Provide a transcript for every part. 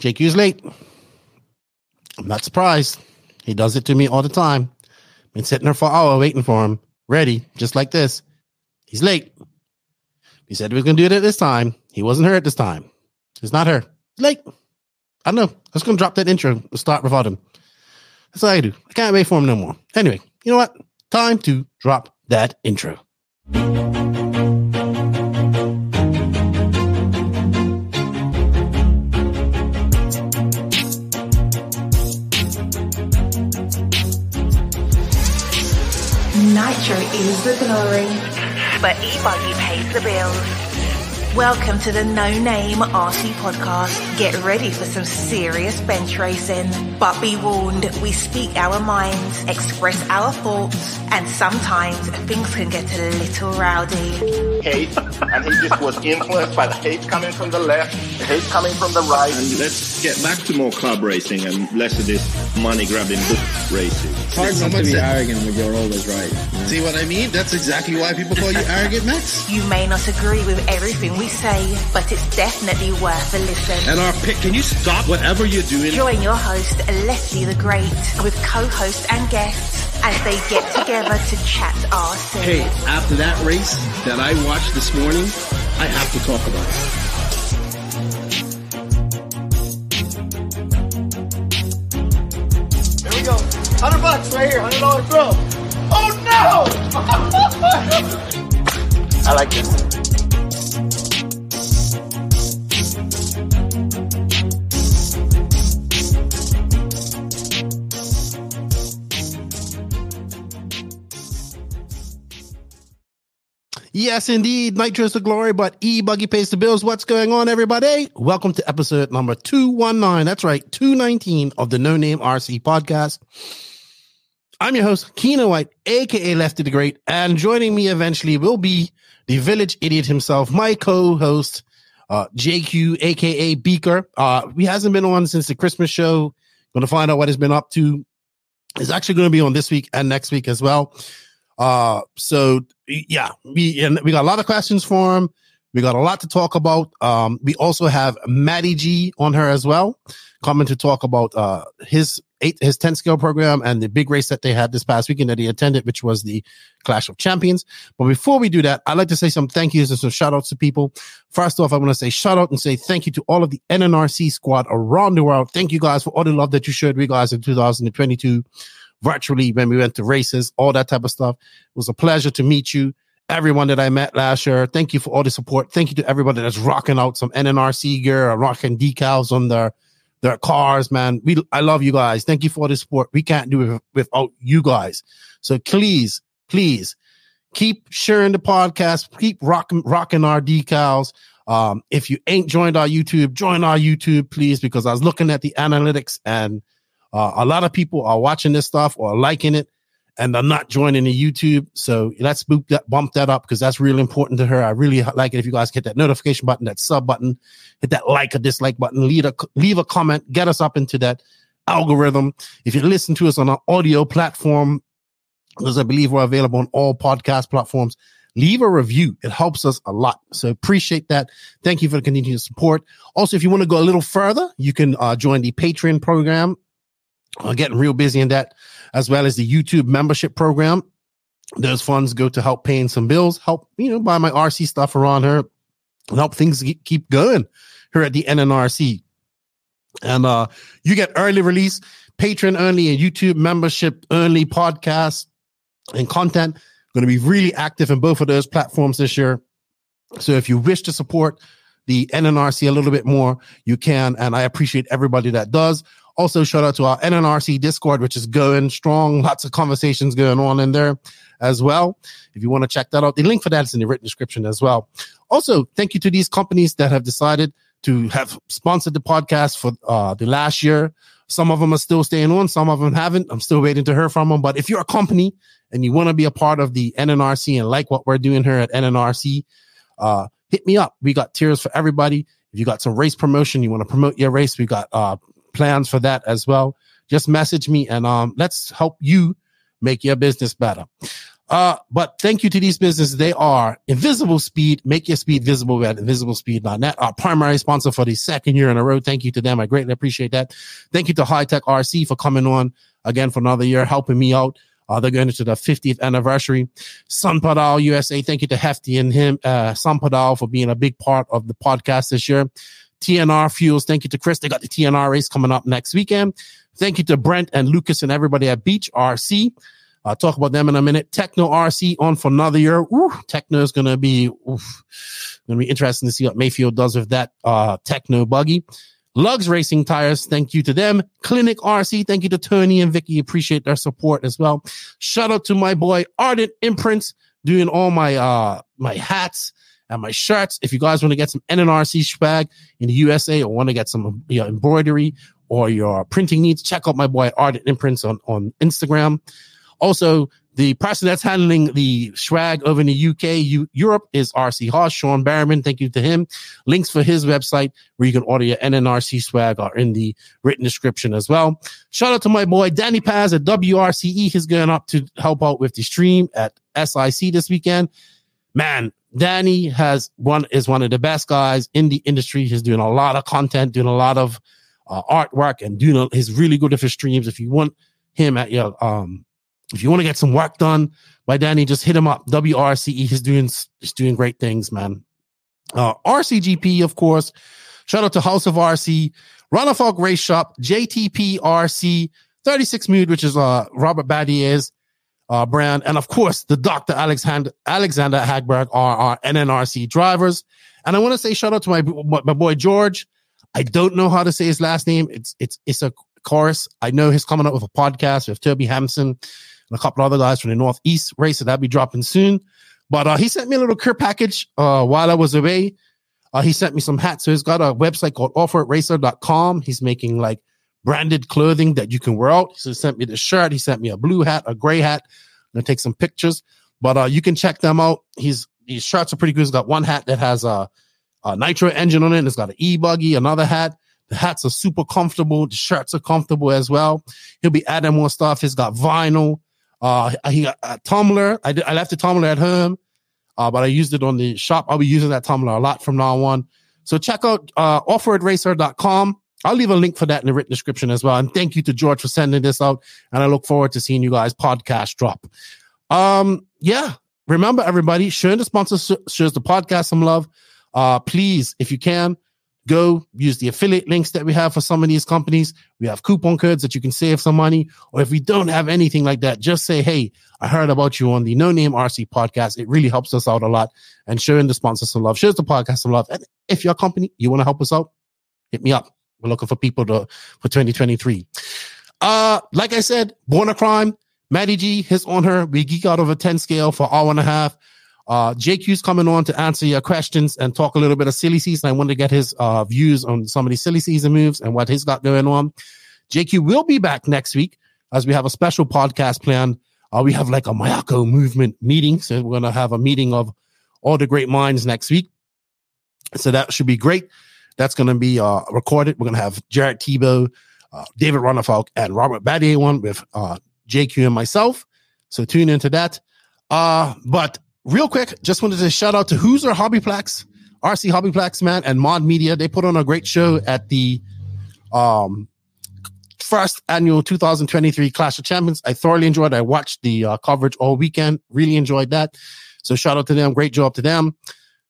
JQ's late. I'm not surprised. He does it to me all the time. Been sitting there for an hour waiting for him, ready, just like this. He's late. He said he was going to do it at this time. He wasn't here at this time. It's not her. Late. I don't know. I was going to drop that intro and start without him. That's all I do. I can't wait for him no more. Anyway, you know what? Time to drop that intro. But e-buggy pays the bills. Welcome to the No Name RC podcast. Get ready for some serious bench racing. But be warned, we speak our minds, express our thoughts, and sometimes things can get a little rowdy. Hate, and he just was influenced by the hate coming from the left, the hate coming from the right. And let's get back to more club racing and less of this money grabbing book racing. It's hard not to be arrogant when you're always right. See what I mean? That's exactly why people call you arrogant, Max. You may not agree with everything we say, but it's definitely worth a listen. And our pick, can you stop whatever you're doing? Join your host, Lefty the Great, with co-host and guests as they get together to chat RC. Hey, after that race that I watched this morning, I have to talk about it. There we go. 100 bucks right here, $100 throw. Oh no! I like this. Yes, indeed. Nitro's the glory, but E Buggy pays the bills. What's going on, everybody? Welcome to episode number 219. That's right, 219 of the No Name RC podcast. I'm your host, Keno White, aka Lefty the Great, and joining me eventually will be the village idiot himself, my co-host, uh, JQ, aka Beaker. Uh, he hasn't been on since the Christmas show. Going to find out what he's been up to. He's actually going to be on this week and next week as well. Uh, so yeah, we and we got a lot of questions for him. We got a lot to talk about. Um, we also have Matty G on her as well, coming to talk about uh his eight his 10 scale program and the big race that they had this past weekend that he attended, which was the Clash of Champions. But before we do that, I'd like to say some thank yous and some shout outs to people. First off, I want to say shout out and say thank you to all of the NNRC squad around the world. Thank you guys for all the love that you showed we guys in 2022 virtually when we went to races, all that type of stuff. It was a pleasure to meet you. Everyone that I met last year, thank you for all the support. Thank you to everybody that's rocking out some NNRC gear or rocking decals on their their cars, man. We I love you guys. Thank you for the support. We can't do it without you guys. So please, please keep sharing the podcast. Keep rocking rocking our decals. Um, if you ain't joined our YouTube, join our YouTube, please, because I was looking at the analytics and uh, a lot of people are watching this stuff or liking it and they're not joining the YouTube. So let's that, bump that up because that's really important to her. I really like it. If you guys hit that notification button, that sub button, hit that like or dislike button, leave a, leave a comment, get us up into that algorithm. If you listen to us on an audio platform, because I believe we're available on all podcast platforms, leave a review. It helps us a lot. So appreciate that. Thank you for the continued support. Also, if you want to go a little further, you can uh, join the Patreon program uh, getting real busy in that, as well as the YouTube membership program. Those funds go to help paying some bills, help you know buy my RC stuff around here, and help things keep going here at the NNRC. And uh, you get early release, patron only, and YouTube membership only podcast and content. Going to be really active in both of those platforms this year. So if you wish to support the NNRC a little bit more, you can. And I appreciate everybody that does. Also, shout out to our NNRC Discord, which is going strong. Lots of conversations going on in there as well. If you want to check that out, the link for that is in the written description as well. Also, thank you to these companies that have decided to have sponsored the podcast for uh, the last year. Some of them are still staying on, some of them haven't. I'm still waiting to hear from them. But if you're a company and you want to be a part of the NNRC and like what we're doing here at NNRC, uh, hit me up. We got tiers for everybody. If you got some race promotion, you want to promote your race, we got uh, plans for that as well. Just message me and um, let's help you make your business better. Uh, but thank you to these businesses. They are Invisible Speed. Make your speed visible at invisiblespeed.net. Our primary sponsor for the second year in a row. Thank you to them. I greatly appreciate that. Thank you to Hitec RC for coming on again for another year, helping me out. Uh, they're going into the 50th anniversary. Sunpadow USA. Thank you to Hefty and him, uh, Sunpadow for being a big part of the podcast this year. TNR Fuels. Thank you to Chris. They got the TNR race coming up next weekend. Thank you to Brent and Lucas and everybody at Beach RC. I'll talk about them in a minute. Tekno RC on for another year. Ooh, Tekno is going to be going to be interesting to see what Maifield does with that uh, Tekno buggy. Lugs Racing Tires, thank you to them. Clinic RC, thank you to Tony and Vicky. Appreciate their support as well. Shout out to my boy Ardent Imprints doing all my uh my hats and my shirts. If you guys want to get some NNRC swag in the USA or want to get some you know, embroidery or your printing needs, check out my boy Ardent Imprints on on Instagram. Also, the person that's handling the swag over in the UK, U- Europe is RC Hoss, Sean Barrowman. Thank you to him. Links for his website where you can order your NNRC swag are in the written description as well. Shout out to my boy Danny Paz at WRCE. He's going up to help out with the stream at SIC this weekend. Man, Danny has one is one of the best guys in the industry. He's doing a lot of content, doing a lot of uh, artwork, and doing. A, he's really good at his streams. If you want him at your um if you want to get some work done by Danny, just hit him up. WRCE. He's doing, he's doing great things, man. Uh, RCGP, of course. Shout out to House of RC, Ronnefalk Race Shop, JTP RC, 36 Mood, which is, uh, Robert Batlle's, uh, brand. And of course, the Dr. Alexander, Alexander Hagberg are our NNRC drivers. And I want to say shout out to my, my boy George. I don't know how to say his last name. It's, it's, it's a chorus. I know he's coming up with a podcast with Toby Hampson and a couple other guys from the Northeast race that I'll be dropping soon. But uh, he sent me a little care package uh, while I was away. Uh, he sent me some hats. So he's got a website called offroadracer.com. He's making like branded clothing that you can wear out. So he sent me the shirt. He sent me a blue hat, a gray hat. I'm to take some pictures. But uh, you can check them out. He's These shirts are pretty good. He's got one hat that has a, a nitro engine on it. It's got an e-buggy, another hat. The hats are super comfortable. The shirts are comfortable as well. He'll be adding more stuff. He's got vinyl. Uh, he got a tumbler. I, did, I left the tumbler at home, uh, but I used it on the shop. I'll be using that tumbler a lot from now on. So check out uh, offroadracer.com. I'll leave a link for that in the written description as well. And thank you to George for sending this out. And I look forward to seeing you guys podcast drop. Um, yeah. Remember, everybody, showing the sponsor shows the podcast some love. Uh, please, if you can, go use the affiliate links that we have for some of these companies. We have coupon codes that you can save some money. Or if we don't have anything like that, just say, Hey, I heard about you on the No Name RC podcast. It really helps us out a lot and showing the sponsors some love, shows the podcast some love. And if your company, you want to help us out, hit me up. We're looking for people to, for 2023. Uh, like I said, Born a Crime, Matty G, his on her. We geek out of a 10 scale for hour and a half. Uh, JQ's coming on to answer your questions and talk a little bit of silly season. I want to get his uh, views on some of these silly season moves and what he's got going on. JQ will be back next week as we have a special podcast planned. Uh, we have like a Mayako movement meeting. So we're going to have a meeting of all the great minds next week. So that should be great. That's going to be uh, recorded. We're going to have Jared Tebo, uh, David Ronnefalk, and Robert Batlle one with uh, JQ and myself. So tune into that. Uh, but real quick, just wanted to shout out to Hoosier Hobbyplex, RC Hobbyplex, man, and Mod Media. They put on a great show at the um first annual 2023 Clash of Champions. I thoroughly enjoyed. It. I watched the uh, coverage all weekend. Really enjoyed that. So shout out to them. Great job to them.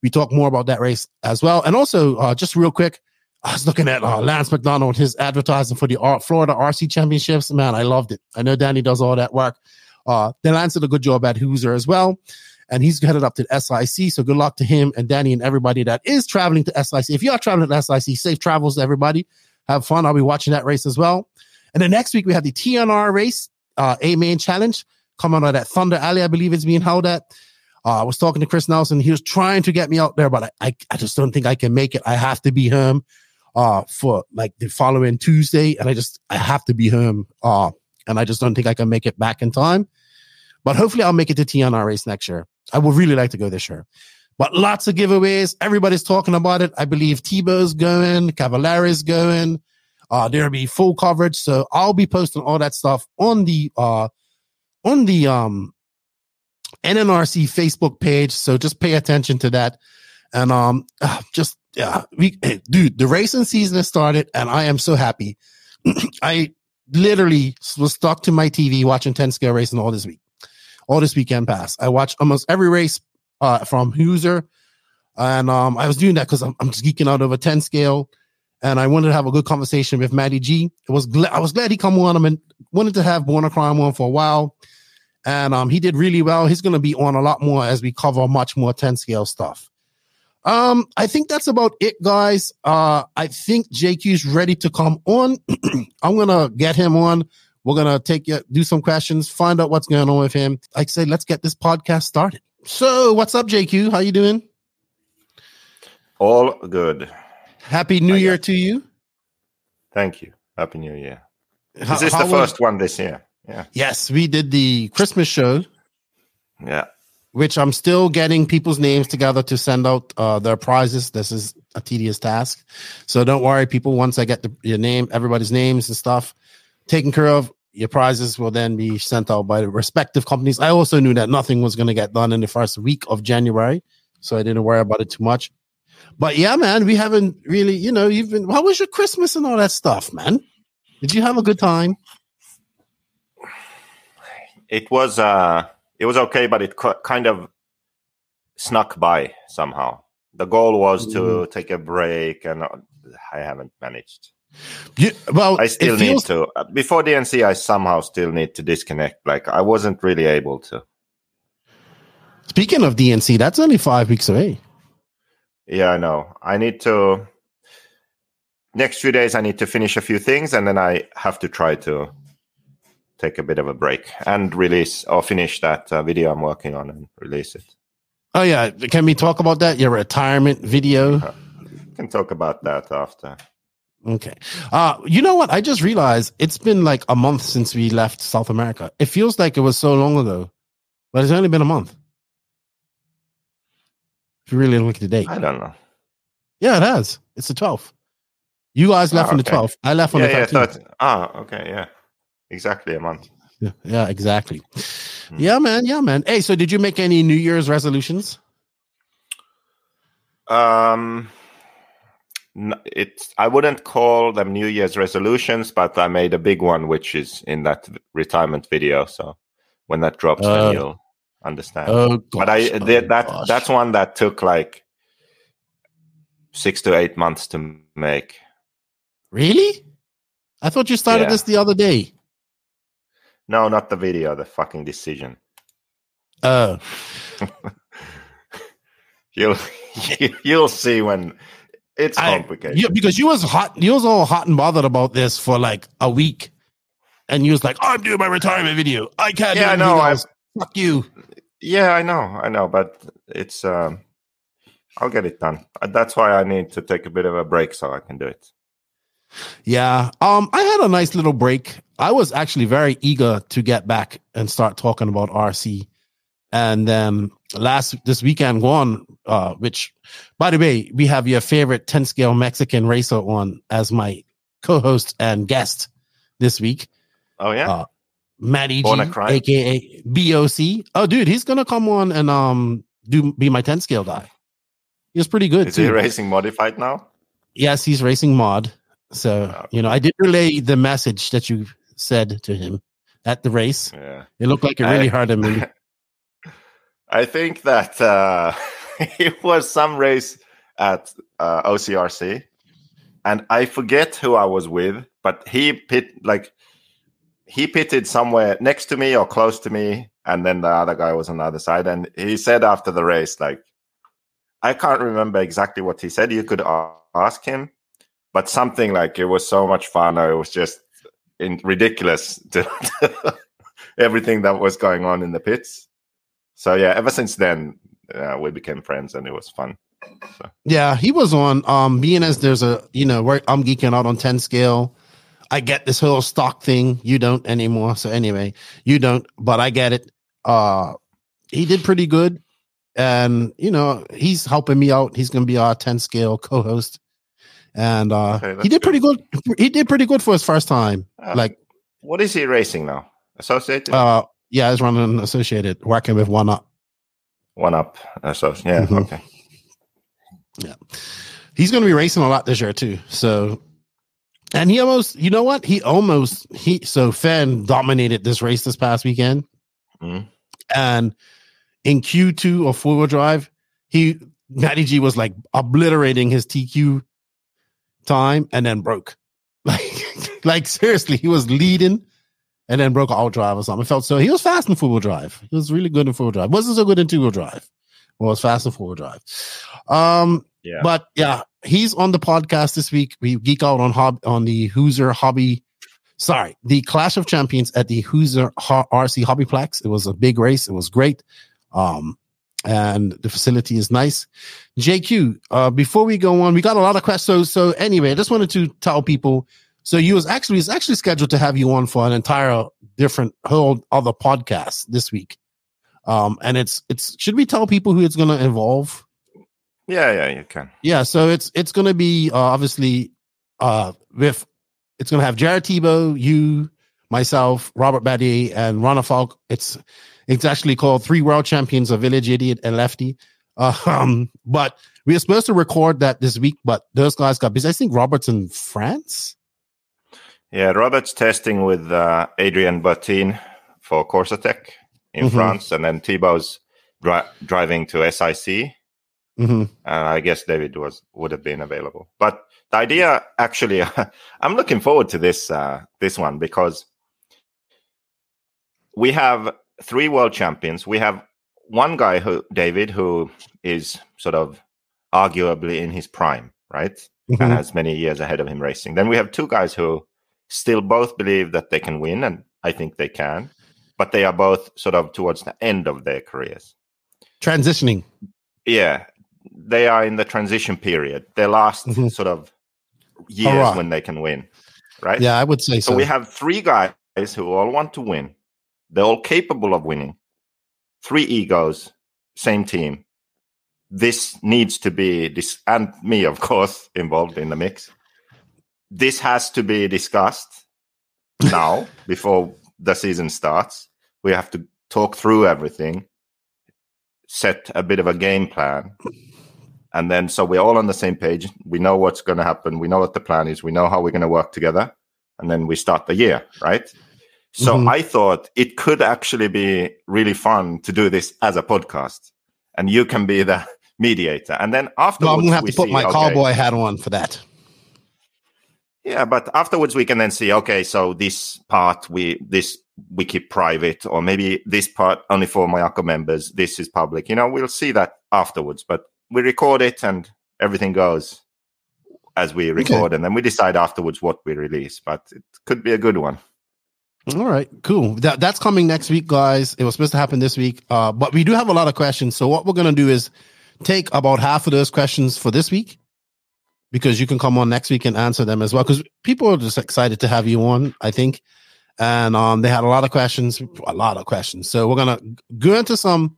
We talk more about that race as well. And also, uh, just real quick, I was looking at uh, Lance McDonald, his advertising for the Florida RC Championships. Man, I loved it. I know Danny does all that work. Uh, then Lance did a good job at Hoosier as well and he's headed up to SIC. So good luck to him and Danny and everybody that is traveling to SIC. If you are traveling to SIC, safe travels to everybody. Have fun. I'll be watching that race as well. And then next week we have the TNR race, uh, A main challenge coming out at Thunder Alley, I believe it's being held at. Uh, I was talking to Chris Nelson. He was trying to get me out there, but I, I, I just don't think I can make it. I have to be home, uh, for like the following Tuesday. And I just, I have to be home. Uh, and I just don't think I can make it back in time. But hopefully I'll make it to TNR race next year. I would really like to go this year. But lots of giveaways. Everybody's talking about it. I believe Tebo's going, Cavalieri's going. Uh, there'll be full coverage. So I'll be posting all that stuff on the, uh, on the, um, NNRC Facebook page. So just pay attention to that. And um, uh, just yeah, we dude, the racing season has started, and I am so happy. I literally was stuck to my TV watching 10 scale racing all this week, all this weekend pass. I watched almost every race uh, from Hoosier. and um, I was doing that because I'm, I'm just geeking out over 10 scale, and I wanted to have a good conversation with Matty G. It was gl- I was glad he come on. I mean, wanted to have Born a Crime on for a while, and um, he did really well. He's going to be on a lot more as we cover much more 10 scale stuff. Um, I think that's about it, guys. Uh, I think JQ's ready to come on. I'm gonna get him on. We're gonna take you do some questions, find out what's going on with him. Like I say, let's get this podcast started. So, what's up, JQ? How you doing? All good. Happy New Year to you. Thank you. Happy New Year. How- Is this the was- first one this year? Yeah. Yes, we did the Christmas show, Yeah. which I'm still getting people's names together to send out uh, their prizes. This is a tedious task, so don't worry, people. Once I get the, your name, everybody's names and stuff taken care of, your prizes will then be sent out by the respective companies. I also knew that nothing was going to get done in the first week of January, so I didn't worry about it too much. But yeah, man, we haven't really, you know, you've been. How was your Christmas and all that stuff, man? Did you have a good time? It was uh it was okay, but it kind of snuck by somehow. The goal was to Mm-hmm. take a break, and uh, I haven't managed. You, well, I still it need to. uh, Before DNC, I somehow still need to disconnect. Like I wasn't really able to. Speaking of DNC, that's only five weeks away. Yeah, I know. I need to. Next few days, I need to finish a few things, and then I have to try to take a bit of a break and release or finish that uh, video I'm working on and release it. Oh yeah, can we talk about that? Your retirement video. We can talk about that after. Okay. Uh, you know what? I just realized it's been like a month since we left South America. It feels like it was so long ago, but it's only been a month. If you really look at the date. I don't know. Yeah, it has. It's the 12th. You guys left Ah, on the 12th. I left on Yeah, the yeah. 13th. Thought, ah, okay, yeah. Exactly a month. Yeah, yeah, exactly. Hmm. Yeah, man. Yeah, man. Hey, so did you make any New Year's resolutions? Um, it's I wouldn't call them New Year's resolutions, but I made a big one, which is in that retirement video. So when that drops, Uh, then you'll understand. Oh, gosh. but I oh, did that. gosh. That's one that took like six to eight months to make. really. I thought you started Yeah. this the other day. No, not the video. The fucking decision. Oh, You'll you'll see when it's I, complicated. yeah, because you was hot. You was all hot and bothered about this for like a week, and you was like, "I'm doing my retirement video. I can't." Yeah, I do know, anything I- Fuck you. Yeah, I know, I know, but it's um I'll get it done. That's why I need to take a bit of a break so I can do it. Yeah. Um, I had a nice little break. I was actually very eager to get back and start talking about RC. And then last this weekend gone, uh, which by the way, we have your favorite 10 scale Mexican racer on as my co-host and guest this week. Oh yeah, Uh, Matty G, Born a Crime? aka BOC. Oh, dude, he's gonna come on and um do be my 10 scale guy. He's pretty good is too. he racing modified now? Yes, he's racing mod. So, you know, I did relay the message that you said to him at the race. Yeah, It looked like it really I- hurt him. I think that uh, it was some race at uh, OCRC, and I forget who I was with, but he pit like he pitted somewhere next to me or close to me, and then the other guy was on the other side, and he said after the race, like I can't remember exactly what he said. You could ask him, but something like it was so much fun, or it was just in, ridiculous to everything that was going on in the pits. So yeah, ever since then uh, we became friends, and it was fun. So, yeah, he was on. Um, being as there's a, you know, where I'm geeking out on 10 scale. I get this whole stock thing. You don't anymore. So anyway, you don't, but I get it. Uh, he did pretty good. And, you know, he's helping me out. He's going to be our 10 scale co host. And uh, Okay, he did pretty good. good. He did pretty good for his first time. uh, Like, what is he racing now? Associated? Uh, yeah, he's running associated, working with one up. one up. Uh, so yeah, Mhm. okay. Yeah. He's going to be racing a lot this year too. So, and he almost, you know what? He almost, he, so Fenn dominated this race this past weekend. Mhm. And in Q2 or four wheel drive, he, Matty G was like obliterating his TQ time and then broke. Like, like seriously, he was leading and then broke all drive or something. It felt so, he was fast in four wheel drive. He was really good in four wheel drive. Wasn't so good in two wheel drive. Well, was fast in four wheel drive. Um, Yeah. but yeah, he's on the podcast this week. We geek out on hob on the Hoosier Hobby. Sorry, the Clash of Champions at the Hoosier Ho- RC Hobbyplex. It was a big race. It was great. Um, and the facility is nice. JQ, uh, before we go on, we got a lot of questions. So, so anyway, I just wanted to tell people. So you was actually it's actually scheduled to have you on for an entire different whole other podcast this week. Um, and it's it's should we tell people who it's going to involve? yeah, yeah, you can. Yeah, so it's it's going to be uh, obviously uh with it's going to have Jared Tebo, you, myself, Robert Batlle, and Ronnefalk. It's it's actually called Three World Champions of Village Idiot and Lefty. Uh, um, but we are supposed to record that this week, but those guys got busy. I think Robert's in France. Yeah, Robert's testing with uh, Adrian Bertin for Corsatec in Mhm. France, and then Tebo's dri- driving to SIC. hmm And I guess David was would have been available. But the idea, actually, I'm looking forward to this uh, this one because we have three world champions. We have one guy who David who is sort of arguably in his prime, right? Mm-hmm. and has many years ahead of him racing. Then we have two guys who still both believe that they can win, and I think they can, but they are both sort of towards the end of their careers. Transitioning. Yeah, they are in the transition period, their last Mhm. sort of years Hurrah. when they can win, right? Yeah, I would say so. So we have three guys who all want to win. They're all capable of winning. Three egos, same team. This needs to be this, and me, of course, involved in the mix. This has to be discussed now before the season starts. We have to talk through everything, set a bit of a game plan, and then so we're all on the same page. We know what's going to happen. We know what the plan is. We know how we're going to work together and then we start the year, right? So Mhm. I thought it could actually be really fun to do this as a podcast, and you can be the mediator. And then afterwards, I'm gonna have we to put see, my okay, cowboy hat on for that. Yeah, but afterwards we can then see, okay, so this part we this we keep private, or maybe this part only for Mayako members. This is public. You know, we'll see that afterwards. But we record it, and everything goes as we record, and then we decide afterwards what we release. But it could be a good one. All right, cool. That that's coming next week, guys. It was supposed to happen this week, uh, but we do have a lot of questions. So what we're gonna do is take about half of those questions for this week, because you can come on next week and answer them as well. Because people are just excited to have you on, I think, and um, they had a lot of questions, a lot of questions. So we're gonna go into some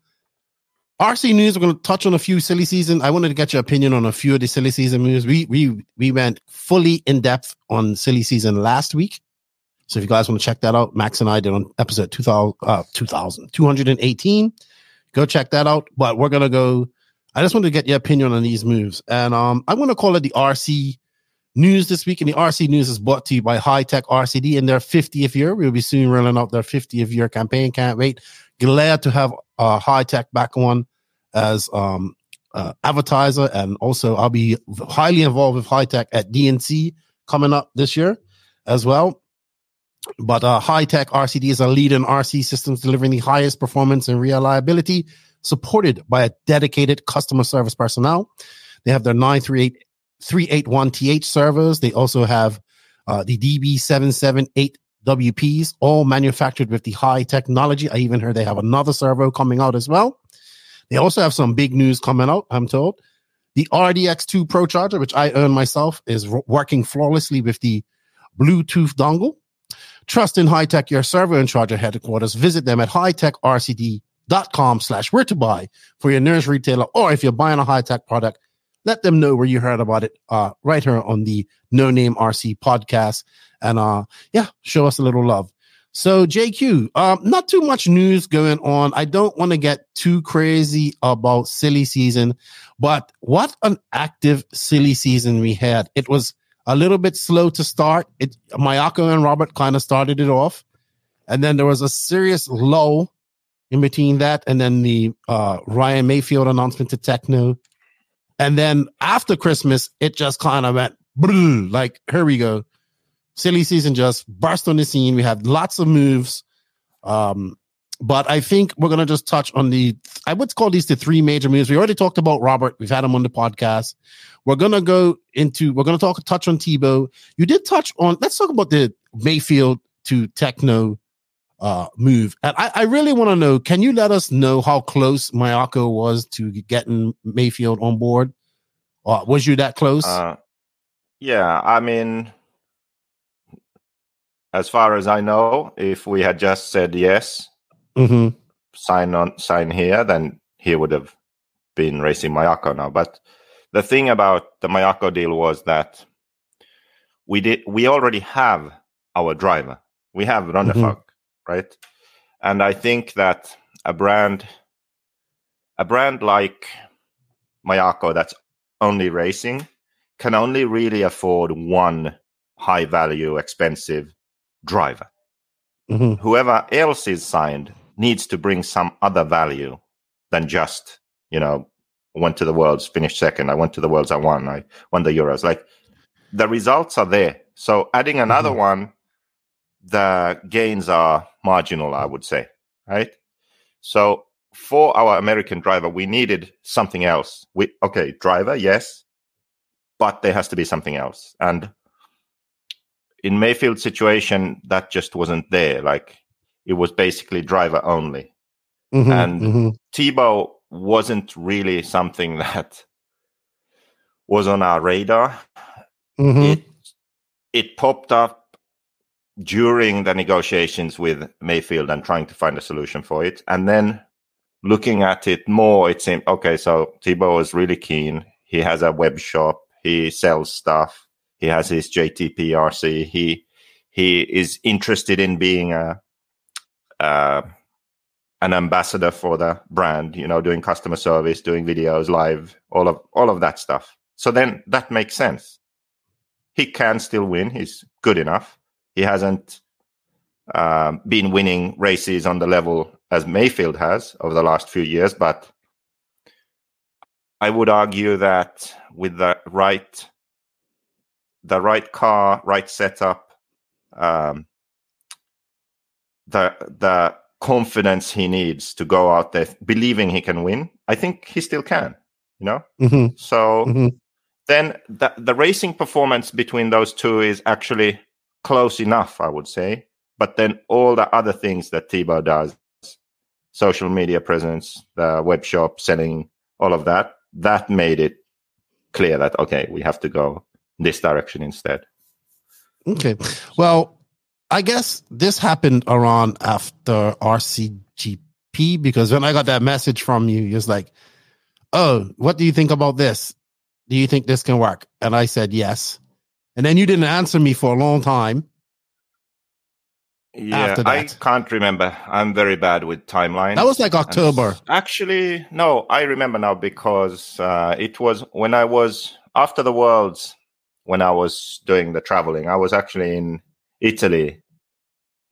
RC news. We're gonna touch on a few silly season. I wanted to get your opinion on a few of the silly season news. We we we went fully in depth on silly season last week. So if you guys want to check that out, Max and I did on episode 2000, uh, 2000 218. Go check that out. But we're going to go. I just wanted to get your opinion on these moves. And um, I'm going to call it the RC news this week. And the RC news is brought to you by Hitec RCD in their 50th year. We'll be soon rolling out their 50th year campaign. Can't wait. Glad to have uh, Hitec back on as um, uh, advertiser. And also, I'll be highly involved with Hitec at DNC coming up this year as well. But uh, Hitec RCD is a leader in RC systems delivering the highest performance and reliability, supported by a dedicated customer service personnel. They have their 938 381TH servos. They also have uh, the DB778 WPs, all manufactured with the high technology. I even heard they have another servo coming out as well. They also have some big news coming out, I'm told. The RDX2 Pro Charger, which I own myself, is working flawlessly with the Bluetooth dongle. Trust in Hitec, your servo and charger headquarters. Visit them at hitecrcd.com slash where to buy for your nearest retailer. Or if you're buying a Hitec product, let them know where you heard about it uh, right here on the No Name RC podcast. And uh, yeah, show us a little love. So JQ, um, not too much news going on. I don't want to get too crazy about silly season, but what an active silly season we had. It was a little bit slow to start. It Mayako and Robert kind of started it off, and then there was a serious lull in between that, and then the uh, Ryan Maifield announcement to Tekno, and then after Christmas, it just kind of went like here we go silly season just burst on the scene. We had lots of moves. Um, but I think we're gonna just touch on the I would call these the three major moves. We already talked about Robert. We've had him on the podcast. We're gonna go into we're gonna talk touch on Tebo. You did touch on let's talk about the Maifield to Tekno uh move. And I, I really want to know, can you let us know how close Mayako was to getting Maifield on board? Uh, was you that close? Uh, yeah, I mean as far as I know, if we had just said yes, mm-hmm. sign on, sign here, then he would have been racing Mayako now. But the thing about the Mayako deal was that we did we already have our driver. We have Ronnefalk, mm-hmm. right? And I think that a brand a brand like Mayako that's only racing can only really afford one high value, expensive driver. Mm-hmm. Whoever else is signed needs to bring some other value than just, you know, went to the worlds, finished second. I went to the worlds, I won. I won the Euros. Like the results are there. So adding another mm-hmm. one, the gains are marginal, I would say. Right. So for our American driver, we needed something else. We okay, driver, yes, but there has to be something else. And in Maifield's situation, that just wasn't there. Like it was basically driver only. Mm-hmm, and mm-hmm. Tebo wasn't really something that was on our radar. Mm-hmm. It it popped up during the negotiations with Maifield and trying to find a solution for it. And then looking at it more, it seemed okay, so Tebo was really keen. He has a web shop, he sells stuff he has his JTPRC. He he is interested in being a uh, an ambassador for the brand. You know, doing customer service, doing videos, live, all of all of that stuff. So then that makes sense. He can still win. He's good enough. He hasn't uh, been winning races on the level as Maifield has over the last few years, but I would argue that with the right the right car, right setup, um, the the confidence he needs to go out there believing he can win. I think he still can. You know, mm-hmm. so mm-hmm. then the the racing performance between those two is actually close enough, I would say. But then all the other things that Tebo does, social media presence, the web shop, selling, all of that, that made it clear that okay, we have to go this direction instead. Okay. Well, I guess this happened around after RCGP because when I got that message from you, you was like, Oh, what do you think about this? Do you think this can work? And I said yes. And then you didn't answer me for a long time. Yeah, I can't remember. I'm very bad with timelines. That was like October. And actually, no, I remember now because uh, it was when I was after the Worlds when I was doing the traveling. I was actually in Italy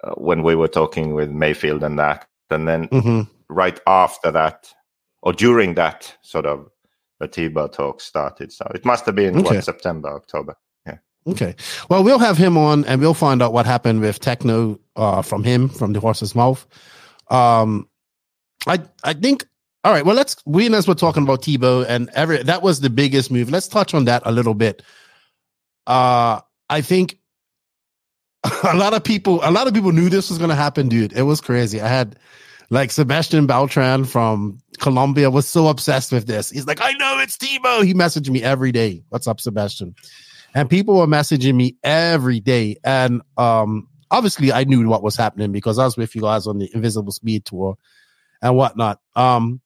uh, when we were talking with Maifield and that. And then mm-hmm. right after that, or during that, sort of the Tebo talk started. So it must have been okay. what September, October. Yeah. Okay. Well, we'll have him on and we'll find out what happened with Tekno uh, from him, from the horse's mouth. Um, I I think all right. Well, let's we as we're talking about Tebo and every that was the biggest move. Let's touch on that a little bit uh, I think a lot of people, a lot of people knew this was going to happen, dude. It was crazy. I had like Sebastian Beltran from Colombia was so obsessed with this. He's like, I know it's Tebo. He messaged me every day. What's up, Sebastian? And people were messaging me every day. And um, obviously I knew what was happening because I was with you guys on the Invisible Speed tour and whatnot. Um,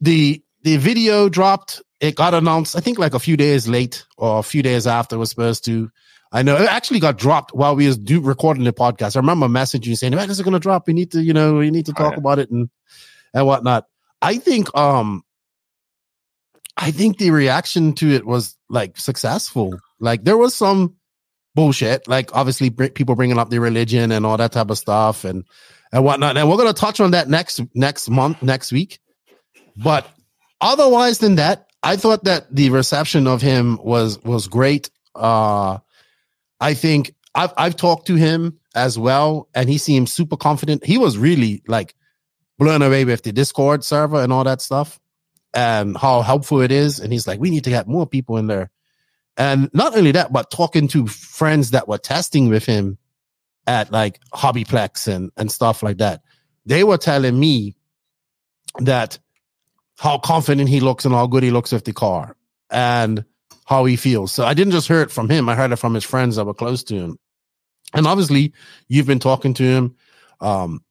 the the video dropped it got announced, I think like a few days late or a few days after it was supposed to. I know it actually got dropped while we was do recording the podcast. I remember messaging you saying, "Man, this is gonna drop. We need to, you know, we need to Oh, talk yeah. about it and and whatnot." I think, um, I think the reaction to it was like successful. Like there was some bullshit, like obviously br- people bringing up their religion and all that type of stuff and and whatnot. And we're gonna touch on that next next month, next week. But otherwise than that, I thought that the reception of him was was great. Uh I think I've I've talked to him as well, and he seems super confident. He was really like blown away with the Discord server and all that stuff, and how helpful it is. And he's like, we need to get more people in there. And not only that, but talking to friends that were testing with him at like Hobbyplex and and stuff like that, they were telling me that how confident he looks and how good he looks with the car and how he feels. So I didn't just hear it from him. I heard it from his friends that were close to him. And obviously you've been talking to him. Um,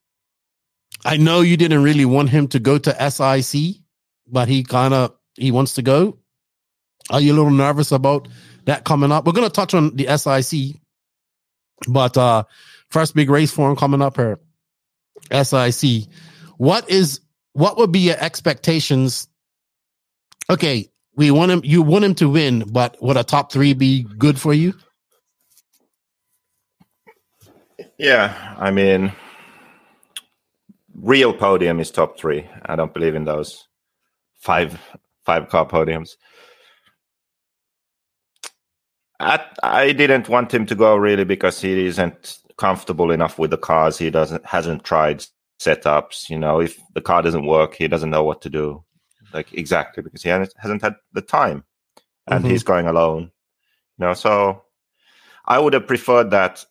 I know you didn't really want him to go to SIC, but he kind of, he wants to go. Are you a little nervous about that coming up? We're going to touch on the SIC, but, uh, first big race for him coming up here. SIC. What is, what would be your expectations? Okay, we want him. You want him to win, but would a top three be good for you? Yeah, I mean, real podium is top three. I don't believe in those five five car podiums. I, I didn't want him to go really because he isn't comfortable enough with the cars. He doesn't hasn't tried setups. You know, if the car doesn't work, he doesn't know what to do. Like exactly because he hasn't, had the time, and Mhm. he's going alone. You know, so I would have preferred that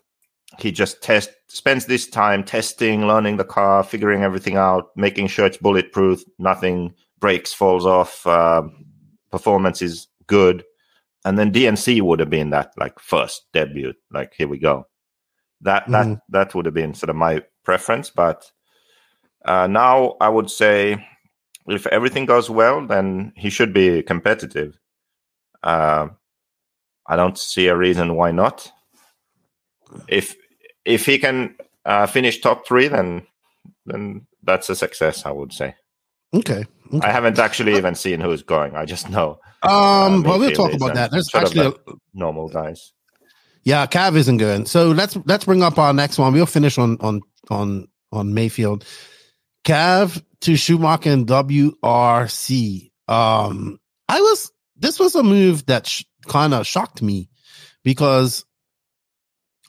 he just test spends this time testing, learning the car, figuring everything out, making sure it's bulletproof, nothing breaks, falls off, uh, performance is good, and then DNC would have been that like first debut. Like here we go. That that Mhm. that would have been sort of my preference, but uh, now I would say if everything goes well, then he should be competitive. Uh, I don't see a reason why not. If if he can uh, finish top three, then then that's a success. I would say. Okay. I haven't actually even seen who's going. I just know Um, well, we'll talk about um, that. There's actually, a, normal guys. yeah, Cav isn't good. So let's let's bring up our next one. We'll finish on on on on Mayfield. Cav to Schumacher and WRC. Um, I was this was a move that sh- kind of shocked me because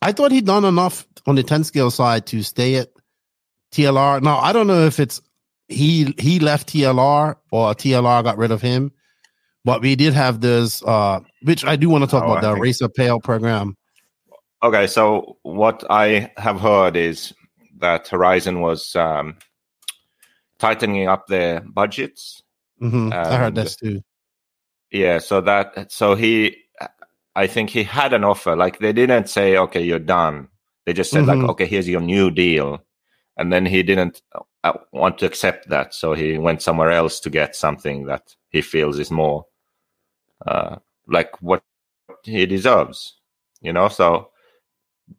I thought he'd done enough on the 10 scale side to stay at TLR. Now, I don't know if it's he he left TLR or TLR got rid of him, but we did have this uh which I do want to talk Oh, about I the think- Racer Pale program. Okay, so what I have heard is that Horizon was um, tightening up their budgets. Mhm, I heard this too. Yeah, so that so he, I think he had an offer. Like they didn't say, "Okay, you're done." They just said, Mhm. "Like, okay, here's your new deal," and then he didn't uh, want to accept that, so he went somewhere else to get something that he feels is more uh, like what he deserves. You know, so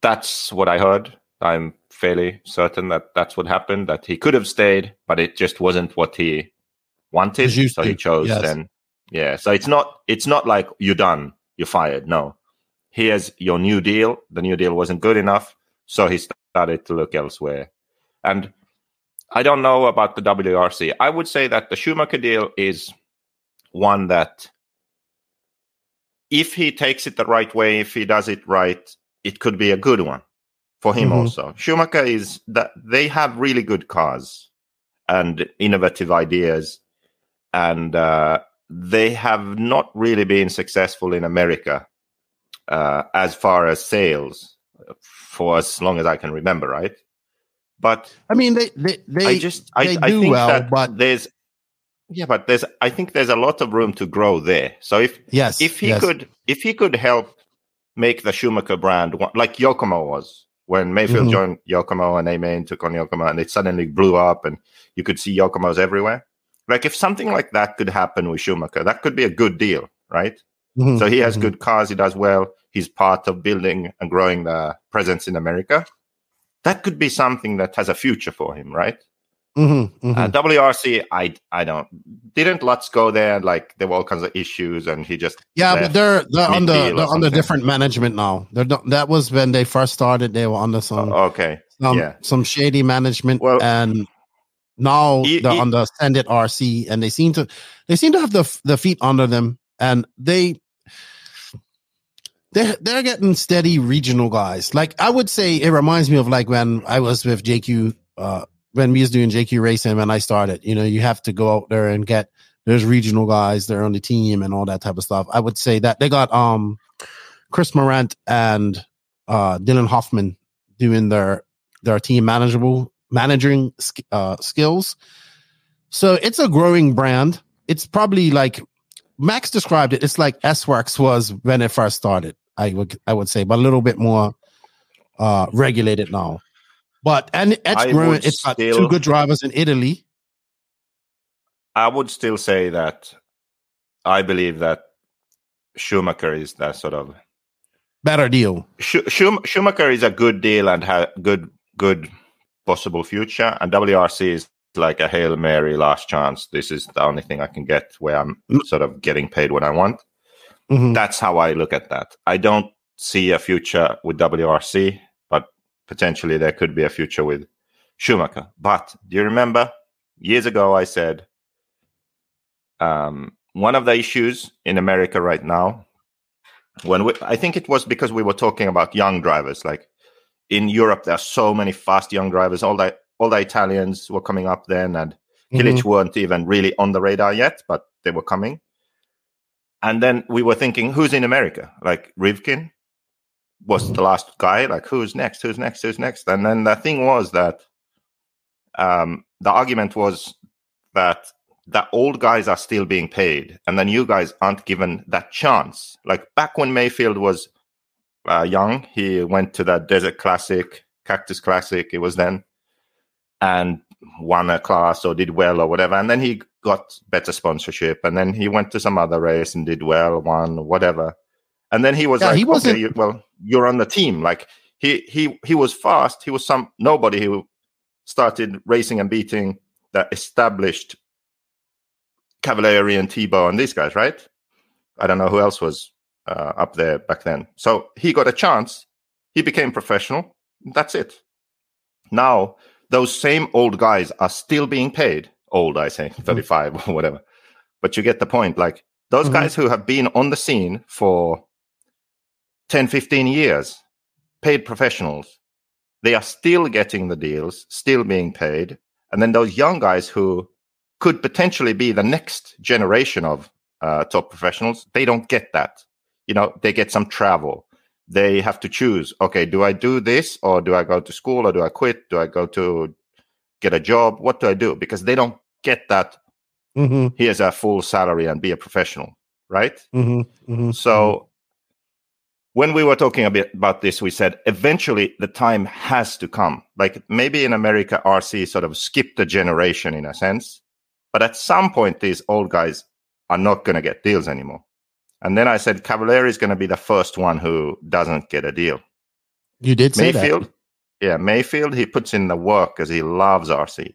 that's what I heard. I'm fairly certain that that's what happened. That he could have stayed, but it just wasn't what he wanted, so he chose yes. then. Yeah, so it's not it's not like you're done, you're fired. No, here's your new deal. The new deal wasn't good enough, so he started to look elsewhere. And I don't know about the WRC. I would say that the Schumacher deal is one that, if he takes it the right way, if he does it right, it could be a good one for him Mhm. also. Schumacher is that they have really good cars and innovative ideas, and uh, they have not really been successful in America uh, as far as sales for as long as I can remember, right? But I mean, they they they I just I, they I do think well, that but there's yeah, but there's I think there's a lot of room to grow there. So if yes, if he yes. could if he could help make the Schumacher brand one- like Yokomo was when Maifield Mhm. joined Yokomo and Amain took on Yokomo and it suddenly blew up and you could see Yokomos everywhere. Like if something like that could happen with Schumacher, that could be a good deal, right? Mm-hmm. So he has mm-hmm. good cars. He does well. He's part of building and growing the presence in America. That could be something that has a future for him, right? Mm-hmm, mm-hmm. Uh, WRC, I I don't didn't Lutz go there. Like there were all kinds of issues, and he just yeah, but they're they're under they're under different management now. They're not, that was when they first started. They were under some uh, okay, some, yeah, some shady management, well, and now he, they're he, under Sendit RC, and they seem to they seem to have the the feet under them, and they they're they're getting steady regional guys. Like I would say, it reminds me of like when I was with JQ. Uh, when we was doing JQ Racing and I started, you know, you have to go out there and get there's regional guys they're on the team and all that type of stuff. I would say that they got um Chris Morant and uh Dylan Hoffman doing their their team manageable managing uh skills. So it's a growing brand. It's probably like Max described it. It's like S Works was when it first started. I would I would say, but a little bit more uh regulated now. But and it's I growing. It's got still, two good drivers in Italy. I would still say that I believe that Schumacher is that sort of better deal. Schumacher is a good deal and have good good possible future, and WRC is like a hail mary last chance. This is the only thing I can get where I'm mm. sort of getting paid what I want. Mm-hmm. That's how I look at that. I don't see a future with WRC potentially there could be a future with Schumacher. But do you remember years ago I said um, one of the issues in America right now, when we, I think it was because we were talking about young drivers, like in Europe there are so many fast young drivers. All the all the Italians were coming up then, and mm weren't even really on the radar yet, but they were coming. And then we were thinking, who's in America? Like Rivkin, was the last guy. Like, who's next? Who's next? Who's next? And then the thing was that um, the argument was that the old guys are still being paid, and the new guys aren't given that chance. Like back when Maifield was uh, young, he went to that Desert Classic, Cactus Classic. It was then, and won a class or did well or whatever. And then he got better sponsorship, and then he went to some other race and did well, won whatever. And then he was yeah, like, he wasn't... okay, you, well, you're on the team. Like he he he was fast. He was some nobody who started racing and beating the established Cavalieri and Tebo and these guys, right? I don't know who else was uh, up there back then. So he got a chance. He became professional. That's it. Now those same old guys are still being paid. Old, I say, mm-hmm. 35 or whatever. But you get the point. Like those mm-hmm. guys who have been on the scene for 10, 15 years, paid professionals. They are still getting the deals, still being paid. And then those young guys who could potentially be the next generation of uh, top professionals, they don't get that. You know, they get some travel. They have to choose, okay, do I do this or do I go to school or do I quit? Do I go to get a job? What do I do? Because they don't get that. Mm-hmm. Here's a full salary and be a professional, right? Mm-hmm. Mm-hmm. So when we were talking a bit about this, we said eventually the time has to come. Like maybe in America, RC sort of skipped a generation in a sense, but at some point, these old guys are not going to get deals anymore. And then I said Cavalieri is going to be the first one who doesn't get a deal. You did say Maifield, that. Yeah, Maifield. he puts in the work because he loves RC.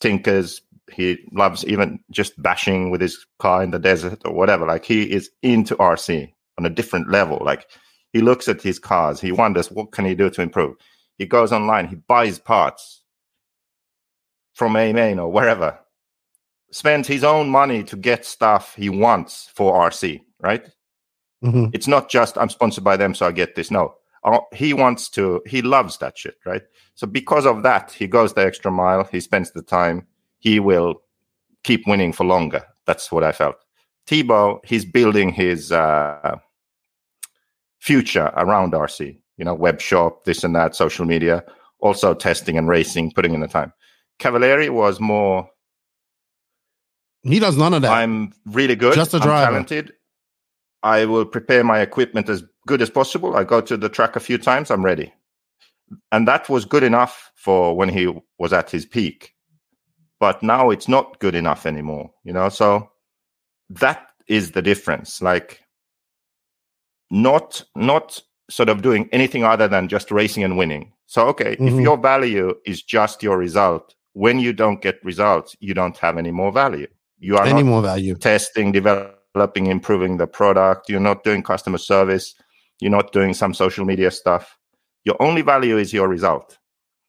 Tinkers, he loves even just bashing with his car in the desert or whatever. Like he is into RC on a different level. Like he looks at his cars. He wonders what can he do to improve. He goes online. He buys parts from AMain or wherever. Spends his own money to get stuff he wants for RC. Right? Mm-hmm. It's not just I'm sponsored by them, so I get this. No, uh, he wants to. He loves that shit. Right? So because of that, he goes the extra mile. He spends the time. He will keep winning for longer. That's what I felt. Tebo, he's building his. Uh, future around RC. You know, web shop, this and that, social media, also testing and racing, putting in the time. Cavalieri was more. He does none of that. I'm really good. Just a driver. I'm talented. I will prepare my equipment as good as possible. I go to the track a few times. I'm ready, and that was good enough for when he was at his peak. But now it's not good enough anymore. You know, so that is the difference. Like not not sort of doing anything other than just racing and winning. So okay, mm-hmm. if your value is just your result, when you don't get results, you don't have any more value. You are any more value testing, developing, improving the product. You're not doing customer service. You're not doing some social media stuff. Your only value is your result.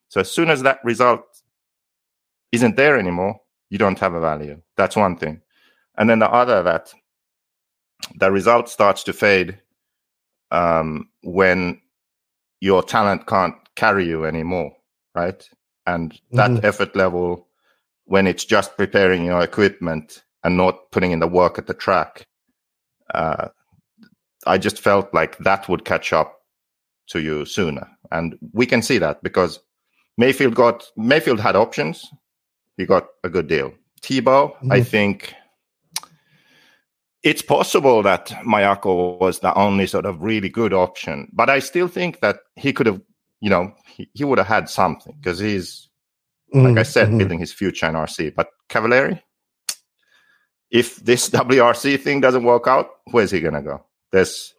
So as soon as that result isn't there anymore, you don't have a value. That's one thing. And then the other that the result starts to fade um, when your talent can't carry you anymore, right? And that mm-hmm. effort level, when it's just preparing your equipment and not putting in the work at the track, uh, I just felt like that would catch up to you sooner. And we can see that because Maifield got Maifield had options. He got a good deal. Tebo, mm-hmm. I think it's possible that Mayako was the only sort of really good option, but I still think that he could have, you know, he, he would have had something because he's, mm-hmm. like I said, mm-hmm. building his future in RC. But Cavalieri, if this WRC thing doesn't work out, where's he gonna go? There's,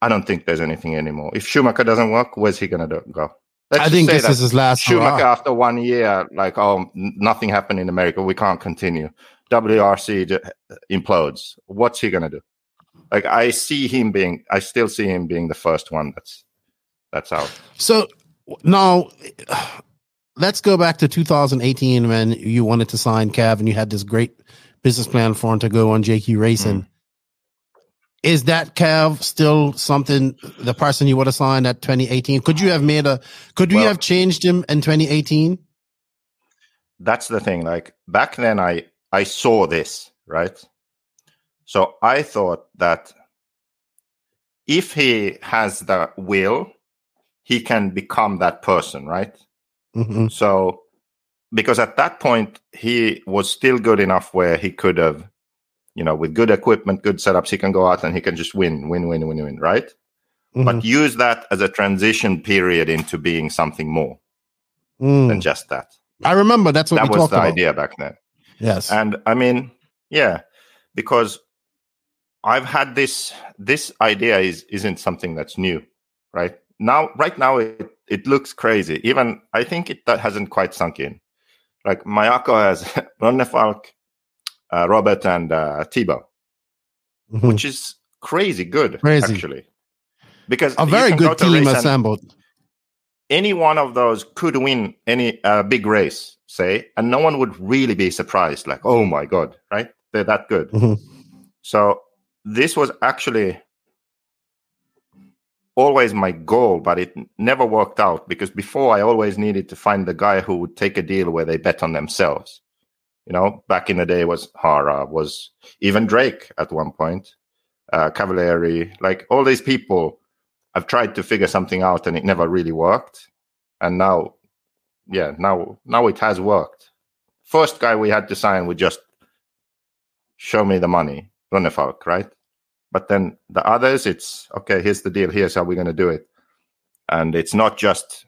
I don't think there's anything anymore. If Schumacher doesn't work, where's he gonna go? Let's I think this is his last. Schumacher, hurrah. after one year, like, oh, nothing happened in America. We can't continue. WRC implodes. What's he gonna do? Like, I see him being. I still see him being the first one that's that's out. So now, let's go back to 2018 when you wanted to sign Cav and you had this great business plan for him to go on JQ Racing. Mm is that Cav still something the person you would have signed at 2018? Could you have made a could well, you have changed him in 2018? That's the thing. Like back then I I saw this, right? So I thought that if he has the will, he can become that person, right? Mm-hmm. So because at that point he was still good enough where he could have you know, with good equipment, good setups, he can go out and he can just win, win, win, win, win, right? Mm-hmm. But use that as a transition period into being something more mm. than just that. I remember that's what that was the about. idea back then. Yes, and I mean, yeah, because I've had this. This idea is isn't something that's new, right? Now, right now, it it looks crazy. Even I think it that hasn't quite sunk in. Like Mayako has Ronnefalk, uh, Robert and uh, Tebo, mm-hmm. which is crazy good, crazy. actually. Because a very good team assembled. Any one of those could win any uh, big race, say, and no one would really be surprised. Like, oh my god, right? They're that good. Mm-hmm. So this was actually always my goal, but it never worked out because before I always needed to find the guy who would take a deal where they bet on themselves. You know, back in the day was Hara, was even Drake at one point, uh, Cavalieri, like all these people. I've tried to figure something out and it never really worked. And now, yeah, now now it has worked. First guy we had to sign would just show me the money, Ronnefalk, right? But then the others, it's okay. Here's the deal. Here's how we're going to do it. And it's not just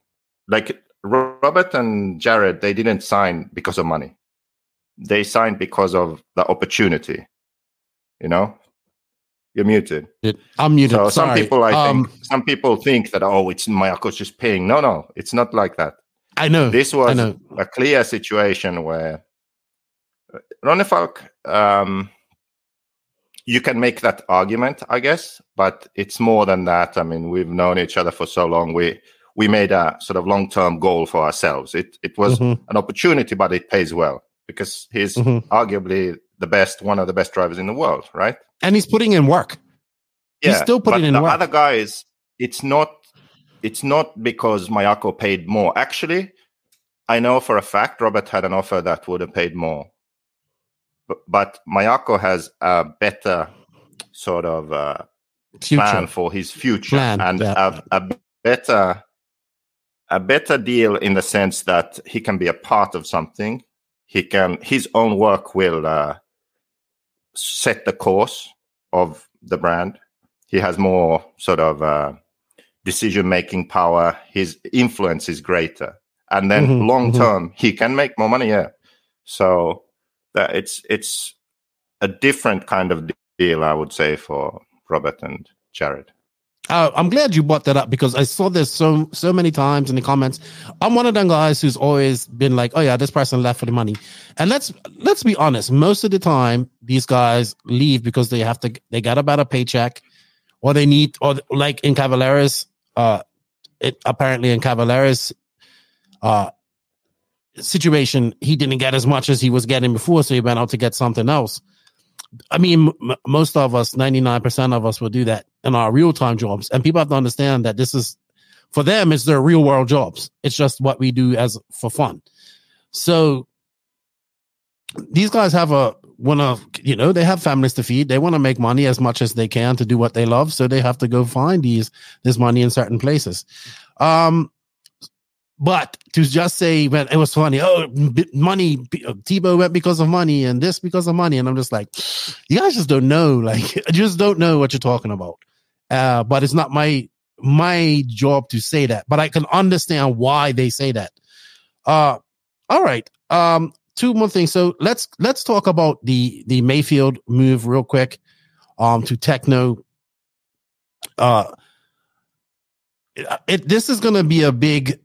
like Robert and Jared. They didn't sign because of money they signed because of the opportunity. You know, you're muted. It, I'm muted. So Sorry. some people, I um, think, some people think that oh, it's Mayako's just paying. No, no, it's not like that. I know. This was a clear situation where uh, Ronnefalk, um, you can make that argument, I guess, but it's more than that. I mean, we've known each other for so long. We we made a sort of long term goal for ourselves. It it was mm-hmm. an opportunity, but it pays well because he's mm-hmm. arguably the best, one of the best drivers in the world, right? And he's putting in work. Yeah, he's still putting in the work. Other guys, it's not, it's not because Mayako paid more. Actually, I know for a fact Robert had an offer that would have paid more, but, but Mayako has a better sort of uh, plan for his future plan, and yeah. a, a better a better deal in the sense that he can be a part of something he can his own work will uh, set the course of the brand. He has more sort of uh, decision making power. His influence is greater, and then mm-hmm, long term mm-hmm. he can make more money. Yeah, so that it's it's a different kind of deal, I would say, for Robert and Jared. Uh, I'm glad you brought that up because I saw this so so many times in the comments. I'm one of them guys who's always been like, "Oh yeah, this person left for the money," and let's let's be honest. Most of the time, these guys leave because they have to. They got a better paycheck, or they need, or like in Cavalieri's, uh, it apparently in Cavalieri's, uh, situation, he didn't get as much as he was getting before, so he went out to get something else. I mean, m- most of us, 99% of us will do that in our real time jobs. And people have to understand that this is, for them, it's their real world jobs. It's just what we do as for fun. So these guys have a, want to, you know, they have families to feed. They want to make money as much as they can to do what they love. So they have to go find these, this money in certain places. Um, but to just say, man, it was funny. Oh, money, Tebo went because of money and this because of money. And I'm just like, you guys just don't know. Like, just don't know what you're talking about. Uh, but it's not my, my job to say that, but I can understand why they say that. Uh, all right. Um, two more things. So let's, let's talk about the, the Maifield move real quick, um, to Tekno. Uh, it, this is going to be a big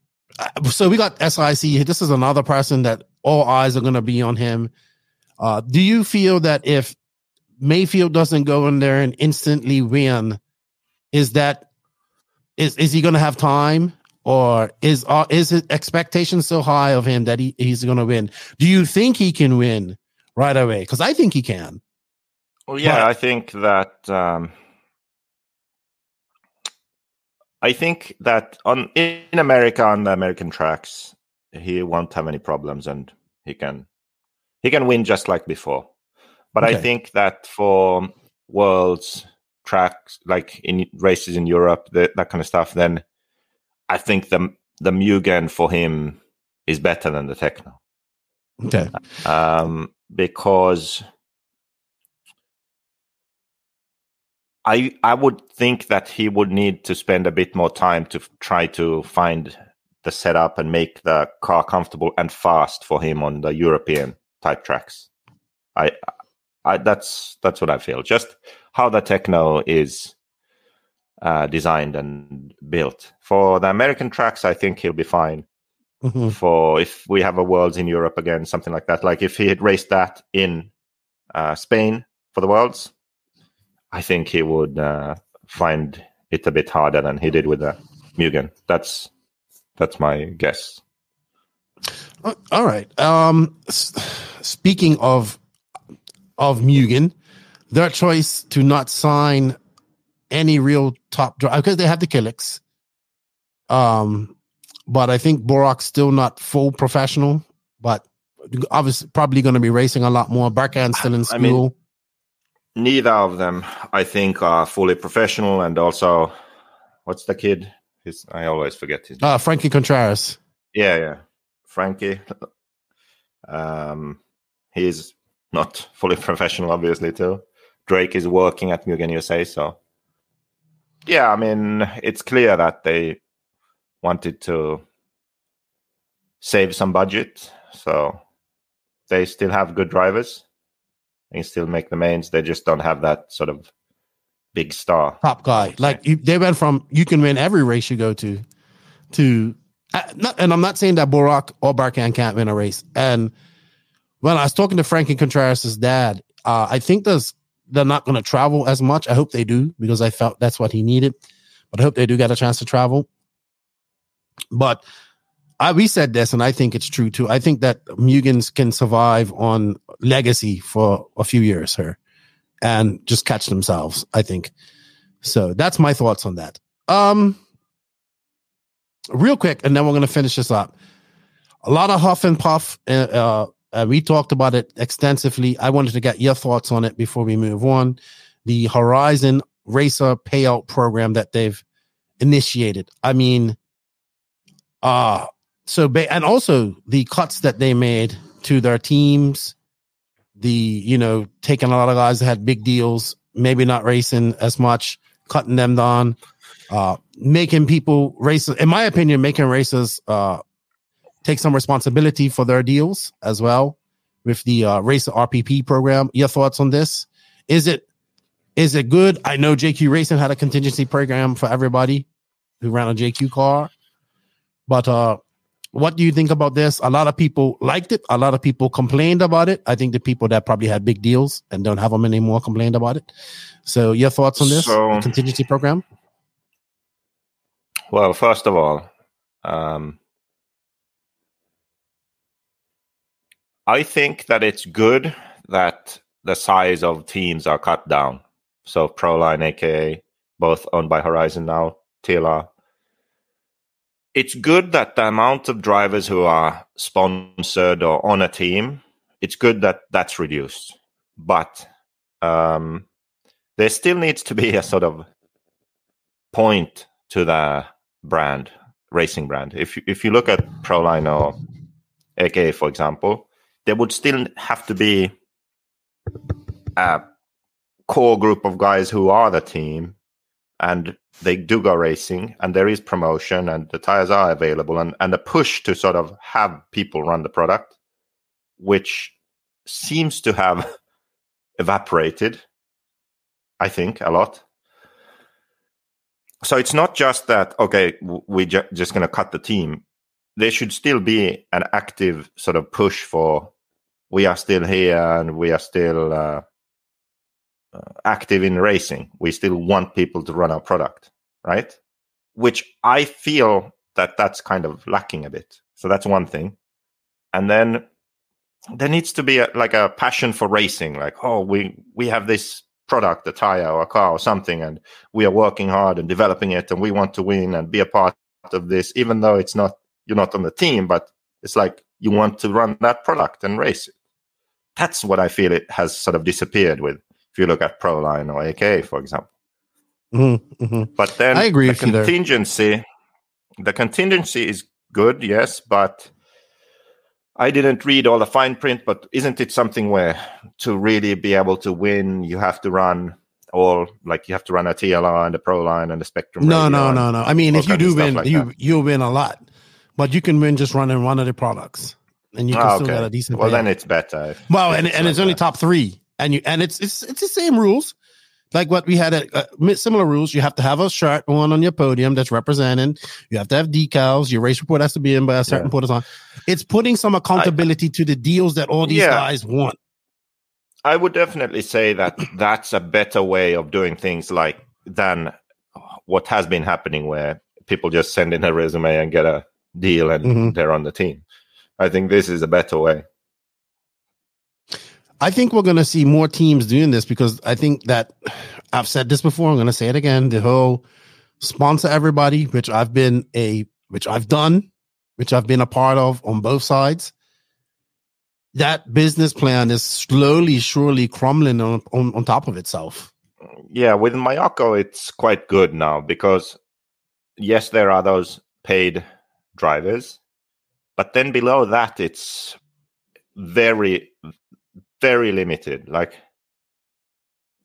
so we got SIC. This is another person that all eyes are going to be on him. Uh, do you feel that if Maifield doesn't go in there and instantly win, is that is is he going to have time, or is uh, is his expectation so high of him that he, he's going to win? Do you think he can win right away? Because I think he can. Well, yeah, but, I think that. Um I think that on in America on the American tracks, he won't have any problems and he can he can win just like before. But okay. I think that for worlds tracks like in races in Europe, the, that kind of stuff, then I think the the Mugen for him is better than the Tekno. Okay. Um, because I I would think that he would need to spend a bit more time to try to find the setup and make the car comfortable and fast for him on the European type tracks. I, I that's that's what I feel. Just how the Tekno is uh, designed and built for the American tracks, I think he'll be fine. Mm-hmm. For if we have a Worlds in Europe again, something like that. Like if he had raced that in uh, Spain for the Worlds, I think he would uh, find it a bit harder than he did with the Mugen. That's that's my guess. Uh, all right. Um, speaking of of Mugen, their choice to not sign any real top driver because they have the Killix. Um, but I think Borak's still not full professional, but obviously probably going to be racing a lot more. Barkan's still in school. I mean, neither of them, I think, are fully professional. And also, what's the kid? His, I always forget his. Ah, uh, Frankie Contreras. Yeah, yeah, Frankie. Um, he's not fully professional, obviously. Too. Drake is working at Mugen USA, so yeah, I mean, it's clear that they wanted to save some budget, so they still have good drivers They still make the mains. They just don't have that sort of big star top guy. Like you, they went from you can win every race you go to to uh, not, and I'm not saying that Borak or Barkan can't win a race. And when I was talking to Frankie Contreras' dad, uh, I think there's they're not going to travel as much. I hope they do because I felt that's what he needed. But I hope they do get a chance to travel. But I, we said this, and I think it's true too. I think that Mugens can survive on legacy for a few years here and just catch themselves. I think so. That's my thoughts on that. Um, real quick, and then we're going to finish this up. A lot of huff and puff. Uh, uh, we talked about it extensively. I wanted to get your thoughts on it before we move on. The Horizon Racer payout program that they've initiated. I mean, uh so ba- and also the cuts that they made to their teams the you know taking a lot of guys that had big deals maybe not racing as much cutting them down uh making people race in my opinion making racers uh take some responsibility for their deals as well with the uh racer rpp program your thoughts on this is it Is it good? I know JQ Racing had a contingency program for everybody who ran a JQ car, but uh, what do you think about this? A lot of people liked it. A lot of people complained about it. I think the people that probably had big deals and don't have them anymore complained about it. So, your thoughts on this So- contingency program? Well, first of all, um, I think that it's good that the size of teams are cut down. So Proline, aka both owned by Horizon now, TLR. It's good that the amount of drivers who are sponsored or on a team, it's good that that's reduced. But um, there still needs to be a sort of point to the brand, racing brand. If if you look at Proline or AKA, for example, there would still have to be a core group of guys who are the team and they do go racing and there is promotion and the tires are available and, and a push to sort of have people run the product, which seems to have evaporated, I think, a lot. So it's not just that, okay, w- we ju- just going to cut the team. There should still be an active sort of push for we are still here and we are still uh, uh, active in racing. We still want people to run our product, right? Which I feel that that's kind of lacking a bit. So that's one thing. And then there needs to be a, like a passion for racing. Like, oh, we we have this product, a tire or a car or something, and we are working hard and developing it, and we want to win and be a part of this, even though it's not you're not on the team, but it's like you want to run that product and race it. That's what I feel it has sort of disappeared with. If you look at Proline or AK, for example. Mm-hmm, mm-hmm. But then I agree the with you there. contingency, the contingency is good, yes, but I didn't read all the fine print. But isn't it something where to really be able to win, you have to run all like you have to run a TLR and a Pro line and a Spectrum? No, no, no, no. I mean, if you do win, like you that. you'll win a lot, but you can win just running one of the products, and you can Ah, still okay. get a decent. Well, payout. then it's better. Well, and, and it's only top three, and you and it's it's it's the same rules, like what we had at uh, similar rules. You have to have a shirt one on your podium that's representing. You have to have decals. Your race report has to be in by a certain Yeah. point of time. It's putting some accountability to the deals that all these Yeah. guys want. I would definitely say that that's a better way of doing things like than what has been happening where people just send in a resume and get a deal and Mhm. they're on the team. I think this is a better way. I think we're going to see more teams doing this because I think that I've said this before. I'm going to say it again. The whole sponsor everybody, which I've been a, which I've done, which I've been a part of on both sides. That business plan is slowly, surely crumbling on, on, on top of itself. Yeah, with Mayako, it's quite good now because yes, there are those paid drivers, but then below that, it's very, very limited. Like,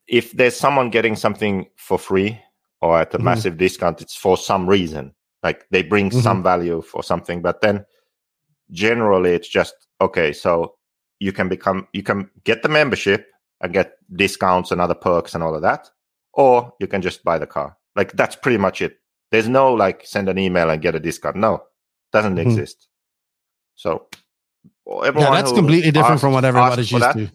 if there's someone getting something for free or at a Mhm. massive discount, it's for some reason. Like they bring Mhm. some value for something, but then generally it's just okay. So you can become, you can get the membership and get discounts and other perks and all of that, or you can just buy the car. Like that's pretty much it. There's no like send an email and get a discount. No, doesn't Mhm. exist. So Yeah, everyone that's who completely different asked- from what everybody's used that, to.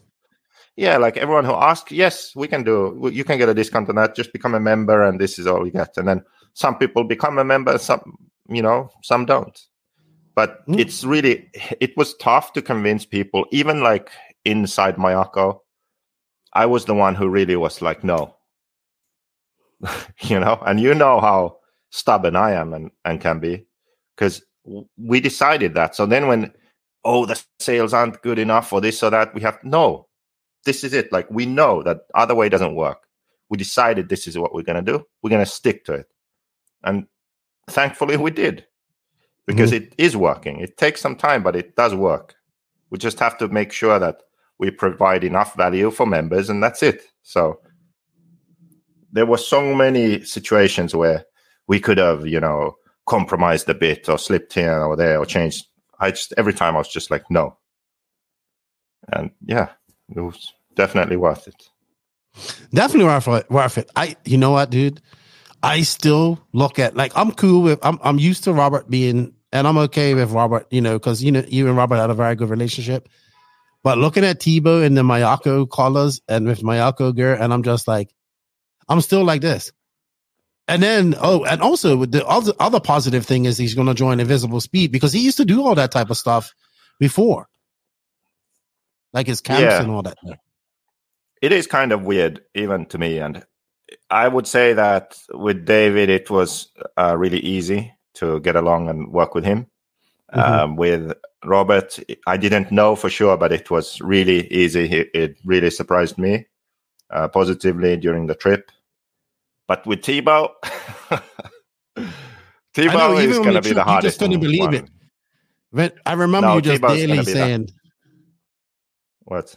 yeah, like everyone who asks, yes, we can do. You can get a discount on that. Just become a member, and this is all you get. And then some people become a member, some you know, some don't. But Mm. it's really, it was tough to convince people, even like inside Mayako. I was the one who really was like, no, you know, and you know how stubborn I am and, and can be because we decided that. So then when, oh, the sales aren't good enough or this or that, we have, no, this is it. Like we know that other way doesn't work. We decided this is what we're going to do. We're going to stick to it. And thankfully we did because mm-hmm. it is working. It takes some time, but it does work. We just have to make sure that we provide enough value for members and that's it. So there were so many situations where we could have, you know, compromised a bit or slipped here or there or changed. I just every time I was just like, no. And yeah, it was definitely worth it. Definitely worth it. Worth it. I, you know what, dude? I still look at like I'm cool with. I'm I'm used to Robert being, and I'm okay with Robert. You know, because you know you and Robert had a very good relationship. But looking at Tebo in the Mayako colors and with Mayako gear, and I'm just like, I'm still like this. And then, oh, and also the other, other positive thing is he's going to join Invisible Speed because he used to do all that type of stuff before, like his camps Yeah. and all that. it is kind of weird even to me and i would say that with david it was uh, really easy to get along and work with him Mhm. um, with robert i didn't know for sure but it was really easy it, it really surprised me uh, positively during the trip but with tebo tebo is going to be the hardest just couldn't believe one. it. But I remember No, you just Tebo's daily gonna the- saying, what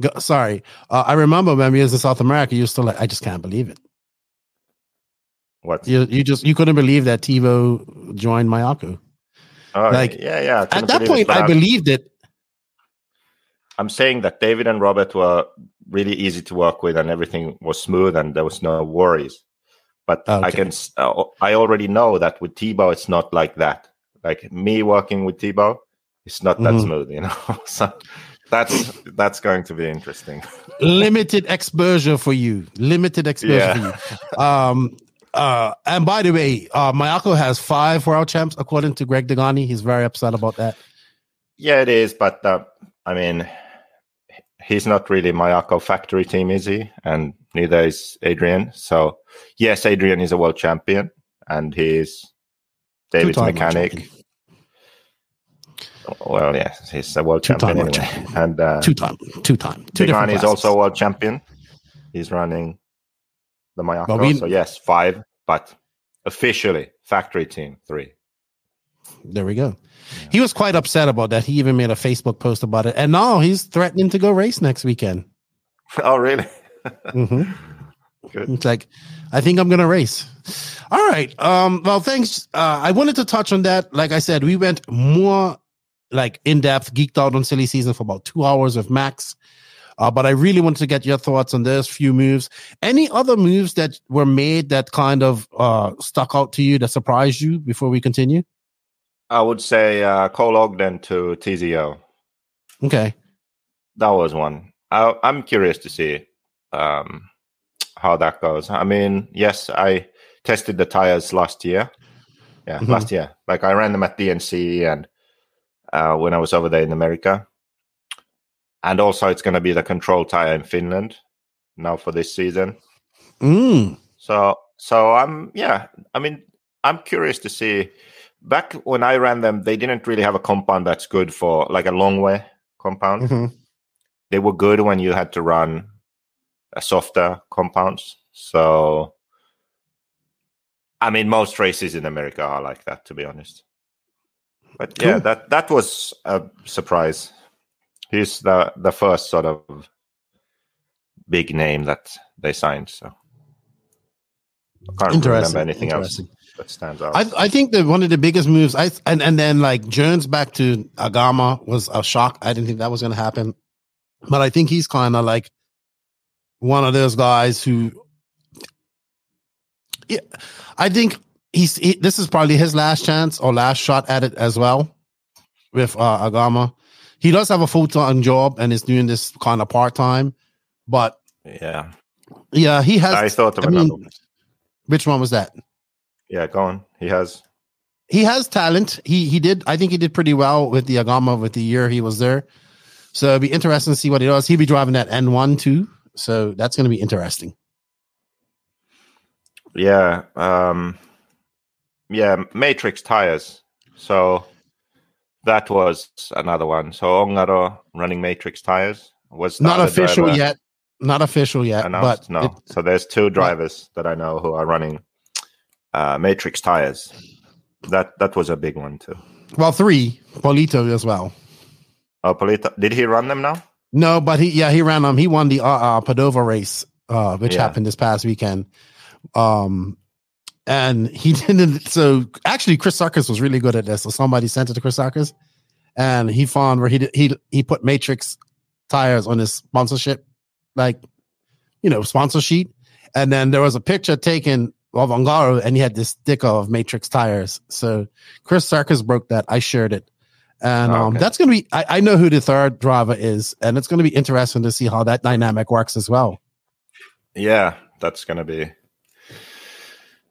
go, sorry. Uh, I remember when we was in South America, you still like, I just can't believe it. what You you just you couldn't believe that Tebo joined Mayako. oh, like, yeah yeah At that believe it, point, I I'm- believed it. I'm saying that David and Robert were really easy to work with, and everything was smooth, and there was no worries. But I can, uh, I already know that with Tebo, it's not like that. Like me working with Tebo, it's not that Mhm. smooth, you know. so that's that's going to be interesting. Limited exposure for you. Limited exposure Yeah. for you. Um. Uh. And by the way, uh, Mayako has five world champs according to Greg Degani. He's very upset about that. Yeah, it is, but uh, I mean, he's not really Mayako factory team, is he? And neither is Adrian. So yes, Adrian is a world champion, and he's David's Two-time mechanic. Well, yes, he's a world Two-time champion anyway. champion. And uh, Two time. Two time. Two different Tigran is also a world champion. He's running the Mayako. But we- so yes, five, but officially factory team three. There we go. He was quite upset about that. He even made a Facebook post about it, and now he's threatening to go race next weekend. oh, really? hmm Good. It's like, I think I'm gonna race. All right. Um. Well, thanks. Uh, I wanted to touch on that. Like I said, we went more like in depth, geeked out on silly season for about two hours with Max. Uh, but I really wanted to get your thoughts on this few moves. Any other moves that were made that kind of uh stuck out to you that surprised you before we continue? I would say uh, Cole Ogden to TZO. Okay. That was one. I, I'm curious to see um, how that goes. I mean, yes, I tested the tires last year. Yeah, Mhm. last year. Like I ran them at DNC and uh, when I was over there in America. And also, it's going to be the control tire in Finland now for this season. Mm. So, so I'm yeah. I mean, I'm curious to see. Back when I ran them, they didn't really have a compound that's good for like a long way compound Mhm. they were good when you had to run softer compounds. So, I mean, most races in America are like that, to be honest. But yeah, Cool. that that was a surprise. He's the the first sort of big name that they signed. So, I can't remember anything else. That stands out. I, I think that one of the biggest moves, I and, and then like Jones back to Agama was a shock. I didn't think that was going to happen, but I think he's kind of like one of those guys who, yeah, I think he's he, this is probably his last chance or last shot at it as well with uh, Agama. He does have a full time job and is doing this kind of part time, but yeah, yeah, he has. I thought of I mean, another one. which one was that? Yeah, go on. He has. he has talent. He he did. I think he did pretty well with the Agama with the year he was there. So it'd be interesting to see what he does. He'll be driving that N one too. So that's going to be interesting. Yeah, um, yeah, Matrix tires. So that was another one. So Ongaro running Matrix tires was Not official driver yet. Not official yet. Announced? But no. it- so there's two drivers that I know who are running uh, Matrix tires. That that was a big one too. well, three Polito as well. Oh, Polito, did he run them now? No, but he yeah he ran um he won the uh, uh Padova race uh which Yeah. happened this past weekend. Um and he didn't so actually Chris Sarkis was really good at this. So somebody sent it to Chris Sarkis and he found where he did, he he put Matrix tires on his sponsorship like you know, sponsor sheet. And then there was a picture taken of Ongaro and he had this sticker of Matrix tires. So Chris Sarkis broke that. I shared it. And um, Okay. that's going to be, I, I know who the third driver is. And it's going to be interesting to see how that dynamic works as well. Yeah, that's gonna be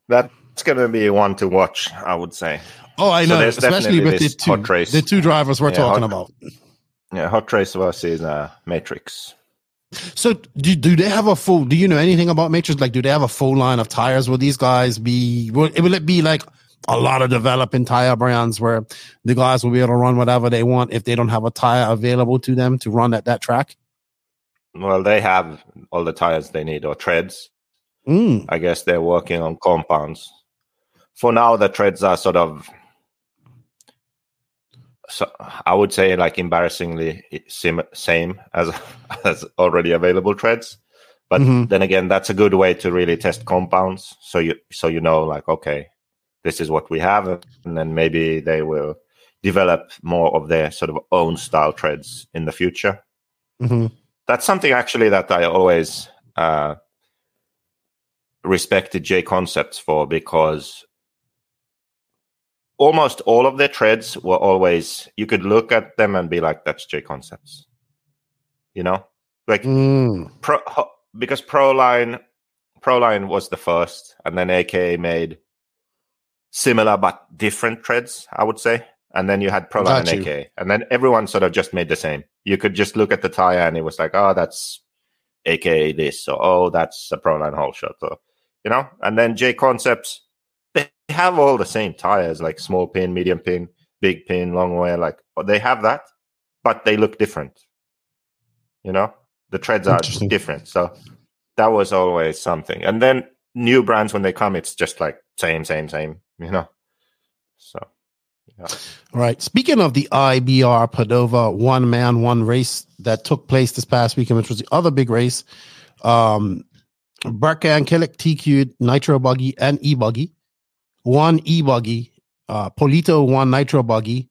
that's gonna be one to watch. I would say. Oh, I know, there's especially with the two, the two drivers we're Yeah, talking hot- about. Yeah, hot race versus uh, Matrix. So do, do they have a full, do you know anything about Matrix? Like, do they have a full line of tires? Will these guys be, will, will it be like a lot of developing tire brands where the guys will be able to run whatever they want if they don't have a tire available to them to run at that track? Well, they have all the tires they need or treads. Mm. I guess they're working on compounds. For now, the treads are sort of, so I would say, like embarrassingly sim- same as as already available treads. But Mhm. then again, that's a good way to really test compounds. So you so you know, like, okay, this is what we have, and then maybe they will develop more of their sort of own style treads in the future hmm that's something actually that I always uh, respected J Concepts for because almost all of their treads were always you could look at them and be like, "That's J Concepts," you know, like Mm. pro because Proline Proline was the first, and then AK made similar but different treads, I would say. And then you had Proline and you. AK, and then everyone sort of just made the same. You could just look at the tire, and it was like, oh, that's AK this, or oh, that's a Proline whole shot, or you know. And then J Concepts, have all the same tires, like small pin, medium pin, big pin, long wear, like they have that, but they look different. You know, the treads are different, so that was always something. And then new brands when they come, it's just like same, same, same. You know, so All right. Speaking of the IBR Padova one man, one race that took place this past weekend, which was the other big race, um, Barkan Killick TQ Nitro Buggy and E Buggy, one E Buggy, uh, Polito one Nitro Buggy.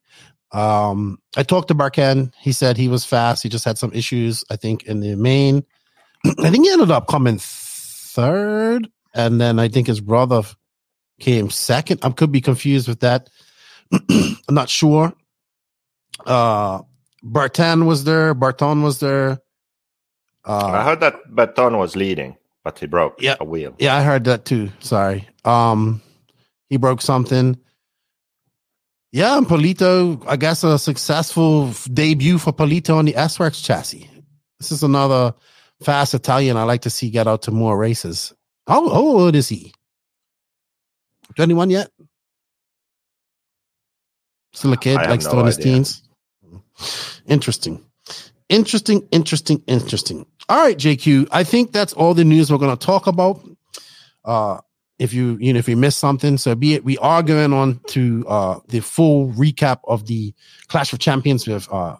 Um, I talked to Barkan. He said he was fast. He just had some issues, I think, in the main. I think he ended up coming third, and then I think his brother came second. I could be confused with that. I'm not sure. Uh Bartan was there, Barton was there. Uh, I heard that Barton was leading, but he broke Yeah. a wheel. yeah, I heard that too. Sorry. Um he broke something. Yeah, and Polito, I guess a successful debut for Polito on the S-Works chassis. This is another fast Italian I like to see get out to more races. How, how old is he? 21 yet? Still a kid, like no still in his idea. teens. Interesting. Interesting, interesting, interesting. All right, JQ. I think that's all the news we're going to talk about. Uh, if you you know if you missed something, so be it. We are going on to uh the full recap of the Clash of Champions with uh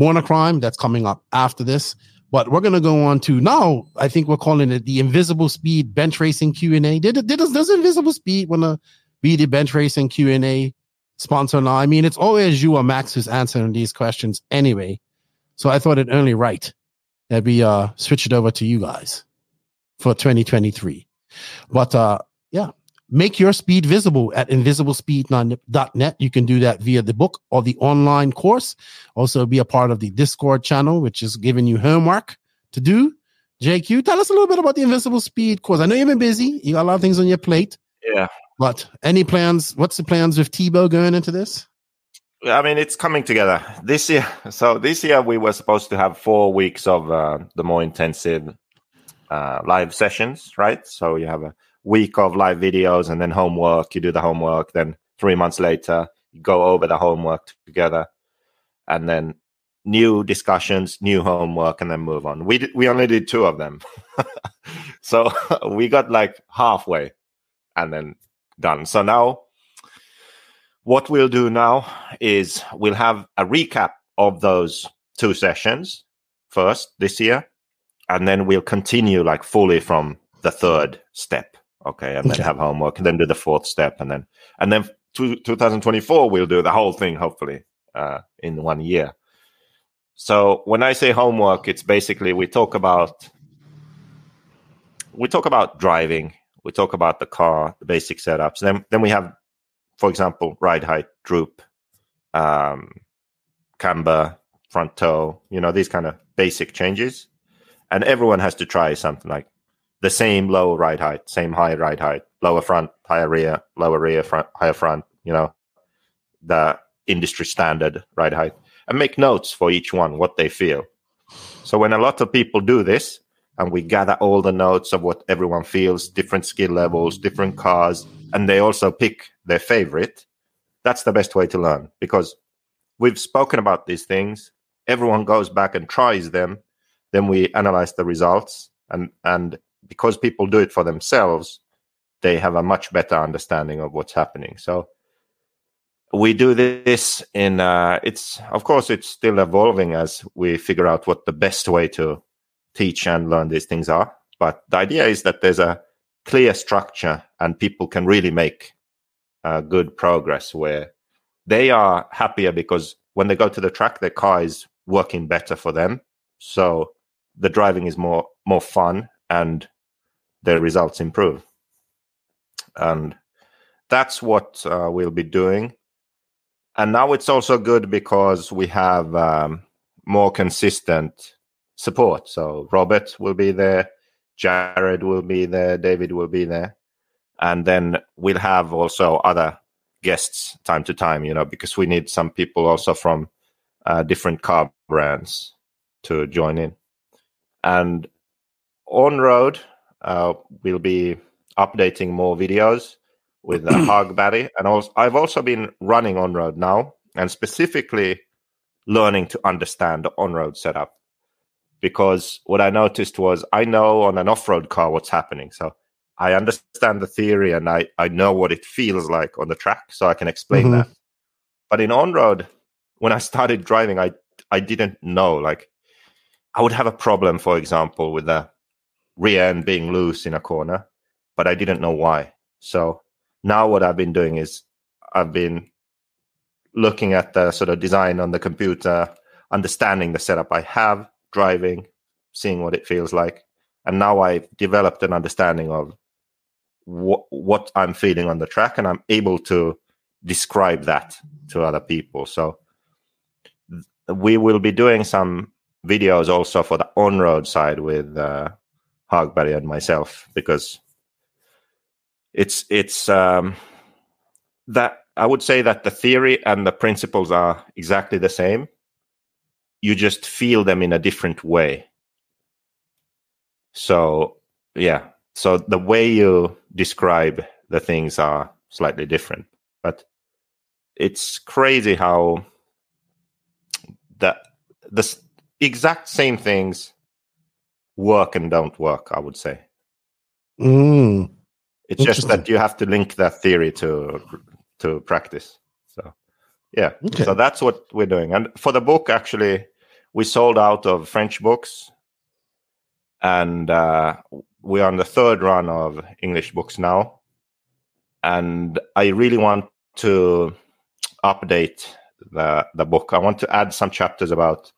a Crime that's coming up after this. But we're gonna go on to now. I think we're calling it the Invisible Speed Bench Racing Q and A. Did? Did does, does Invisible Speed want to be the Bench Racing Q and A sponsor now? I mean, it's always you or Max who's answering these questions anyway. So I thought it only right that we uh switch it over to you guys for 2023. But uh yeah, make your speed visible at invisiblespeed.net. You can do that via the book or the online course. Also be a part of the Discord channel, which is giving you homework to do. JQ, tell us a little bit about the Invisible Speed course. I know you've been busy. You got a lot of things on your plate. Yeah. But any plans? What's the plans with Tebo going into this? I mean, it's coming together this year. So this year we were supposed to have four weeks of uh, the more intensive uh, live sessions, right? So you have a week of live videos and then homework. You do the homework. Then three months later, you go over the homework together, and then new discussions, new homework, and then move on. We we only did two of them, so we got like halfway, and then done. So now what we'll do now is we'll have a recap of those two sessions first this year, and then we'll continue like fully from the third step. Okay, and Okay. then have homework, and then do the fourth step, and then and then to 2024 we'll do the whole thing hopefully uh, in one year. So when I say homework, it's basically we talk about we talk about driving, we talk about the car, the basic setups. Then then we have, for example, ride height, droop, um, camber, front toe. You know these kind of basic changes, and everyone has to try something like the same low ride height, same high ride height, lower front, higher rear, lower rear, front, higher front. You know, the industry standard ride height, and make notes for each one what they feel. So when a lot of people do this, and we gather all the notes of what everyone feels, different skill levels, different cars, and they also pick their favorite. That's the best way to learn because we've spoken about these things. Everyone goes back and tries them. Then we analyze the results, and and because people do it for themselves, they have a much better understanding of what's happening. So we do this in uh, it's of course it's still evolving as we figure out what the best way to teach and learn these things are but the idea is that there's a clear structure and people can really make uh, good progress where they are happier because when they go to the track their car is working better for them so the driving is more more fun and their results improve and that's what uh, we'll be doing and now it's also good because we have um, more consistent support. So Robert will be there, Jared will be there, David will be there, and then we'll have also other guests time to time. You know, because we need some people also from uh, different car brands to join in. And on road, uh, we'll be updating more videos with a hog battery. And also, I've also been running on road now and specifically learning to understand the on road setup. Because what I noticed was I know on an off road car what's happening. So I understand the theory and I, I know what it feels like on the track. So I can explain mm-hmm. that. But in on road, when I started driving, I, I didn't know. Like, I would have a problem, for example, with the rear end being loose in a corner, but I didn't know why. So now what I've been doing is I've been looking at the sort of design on the computer, understanding the setup I have, driving, seeing what it feels like, and now I've developed an understanding of what I'm feeling on the track, and I'm able to describe that to other people. So we will be doing some videos also for the on-road side with uh, Hagberg and myself because it's it's um, that I would say that the theory and the principles are exactly the same. You just feel them in a different way. So yeah, so the way you describe the things are slightly different, but it's crazy how that the exact same things work and don't work. I would say. Mm. It's just that you have to link that theory to to practice. So yeah, okay. so that's what we're doing. And for the book, actually, we sold out of French books, and uh, we're on the third run of English books now. And I really want to update the the book. I want to add some chapters about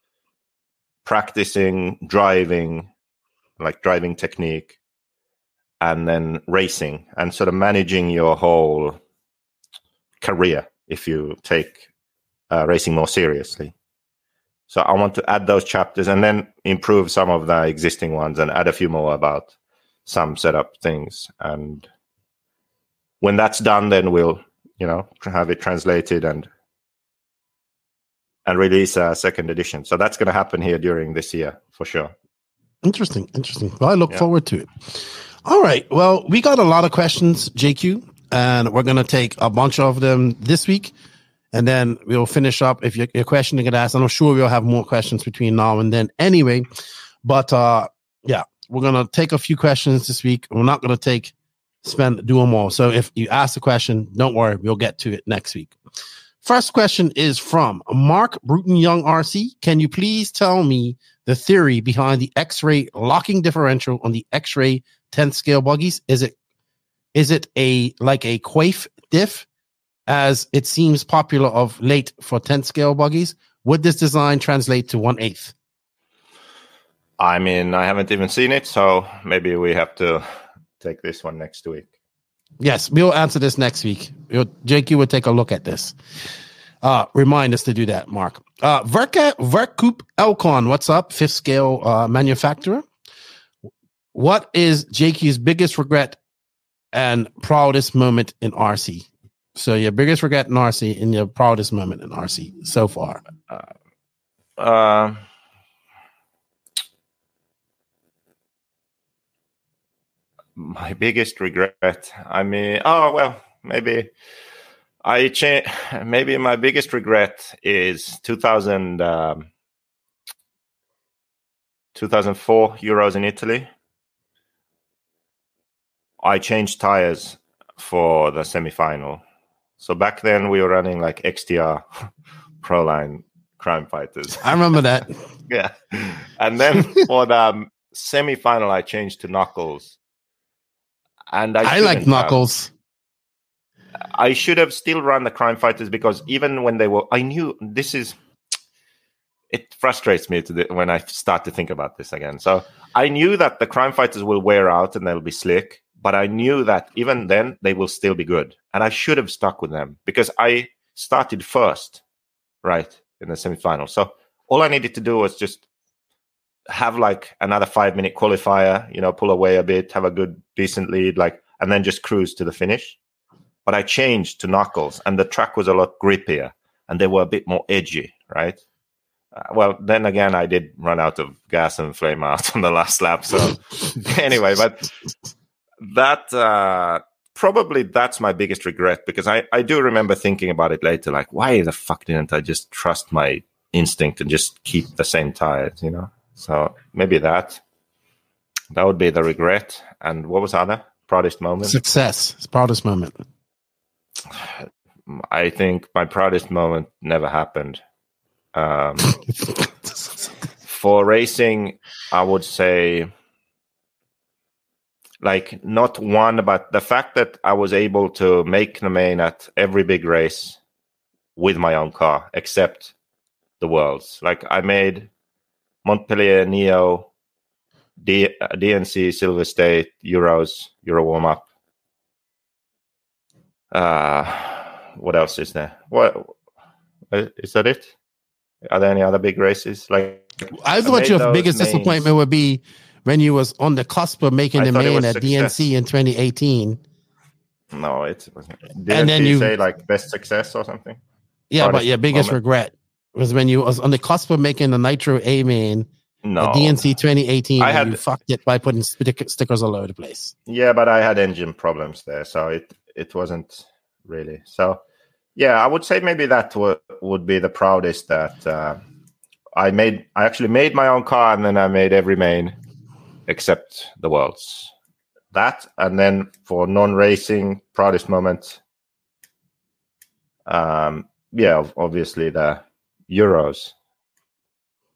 practicing driving, like driving technique, and then racing and sort of managing your whole career if you take uh, racing more seriously. So I want to add those chapters and then improve some of the existing ones and add a few more about some setup things. And when that's done, then we'll, you know, have it translated and and release a second edition. So that's going to happen here during this year for sure. Interesting, interesting. Well, I look yeah. forward to it. All right. Well, we got a lot of questions, JQ, and we're going to take a bunch of them this week. And then we'll finish up. If your, your question to get asked, I'm sure we'll have more questions between now and then anyway. But uh, yeah, we're going to take a few questions this week. We're not going to take, spend, do them all. So if you ask a question, don't worry, we'll get to it next week. First question is from Mark Bruton Young RC. Can you please tell me the theory behind the X-ray locking differential on the X-ray 10th scale buggies? Is it is it a like a Quaife diff as it seems popular of late for 10th scale buggies? Would this design translate to one eighth? I mean, I haven't even seen it, so maybe we have to take this one next week. Yes, we'll answer this next week. We'll, you will take a look at this. Uh, remind us to do that, Mark. Uh, Verka, Verkoop Elcon, what's up? Fifth scale uh, manufacturer. What is JQ's biggest regret and proudest moment in RC? So your biggest regret in RC and your proudest moment in RC so far. Uh, my biggest regret. I mean, oh well, maybe I change. Maybe my biggest regret is 2000, um, 2004 Euros in Italy. I changed tires for the semi-final. So back then we were running like XTR Proline Crime Fighters. I remember that. yeah. And then for the um, semi-final, I changed to Knuckles. And I, I like have. Knuckles. I should have still run the Crime Fighters because even when they were, I knew this is. It frustrates me to the, when I start to think about this again. So I knew that the Crime Fighters will wear out and they'll be slick, but I knew that even then they will still be good, and I should have stuck with them because I started first, right in the semifinal. So all I needed to do was just have like another five minute qualifier, you know, pull away a bit, have a good decent lead, like, and then just cruise to the finish. But I changed to knuckles, and the track was a lot grippier, and they were a bit more edgy, right? Uh, well, then again, I did run out of gas and flame out on the last lap. So anyway, but that uh, probably that's my biggest regret because I I do remember thinking about it later, like why the fuck didn't I just trust my instinct and just keep the same tires, you know? So maybe that that would be the regret. And what was other proudest moment? Success. It's proudest moment. I think my proudest moment never happened. Um, for racing, I would say, like, not one, but the fact that I was able to make the main at every big race with my own car, except the Worlds. Like, I made Montpellier, Neo, D- uh, DNC, Silver State, Euros, Euro warm up. Uh, what else is there? What uh, that? It? Are there any other big races? Like I thought your biggest mains. disappointment would be when you was on the cusp of making I the main at success. DNC in 2018. No, it wasn't. Didn't And then you say like best success or something? Yeah, but Proudest your biggest moment. regret was when you was on the cusp of making the Nitro A main No. DNC 2018. I had- fucked it by putting stickers all over the place. Yeah, but I had engine problems there, so it it wasn't really. So yeah, I would say maybe that would would be the proudest that uh, I made. I actually made my own car, and then I made every main except the worlds. That, and then for non-racing proudest moment, um, yeah, obviously the Euros.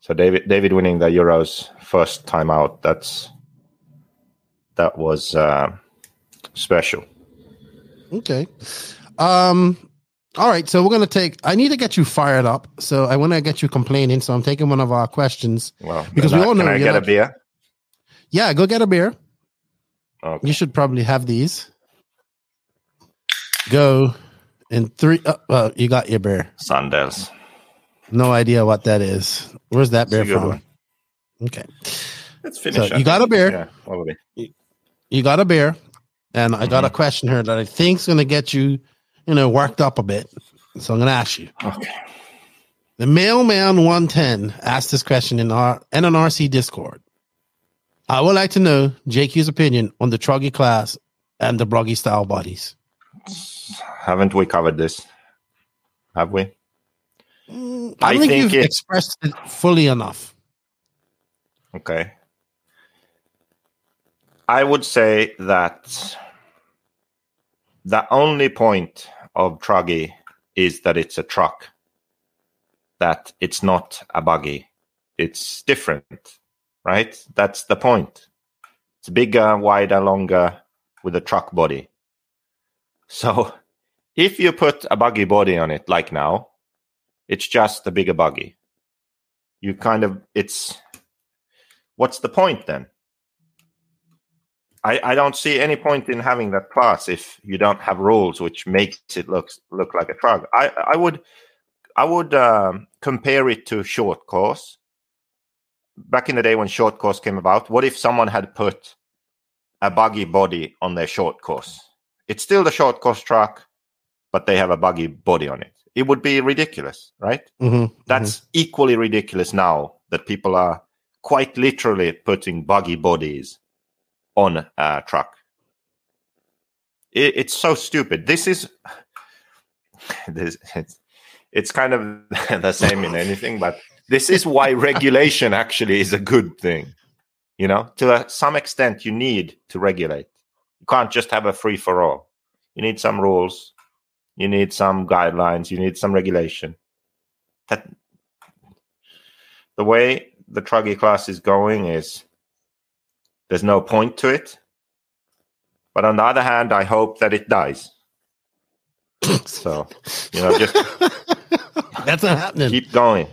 So David David winning the Euros first time out. That's that was uh, special. Okay. Um. All right. So we're gonna take. I need to get you fired up. So I want to get you complaining. So I'm taking one of our questions. Well, Because we I- all know Can I get a beer? Yeah. Go get a beer. Okay. You should probably have these. Go in three. Uh, well, you got your beer. Sandals. No idea what that is. Where's that beer from? one. Okay. Let's finish. So you got a beer? Yeah. You got a beer, and I Mm-hmm. got a question here that I think's going to get you, you know, worked up a bit. So I'm going to ask you. Okay. The mailman 110 asked this question in our NNRC Discord. I would like to know JQ's opinion on the Truggy class and the Broggy style bodies. Haven't we covered this? Have we? Mm, I don't I think, think you've it- expressed it fully enough. Okay. I would say that the only point of truggy is that it's a truck, that it's not a buggy. It's different, right? That's the point. It's bigger, wider, longer with a truck body. So if you put a buggy body on it, like now, it's just a bigger buggy. You kind of, it's what's the point then? I, I don't see any point in having that class if you don't have rules which makes it look look like a truck. I I would I would um, compare it to short course. Back in the day when short course came about, what if someone had put a buggy body on their short course? It's still the short course truck, but they have a buggy body on it. It would be ridiculous, right? Mm-hmm, That's mm-hmm. equally ridiculous now that people are quite literally putting buggy bodies on a truck. It, it's so stupid. This is this it's, it's kind of the same in anything, but this is why regulation actually is a good thing. You know, to some extent, you need to regulate. You can't just have a free for all. You need some rules. You need some guidelines. You need some regulation. That the way the truggy class is going is there's no point to it. But on the other hand, I hope that it dies. so, you know, just that's not happening. Keep going.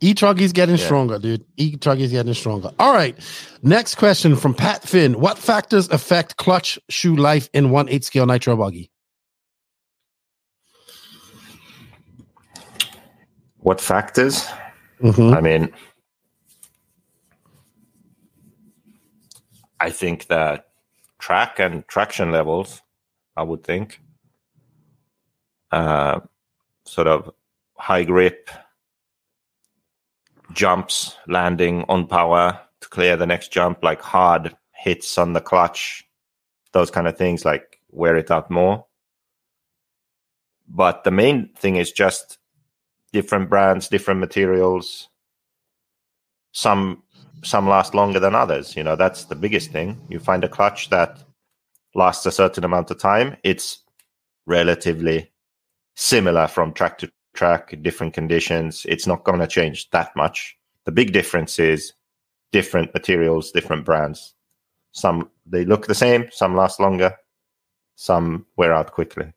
E Truggy's getting yeah. stronger, dude. E Truggy's getting stronger. All right. Next question from Pat Finn. What factors affect clutch shoe life in 1 8 scale nitro buggy? What factors? Mm-hmm. I mean, I think that track and traction levels, I would think, uh, sort of high grip, jumps, landing on power to clear the next jump, like hard hits on the clutch, those kind of things, like wear it out more. But the main thing is just different brands, different materials. Some some last longer than others. You know, that's the biggest thing. You find a clutch that lasts a certain amount of time. It's relatively similar from track to track, different conditions. It's not going to change that much. The big difference is different materials, different brands. Some they look the same, some last longer, some wear out quickly.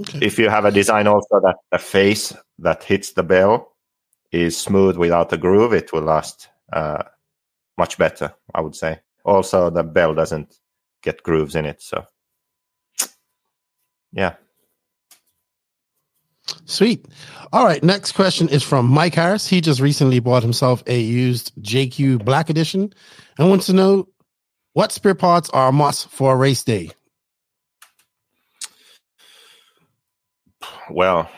Okay. If you have a design also that a face that hits the bell is smooth without a groove, it will last uh, much better, I would say. Also, the bell doesn't get grooves in it. So, yeah. Sweet. All right. Next question is from Mike Harris. He just recently bought himself a used JQ Black Edition and wants to know what spare parts are a must for a race day. Well,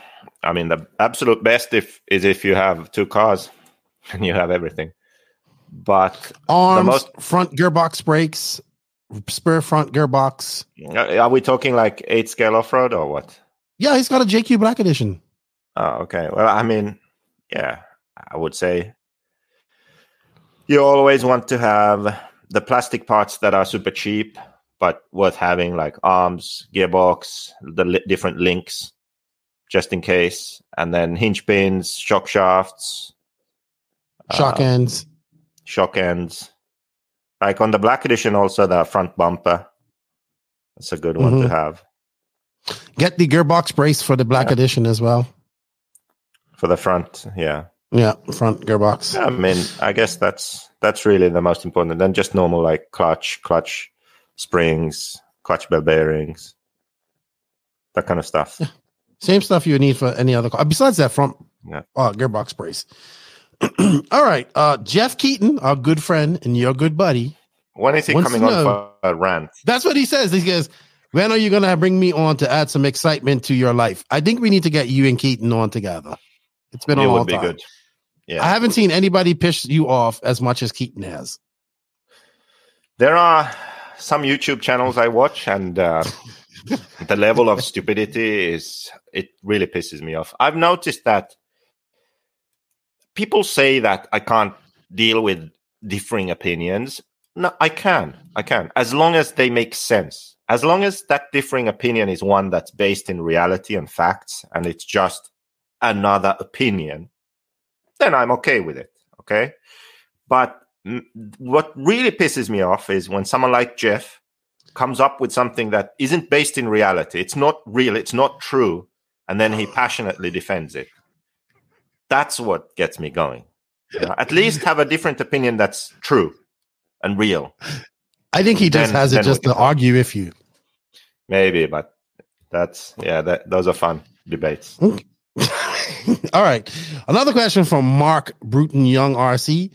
I mean, the absolute best if is if you have two cars and you have everything. But arms, the most front gearbox brakes, spare front gearbox. Are we talking like eight scale off road or what? Yeah, he's got a JQ Black Edition. Oh, okay. Well, I mean, yeah, I would say you always want to have the plastic parts that are super cheap but worth having, like arms, gearbox, the li- different links just in case, and then hinge pins, shock shafts, shock uh, ends, shock ends. Like on the black edition, also the front bumper. That's a good mm-hmm. one to mm-hmm. have. Get the gearbox brace for the black yeah. edition as well. For the front, yeah. Yeah, front gearbox. Yeah, I mean, I guess that's that's really the most important. Then just normal like clutch, clutch springs, clutch bell bearings, that kind of stuff. Yeah. Same stuff you would need for any other car. Besides that front yeah. uh, gearbox brace. All right. Uh, Jeff Keaton, our good friend and your good buddy. When is he coming on for a rant? That's what he says. He goes, when are you going to bring me on to add some excitement to your life? I think we need to get you and Keaton on together. It's been a it long would be time. good. Yeah. I haven't seen anybody piss you off as much as Keaton has. There are some YouTube channels I watch, and uh, the level of stupidity is it really pisses me off. I've noticed that people say that I can't deal with differing opinions. No, I can. I can. As long as they make sense. As long as that differing opinion is one that's based in reality and facts and it's just another opinion, then I'm okay with it. Okay. But what really pisses me off is when someone like Jeff comes up with something that isn't based in reality. It's not real. It's not true. And then he passionately defends it. That's what gets me going. Yeah, at least have a different opinion that's true and real. I think he just Then- has it just to argue with you. Maybe, but that's yeah. That those are fun debates. All right. Another question from Mark Bruton Young RC.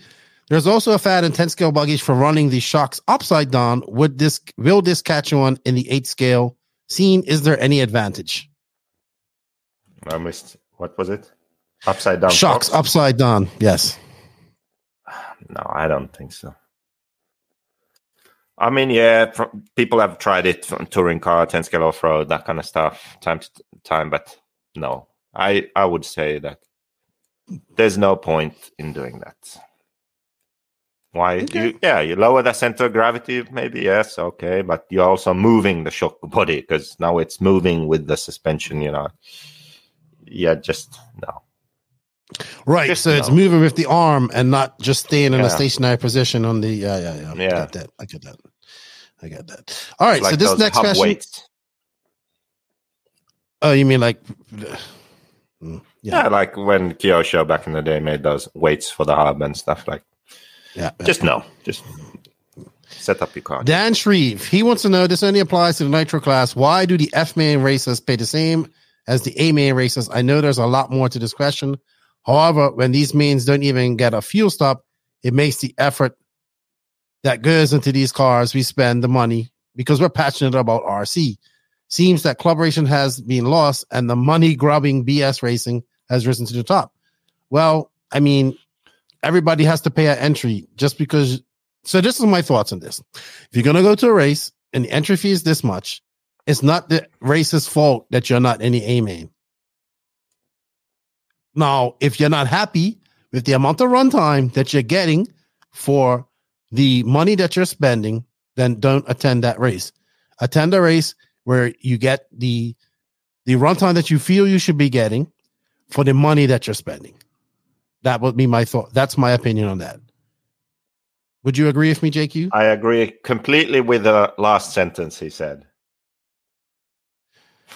There's also a fad in 10 scale buggies for running the shocks upside down. Would this will this catch on in the 8 scale scene? Is there any advantage? I missed. What was it? Upside down shocks upside down. Yes. No, I don't think so. I mean, yeah, people have tried it from touring car, ten scale off road, that kind of stuff, time to time. But no, I I would say that there's no point in doing that. Why? You, yeah, you lower the center of gravity, maybe yes, okay, but you're also moving the shock body because now it's moving with the suspension. You know, yeah, just no. Right. Just so it's moving with the arm and not just staying in a stationary position on the yeah, yeah, yeah. I Yeah. get that. I get that. I get that. All right. so this next question. weights. Oh, you mean like Mm, Yeah. yeah, like when Kyosho back in the day made those weights for the hub and stuff like. Yeah. yeah. Just no, just set up your car. Dan Shreve, he wants to know this only applies to the Nitro class. Why do the F main racers pay the same as the A main racers? I know there's a lot more to this question. However, when these mains don't even get a fuel stop, it makes the effort that goes into these cars, we spend the money because we're passionate about RC. Seems that club racing has been lost and the money grubbing BS racing has risen to the top. Well, I mean, everybody has to pay an entry just because. So, this is my thoughts on this. If you're going to go to a race and the entry fee is this much, it's not the race's fault that you're not in the A main. Now, if you're not happy with the amount of runtime that you're getting for the money that you're spending, then don't attend that race. Attend a race where you get the the runtime that you feel you should be getting for the money that you're spending. That would be my thought. That's my opinion on that. Would you agree with me, JQ? I agree completely with the last sentence he said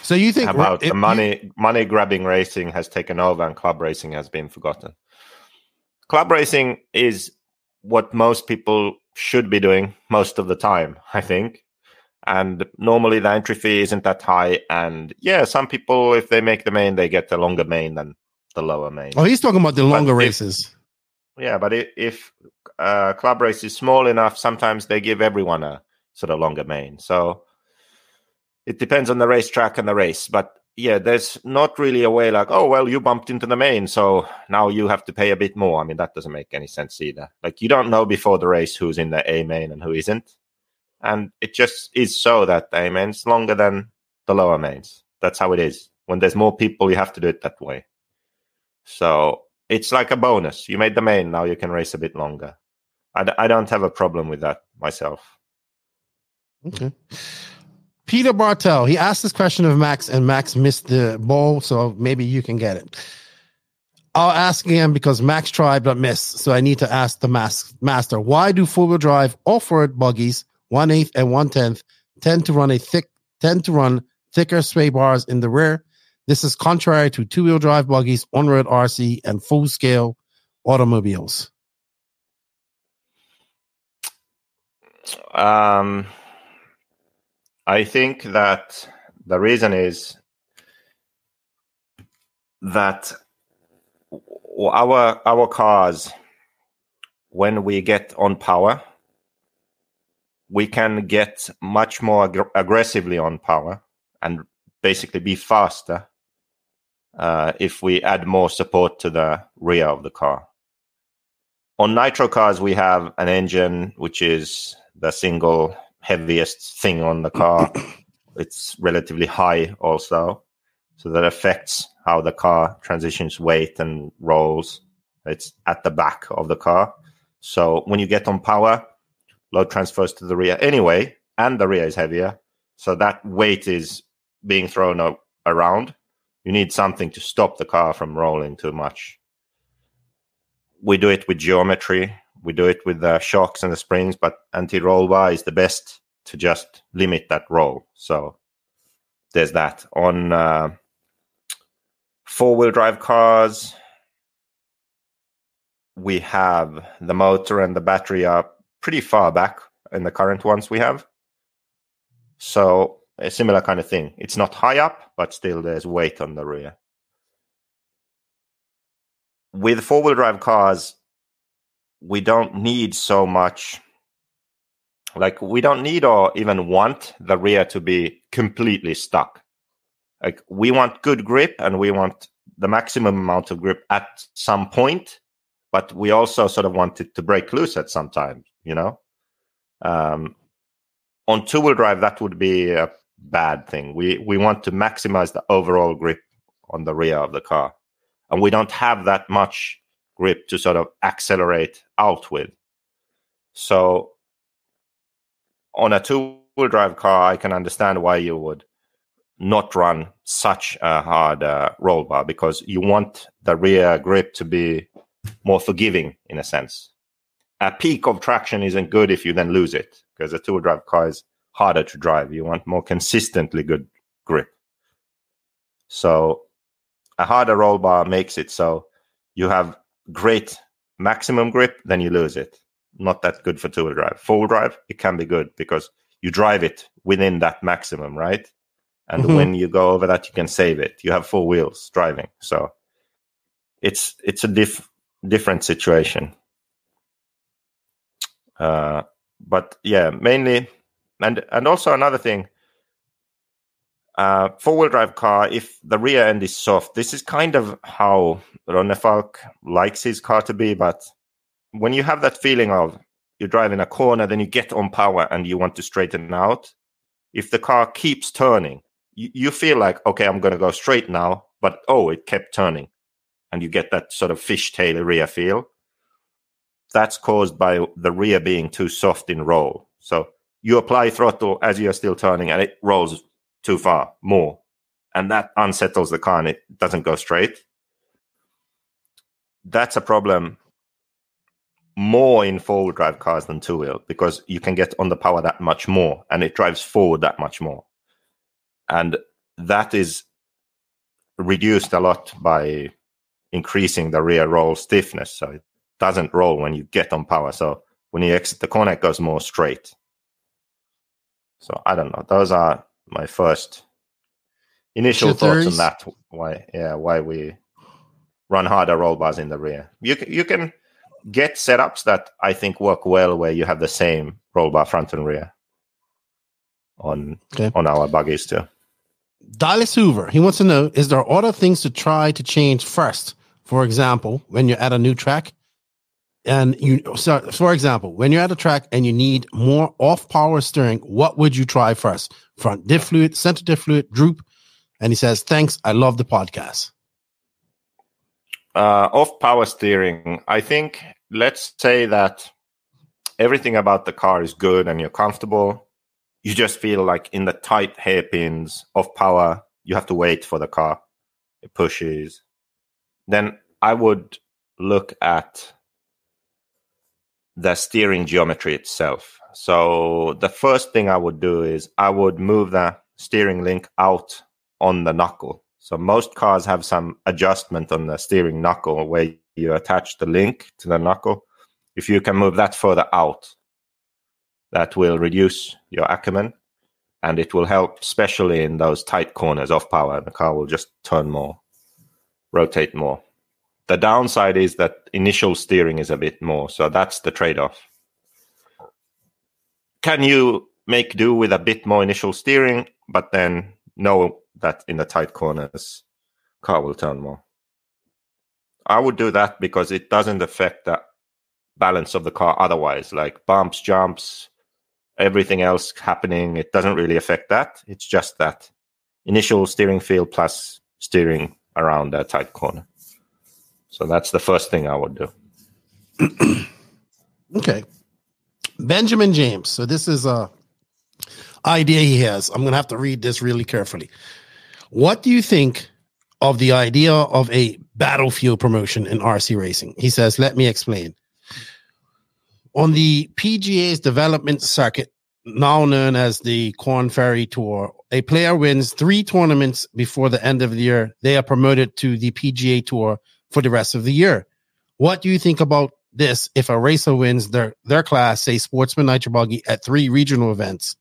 So you think about the you- money money grabbing racing has taken over and club racing has been forgotten. Club racing is what most people should be doing most of the time, I think. And normally the entry fee isn't that high. And yeah, some people, if they make the main, they get a longer main than the lower main. Oh, he's talking about the longer if- races. Yeah, but i- if uh, club race is small enough, sometimes they give everyone a sort of longer main. So it depends on the racetrack and the race. But yeah, there's not really a way like, oh, well, you bumped into the main, so now you have to pay a bit more. I mean, that doesn't make any sense either. Like, you don't know before the race who's in the A main and who isn't. And it just is so that the A main's longer than the lower mains. That's how it is. When there's more people, you have to do it that way. So it's like a bonus. You made the main, now you can race a bit longer. I, d- I don't have a problem with that myself. Okay. Peter Bartel, he asked this question of Max, and Max missed the ball, so maybe you can get it. I'll ask again because Max tried but missed, so I need to ask the mas- master. Why do four-wheel drive off-road buggies, one eighth and one tenth, tend to run a thick tend to run thicker sway bars in the rear? This is contrary to two-wheel drive buggies, on-road RC, and full-scale automobiles. Um, I think that the reason is that our our cars, when we get on power, we can get much more aggr- aggressively on power and basically be faster uh, if we add more support to the rear of the car. On nitro cars, we have an engine which is the single heaviest thing on the car. it's relatively high also. So that affects how the car transitions weight and rolls. It's at the back of the car. So when you get on power, load transfers to the rear anyway, and the rear is heavier. So that weight is being thrown around. You need something to stop the car from rolling too much. We do it with geometry. We do it with the shocks and the springs, but anti-roll bar is the best to just limit that roll. So there's that. On uh, four-wheel drive cars, we have the motor and the battery are pretty far back in the current ones we have. So a similar kind of thing. It's not high up, but still there's weight on the rear. With four wheel drive cars, we don't need so much. Like, we don't need or even want the rear to be completely stuck. Like, we want good grip and we want the maximum amount of grip at some point, but we also sort of want it to break loose at some time, you know? Um, on two wheel drive, that would be a bad thing. We we want to maximize the overall grip on the rear of the car, and we don't have that much grip to sort of accelerate out with. So, on a two wheel drive car, I can understand why you would not run such a hard uh, roll bar because you want the rear grip to be more forgiving in a sense. A peak of traction isn't good if you then lose it because a two wheel drive car is harder to drive. You want more consistently good grip. So a harder roll bar makes it so you have great maximum grip, then you lose it. Not that good for two wheel drive. Four wheel drive, it can be good because you drive it within that maximum, right? And mm-hmm. when you go over that, you can save it. You have four wheels driving, so it's it's a diff, different situation. Uh, but yeah, mainly and and also another thing, uh, four wheel drive car, if the rear end is soft, this is kind of how Ronnefalk likes his car to be. But when you have that feeling of you're driving a corner, then you get on power and you want to straighten out, if the car keeps turning, you, you feel like, okay, I'm going to go straight now, but oh, it kept turning. And you get that sort of fishtail rear feel. That's caused by the rear being too soft in roll. So you apply throttle as you're still turning and it rolls too far more. And that unsettles the car and it doesn't go straight. That's a problem more in four wheel drive cars than two wheel because you can get on the power that much more and it drives forward that much more. And that is reduced a lot by increasing the rear roll stiffness. So it doesn't roll when you get on power. So when you exit the corner, it goes more straight. So I don't know. Those are my first initial Two thoughts on that. Why, yeah, why we run harder roll bars in the rear. You can, you can get setups that I think work well where you have the same roll bar front and rear on okay. on our buggies too. Dallas Hoover, he wants to know: Is there other things to try to change first? For example, when you add a new track, and you so for example when you're at a track and you need more off power steering what would you try first? Front diff fluid center diff fluid droop? And he says thanks i love the podcast. Uh, off power steering i think let's say that everything about the car is good and you're comfortable. You just feel like in the tight hairpins of power you have to wait for the car. It pushes. Then i would look at the steering geometry itself. So the first thing I would do is I would move the steering link out on the knuckle. So most cars have some adjustment on the steering knuckle where you attach the link to the knuckle. If you can move that further out, that will reduce your Ackerman and it will help, especially in those tight corners off power. The car will just turn more, rotate more. The downside is that initial steering is a bit more, so that's the trade-off. Can you make do with a bit more initial steering, but then know that in the tight corners, car will turn more? I would do that because it doesn't affect the balance of the car otherwise, like bumps, jumps, everything else happening. It doesn't really affect that. It's just that initial steering feel plus steering around a tight corner. So that's the first thing I would do. okay. Benjamin James. So this is a idea he has. I'm going to have to read this really carefully. What do you think of the idea of a battlefield promotion in RC racing? He says, "Let me explain." On the PGA's development circuit, now known as the Korn Ferry Tour, a player wins three tournaments before the end of the year. They are promoted to the PGA Tour for the rest of the year. What do you think about this if a racer wins their their class, say Sportsman Nitro Buggy, at three regional events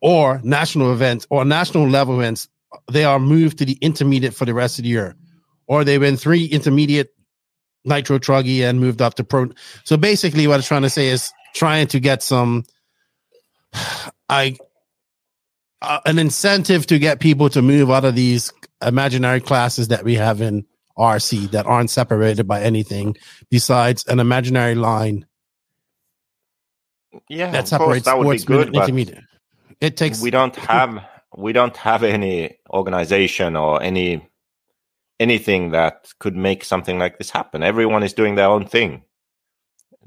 or national events or national level events, they are moved to the intermediate for the rest of the year, or they win three intermediate Nitro Truggy and moved up to pro. So basically, what I'm trying to say is trying to get some, I, uh, an incentive to get people to move out of these imaginary classes that we have in RC that aren't separated by anything besides an imaginary line. Yeah, that separates that would be good, intermediate. It takes. We don't have we don't have any organization or any anything that could make something like this happen. Everyone is doing their own thing.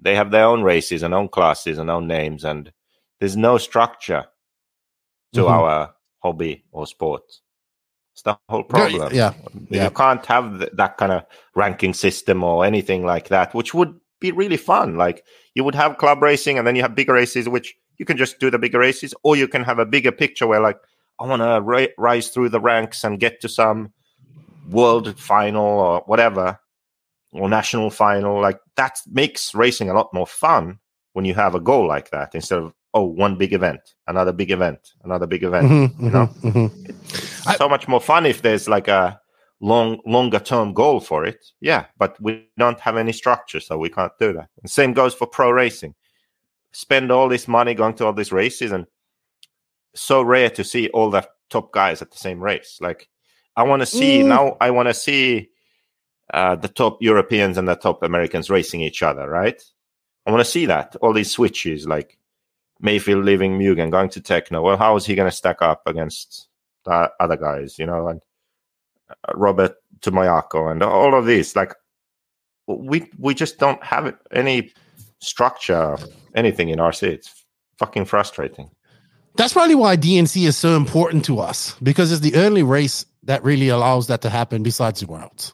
They have their own races and own classes and own names, and there's no structure to mm-hmm. our hobby or sport. It's the whole problem. Yeah, yeah. You can't have th- that kind of ranking system or anything like that, which would be really fun. Like you would have club racing, and then you have bigger races, which you can just do the bigger races, or you can have a bigger picture where, like, I want to ra- rise through the ranks and get to some world final or whatever, or national final. Like that makes racing a lot more fun when you have a goal like that instead of oh one big event another big event another big event mm-hmm, you know mm-hmm. mm-hmm. so much more fun if there's like a long longer term goal for it yeah but we don't have any structure so we can't do that and same goes for pro racing spend all this money going to all these races and so rare to see all the top guys at the same race like i want to see mm. now i want to see uh, the top europeans and the top americans racing each other right i want to see that all these switches like Maifield leaving Mugen, going to Tekno. Well, how is he going to stack up against the other guys? You know, and uh, Robert Tomoyako and all of these. Like, we we just don't have any structure, anything in RC. It's fucking frustrating. That's probably why DNC is so important to us because it's the only race that really allows that to happen besides the Worlds.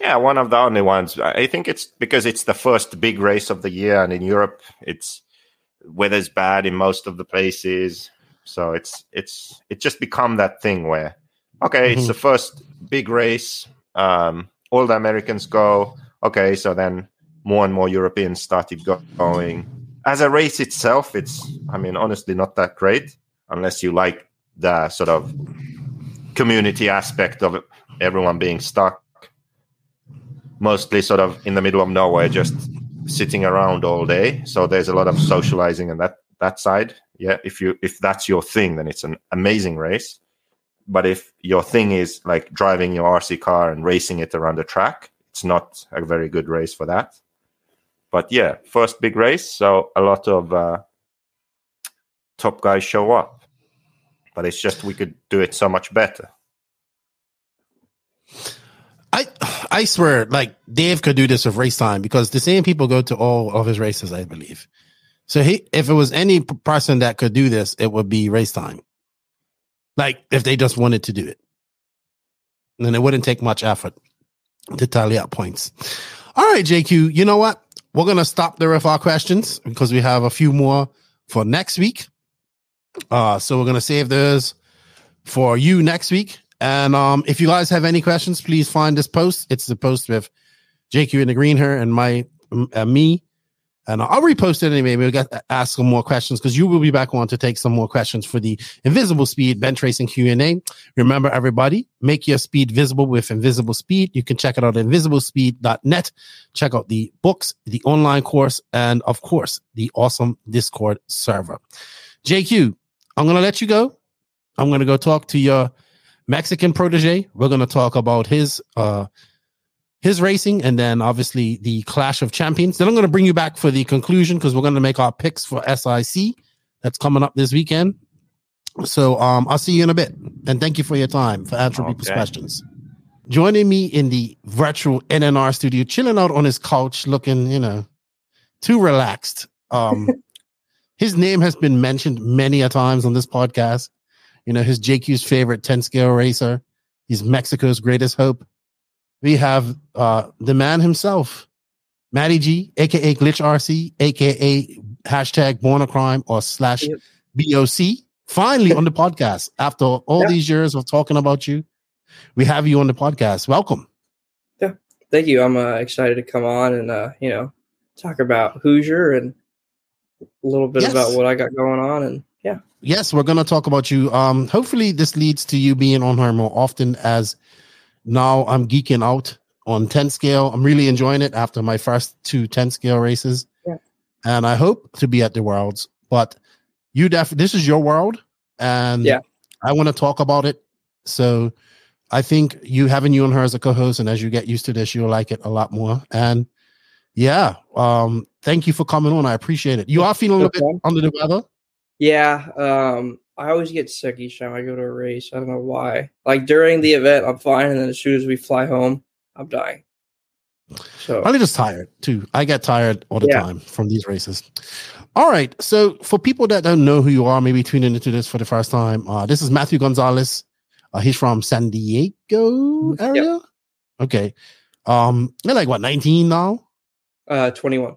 Yeah, one of the only ones. I think it's because it's the first big race of the year, and in Europe, it's weather's bad in most of the places. So it's it's it just become that thing where okay mm-hmm. it's the first big race um all the americans go. Okay so then more and more europeans started go- going. As a race itself it's i mean honestly not that great unless you like the sort of community aspect of everyone being stuck. Mostly sort of in the middle of nowhere just sitting around all day. So there's a lot of socializing and that that side. Yeah, if you if that's your thing, then it's an amazing race. But if your thing is like driving your RC car and racing it around the track, it's not a very good race for that. But yeah, first big race, so a lot of uh, top guys show up. But it's just we could do it so much better. I I swear, like Dave could do this with race time because the same people go to all of his races, I believe. So he, if it was any person that could do this, it would be race time. Like if they just wanted to do it, then it wouldn't take much effort to tally up points. All right, JQ, you know what? We're gonna stop there with our questions because we have a few more for next week. Uh, so we're gonna save those for you next week. And um, if you guys have any questions, please find this post. It's the post with JQ in the green hair and my uh, me. And I'll repost it anyway. We'll get ask some more questions because you will be back on to take some more questions for the Invisible Speed bench racing Q and A. Remember, everybody, make your speed visible with Invisible Speed. You can check it out at invisiblespeed.net. Check out the books, the online course, and of course, the awesome Discord server. JQ, I'm gonna let you go. I'm gonna go talk to your Mexican protege. We're going to talk about his uh his racing and then obviously the Clash of Champions. Then I'm going to bring you back for the conclusion because we're going to make our picks for SIC that's coming up this weekend. So um I'll see you in a bit. And thank you for your time for answering okay. people's questions. Joining me in the virtual NNR studio, chilling out on his couch, looking, you know, too relaxed. Um his name has been mentioned many a times on this podcast. You know, his JQ's favorite 10 scale racer. He's Mexico's greatest hope. We have uh, the man himself, Matty G, aka Glitch RC, aka hashtag Born a Crime or slash yep. BOC. Finally on the podcast after all yep. these years of talking about you, we have you on the podcast. Welcome. Yeah, thank you. I'm uh, excited to come on and uh, you know talk about Hoosier and a little bit Yes. about what I got going on. And Yes, we're going to talk about you. Um, hopefully, this leads to you being on her more often. As now, I'm geeking out on 10 scale. I'm really enjoying it after my first two 10 scale races, Yeah. and I hope to be at the worlds. But you definitely, this is your world, and Yeah. I want to talk about it. So, I think you having you and her as a co-host, and as you get used to this, you'll like it a lot more. And yeah, um, thank you for coming on. I appreciate it. You are feeling a little bit under the weather. Yeah. Um, I always get sick each time I go to a race. I don't know why. Like during the event, I'm fine, and then as soon as we fly home, I'm dying. So Probably just tired too. I get tired all the Yeah. time from these races. All right. So for people that don't know who you are, maybe tuning into this for the first time, uh, this is Matthew Gonzales. Uh, he's from San Diego area. Okay. Um, you're like what, 19 now? uh, 21.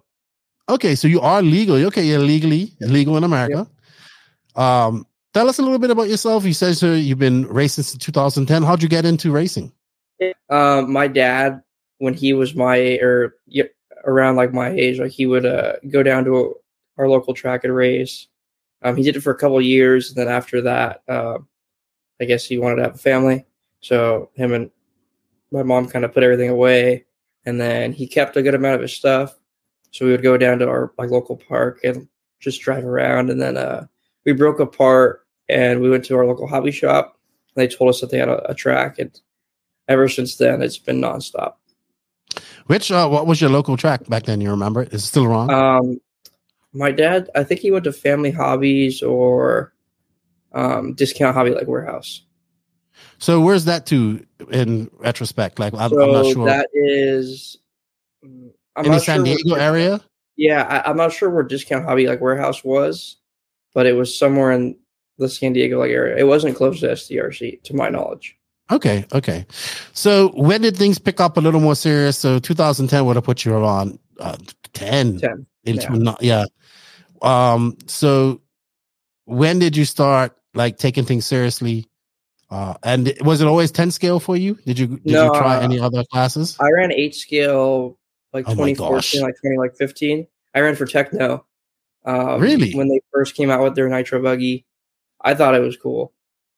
Okay, so you are legal. Okay, you're legally legal in America. Um, tell us a little bit about yourself. You said so you've been racing since 2010. How'd you get into racing? Um, my dad, when he was my or around like my age, like he would uh, go down to our local track and race. Um, he did it for a couple years, and then after that, uh, I guess he wanted to have a family. So him and my mom kind of put everything away, and then he kept a good amount of his stuff. So we would go down to our like local park and just drive around, and then uh, we broke apart and we went to our local hobby shop. They told us that they had a, a track, and ever since then it's been nonstop. Which uh, what was your local track back then? You remember? Is it still wrong? Um, my dad, I think he went to Family Hobbies or um, Discount Hobby like Warehouse. so where's that to in retrospect? Like I'm, so I'm not sure. that is. mm, I'm in the San sure Diego area? Yeah, I, I'm not sure where Discount Hobby like Warehouse was, but it was somewhere in the San Diego like area. It wasn't close to SDRC, to my knowledge. Okay, okay. So when did things pick up a little more serious? So 2010 would have put you around uh, 10. Ten. into yeah. not yeah. Um. So when did you start like taking things seriously? Uh, and was it always 10 scale for you? Did you did No, you try uh, any other classes? I ran eight scale like Oh 2014, like 20, like 15. I ran for Tekno. Um, Really? When they first came out with their Nitro buggy, I thought it was cool.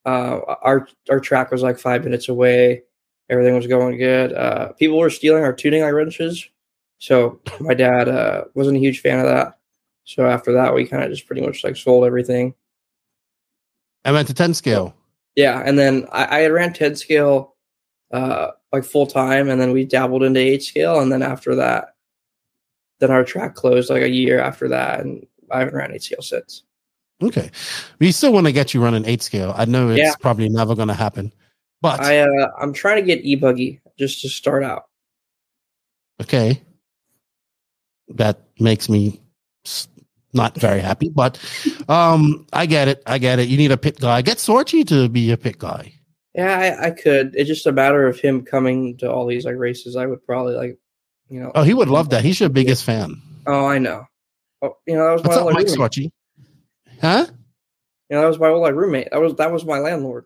Uh, our our track was like five minutes away. Everything was going good. Uh, people were stealing our tuning light wrenches, so my dad uh, wasn't a huge fan of that. So after that, we kind of just pretty much like sold everything. I went to 10 scale. Yeah, and then I, I had ran 10 scale uh like full time and then we dabbled into 8 scale and then after that then our track closed like a year after that and I haven't ran 8 scale since. Okay. We still want to get you running 8 scale. I know it's Yeah. probably never going to happen. But I uh I'm trying to get e-buggy just to start out. okay. That makes me not very happy, but um I get it. I get it. You need a pit guy. Get Sorchi to be a pit guy. Yeah, I, I could. It's just a matter of him coming to all these like races. I would probably like you know Oh, he would love that. He's your biggest fan. Oh, I know. Oh, you know, that was What's my up, old Mike roommate. Huh? You know, that was my old like roommate. That was that was my landlord.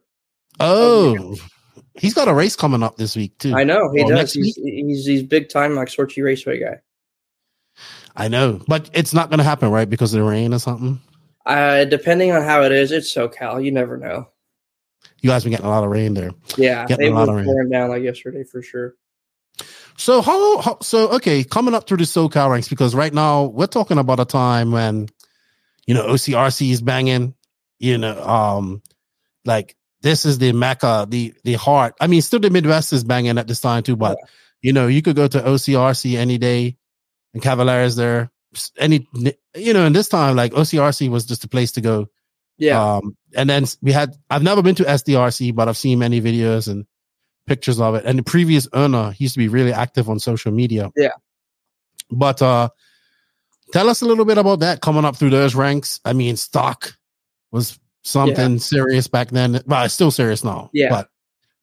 Oh, he's got a race coming up this week too. I know he Oh, does. He's, he's he's big time like Sorchi Raceway guy. I know, but it's not going to happen, right? Because of the rain or something. Uh, depending on how it is, it's SoCal. You never know. You guys been getting a lot of rain there. Yeah, Getting they a lot of rain. down like yesterday for sure. So how, how? So okay, coming up through the SoCal ranks because right now we're talking about a time when, you know, OCRC is banging. You know, um, like this is the mecca, the the heart. I mean, still the Midwest is banging at this time too, but you know, you could go to OCRC any day, and Cavalieri's there. Any, you know, in this time, like OCRC was just a place to go. Yeah, Um, and then we had, I've never been to SDRC, but I've seen many videos and pictures of it. And the previous owner he used to be really active on social media. Yeah. But, uh, tell us a little bit about that coming up through those ranks. I mean, stock was something serious back then. Well, it's still serious now. Yeah. But,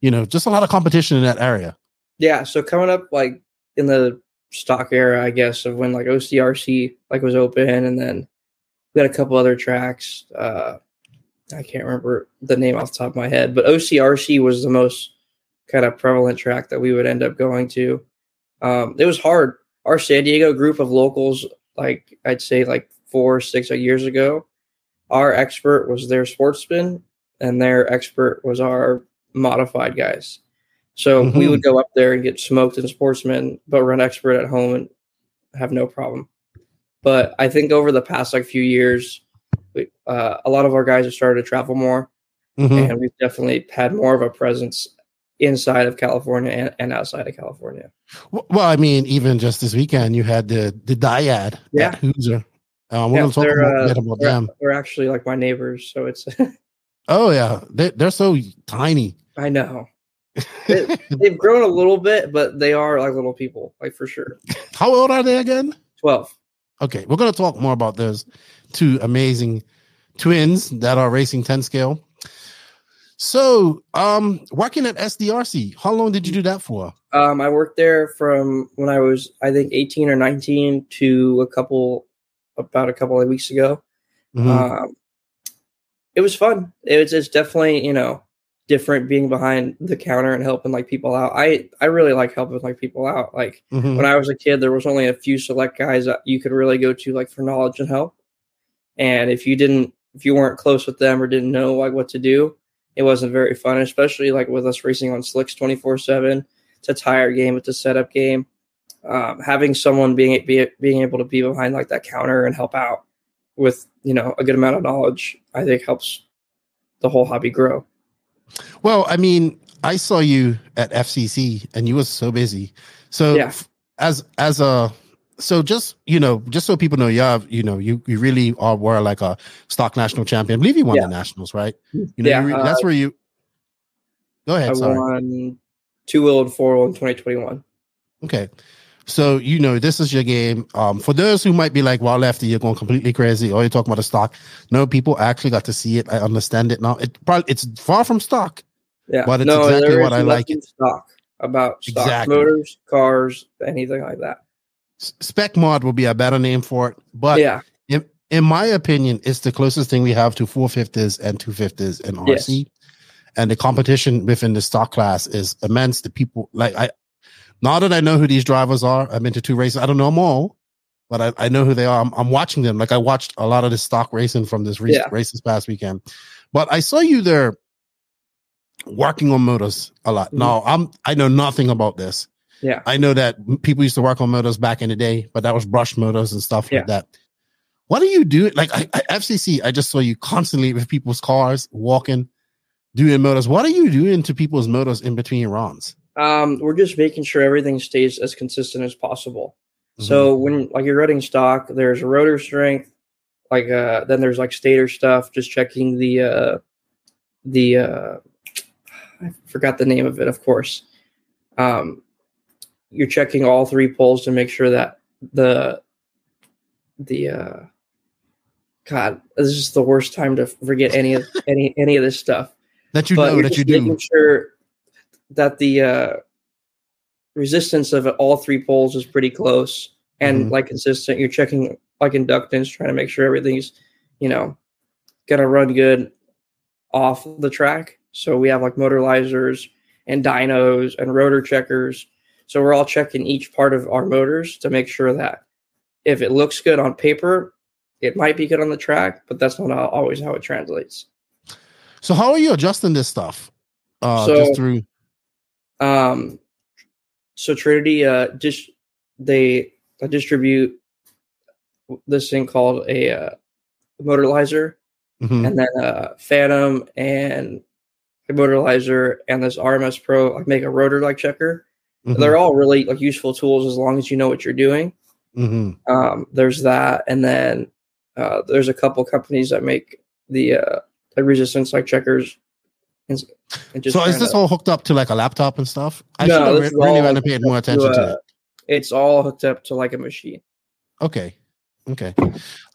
you know, just a lot of competition in that area. yeah. So coming up like in the stock era, I guess, of when like OCRC like was open, and then we had a couple other tracks. Uh, I can't remember the name off the top of my head, but OCRC was the most kind of prevalent track that we would end up going to. Um, it was hard. Our San Diego group of locals, like I'd say, like four, six years ago, our expert was their sportsman, and their expert was our modified guys. So mm-hmm. we would go up there and get smoked in sportsman, but run expert at home and have no problem. But I think over the past like few years, we, uh, a lot of our guys have started to travel more, mm-hmm. and we've definitely had more of a presence inside of California and, and outside of California. Well, I mean, even just this weekend, you had the the Dyad yeah. at Hoosier. Um, we're yeah, going to talk uh, about they're, them. They're actually like my neighbors, so it's. oh yeah, they, they're so tiny. I know. they, they've grown a little bit, but they are like little people, like for sure. How old are they again? Twelve. Okay, we're going to talk more about those two amazing twins that are racing 10 scale. So, um, working at SDRC, how long did you do that for? Um, I worked there from when I was, I think, 18 or 19 to a couple, about a couple of weeks ago. Mm-hmm. Um, it was fun. It's, it's definitely, you know, different being behind the counter and helping like people out. I I really like helping like people out. Like mm-hmm. when I was a kid, there was only a few select guys that you could really go to like for knowledge and help. And if you didn't, if you weren't close with them or didn't know like what to do, it wasn't very fun. Especially like with us racing on slicks twenty four seven. It's a tire game. It's a setup game. Um, having someone being be, being able to be behind like that counter and help out with you know a good amount of knowledge, I think helps the whole hobby grow. Well, I mean, I saw you at FCC and you was so busy. So yeah. as as a so just you know, just so people know, you have you know, you you really are were like a stock national champion. I believe you won yeah. the nationals, right? You know, yeah, re- that's uh, where you. Go ahead. I sorry. won two wheel and four wheel in twenty twenty one. Okay. So you know this is your game. Um, for those who might be like, "Well, lefty, you're going completely crazy," or you're talking about the stock. No, people actually got to see it. I understand it now. It probably it's far from stock. Yeah, but it's no, exactly what I like. It. Stock about stock exactly. motors, cars, anything like that. Spec mod will be a better name for it, but yeah, in, in my opinion, it's the closest thing we have to 450s and 250s in RC. Yes. And the competition within the stock class is immense. The people like I now that I know who these drivers are, I've been to two races. I don't know them all, but I, I know who they are. I'm, I'm, watching them. Like I watched a lot of the stock racing from this race, yeah. race this past weekend. But I saw you there working on motors a lot. Mm-hmm. Now I'm I know nothing about this. Yeah. I know that people used to work on motors back in the day, but that was brush motors and stuff yeah. like that. What do you do? Like I, I, FCC, I just saw you constantly with people's cars walking, doing motors. What are you doing to people's motors in between runs? Um, we're just making sure everything stays as consistent as possible. Mm-hmm. So when like you're running stock, there's rotor strength, like uh, then there's like stator stuff. Just checking the uh, the uh, I forgot the name of it, of course. Um, you're checking all three poles to make sure that the the uh, God, this is the worst time to forget any of any any of this stuff. That you but know that you do. Making sure that the uh, resistance of all three poles is pretty close and mm-hmm. like consistent. You're checking like inductance, trying to make sure everything's, you know, gonna run good off the track. So we have like motorizers and dynos and rotor checkers. So we're all checking each part of our motors to make sure that if it looks good on paper, it might be good on the track, but that's not always how it translates. So how are you adjusting this stuff? Uh, so, just through um, so Trinity, uh, dis- they uh, distribute this thing called a uh, motorizer, mm-hmm. and then uh, Phantom and a motorizer and this RMS Pro like make a rotor like checker. Mm-hmm. They're all really like useful tools as long as you know what you're doing. Mm-hmm. Um, there's that, and then uh, there's a couple companies that make the uh, resistance like checkers and, and so is this all hooked up to like a laptop and stuff? I no, should have really want to pay more attention to, uh, to, it. It's all hooked up to like a machine. Okay. Okay.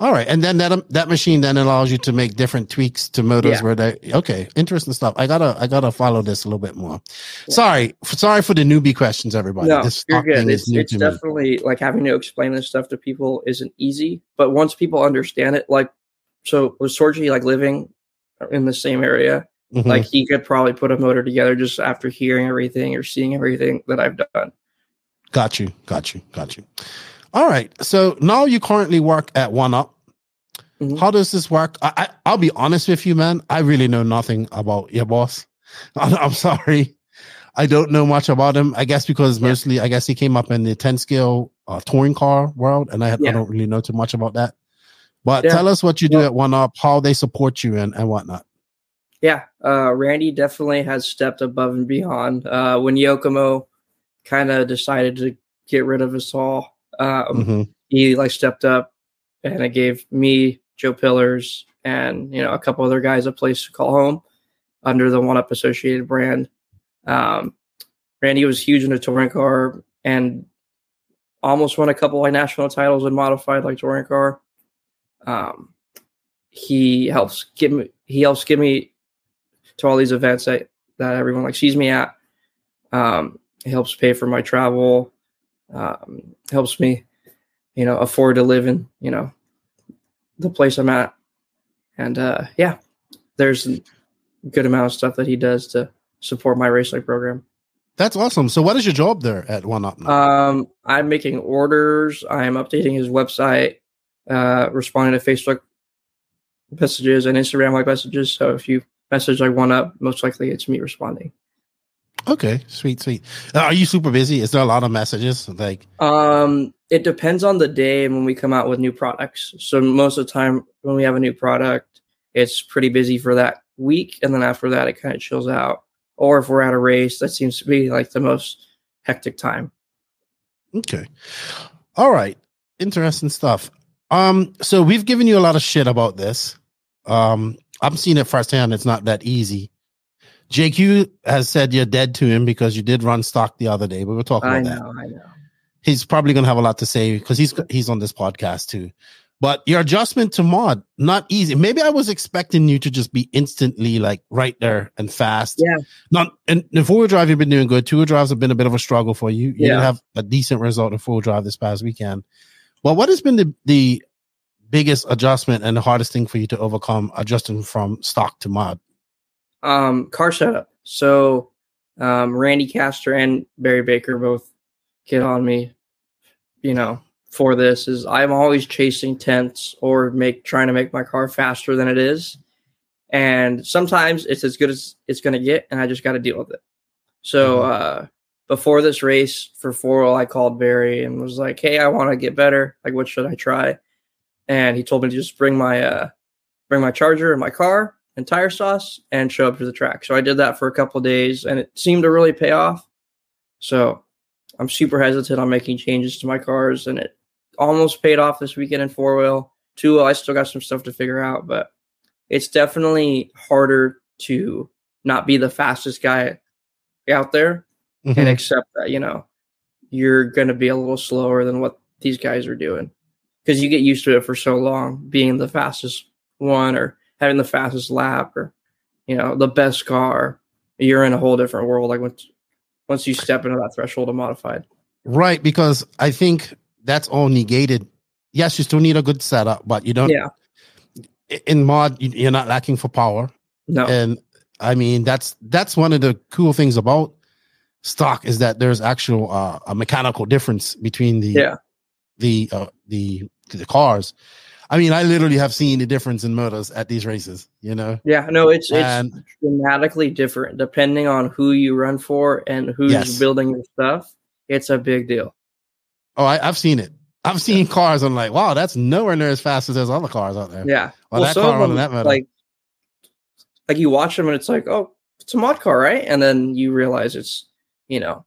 All right. And then that um, that machine then allows you to make different tweaks to motors yeah. where they okay, interesting stuff. I gotta I gotta follow this a little bit more. Yeah. Sorry, sorry for the newbie questions, everybody. No, this you're good. It's, it's definitely me. like having to explain this stuff to people isn't easy, but once people understand it, like so was Sorgi like living in the same area Mm-hmm. Like he could probably put a motor together just after hearing everything or seeing everything that I've done. Got you. Got you. Got you. All right. So now you currently work at One Up. Mm-hmm. How does this work? I, I will be honest with you, man. I really know nothing about your boss. I'm, I'm sorry. I don't know much about him. I guess because yeah. mostly, I guess he came up in the 10 scale uh, touring car world, and I, yeah. I don't really know too much about that. But yeah. tell us what you do at One Up, how they support you, and, and whatnot. Yeah, uh, Randy definitely has stepped above and beyond. Uh, when Yokomo kind of decided to get rid of us all, um, mm-hmm. he like stepped up and it gave me Joe Pillars and you know a couple other guys a place to call home under the One Up Associated brand. Um, Randy was huge in the touring car and almost won a couple like national titles in modified like touring car. Um, he helps give me he helps give me to all these events that, that everyone like sees me at. Um, it helps pay for my travel. Um, helps me, you know, afford to live in, you know, the place I'm at. And uh, yeah, there's a good amount of stuff that he does to support my race like program. That's awesome. So, what is your job there at One Up? Now? Um, I'm making orders. I'm updating his website, uh, responding to Facebook messages and Instagram like messages. So, if you message like One Up, most likely it's me responding. Okay, sweet, sweet. Uh, are you super busy? Is there a lot of messages? Like, um, it depends on the day when we come out with new products. So most of the time when we have a new product, it's pretty busy for that week, and then after that, it kind of chills out. Or if we're at a race, that seems to be like the most hectic time. Okay, all right, interesting stuff. Um, so we've given you a lot of shit about this. Um, I'm seeing it firsthand. It's not that easy. JQ has said you're dead to him because you did run stock the other day. We were talking. I about know, that. I know. He's probably going to have a lot to say because he's he's on this podcast too. But your adjustment to mod not easy. Maybe I was expecting you to just be instantly like right there and fast. Yeah. Not and the four wheel drive you've been doing good. Two wheel drives have been a bit of a struggle for you. You yeah. didn't have a decent result in four wheel drive this past weekend. Well, what has been the the biggest adjustment and the hardest thing for you to overcome adjusting from stock to mod? Um, car setup. So um, Randy Caster and Barry Baker both get on me, you know, for this is I'm always chasing tenths or make trying to make my car faster than it is. And sometimes it's as good as it's going to get, and I just got to deal with it. So mm-hmm. uh, before this race for four, I called Barry and was like, "Hey, I want to get better. Like, what should I try?" And he told me to just bring my uh, bring my charger in my car and tire sauce and show up to the track. So I did that for a couple days and it seemed to really pay off. So I'm super hesitant on making changes to my cars and it almost paid off this weekend in four wheel. Two wheel, I still got some stuff to figure out, but it's definitely harder to not be the fastest guy out there mm-hmm. and accept that, you know, you're going to be a little slower than what these guys are doing because you get used to it for so long being the fastest one or having the fastest lap or you know the best car you're in a whole different world like once once you step into that threshold of modified. Right because i think that's all negated. Yes you still need a good setup but you don't yeah. In mod you're not lacking for power. No. And i mean that's that's one of the cool things about stock is that there's actual uh, a mechanical difference between the yeah. the uh, the the cars I mean, I literally have seen the difference in motors at these races. You know. Yeah, no, it's and, it's dramatically different depending on who you run for and who's yes. building your stuff. It's a big deal. Oh, I, have seen it. I've seen cars. I'm like, wow, that's nowhere near as fast as those other cars out there. Yeah. Well, well that car running that motor. Like, like you watch them and it's like, oh, it's a mod car, right? And then you realize it's, you know,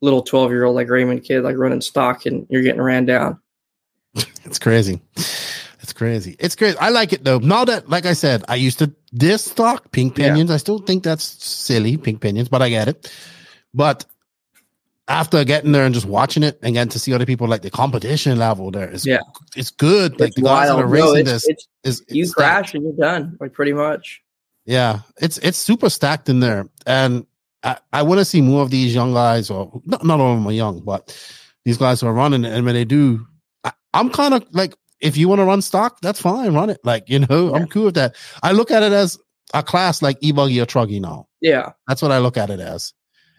little 12 year old like Raymond kid like running stock and you're getting ran down. it's crazy. It's crazy. It's crazy. I like it though. Now that, like I said, I used to diss stock pink pinions. Yeah. I still think that's silly, pink pinions, but I get it. But after getting there and just watching it and getting to see other people like the competition level there is yeah it's good. Like it's the guys wild. that are racing no, it's, this it's, is you crash and you're done, like pretty much. Yeah, it's it's super stacked in there. And I, I want to see more of these young guys, or not, not all of them are young, but these guys who are running and when they do, I'm kind of like if you want to run stock, that's fine. Run it. Like, you know, yeah. I'm cool with that. I look at it as a class like e-buggy or truggy now. Yeah. That's what I look at it as.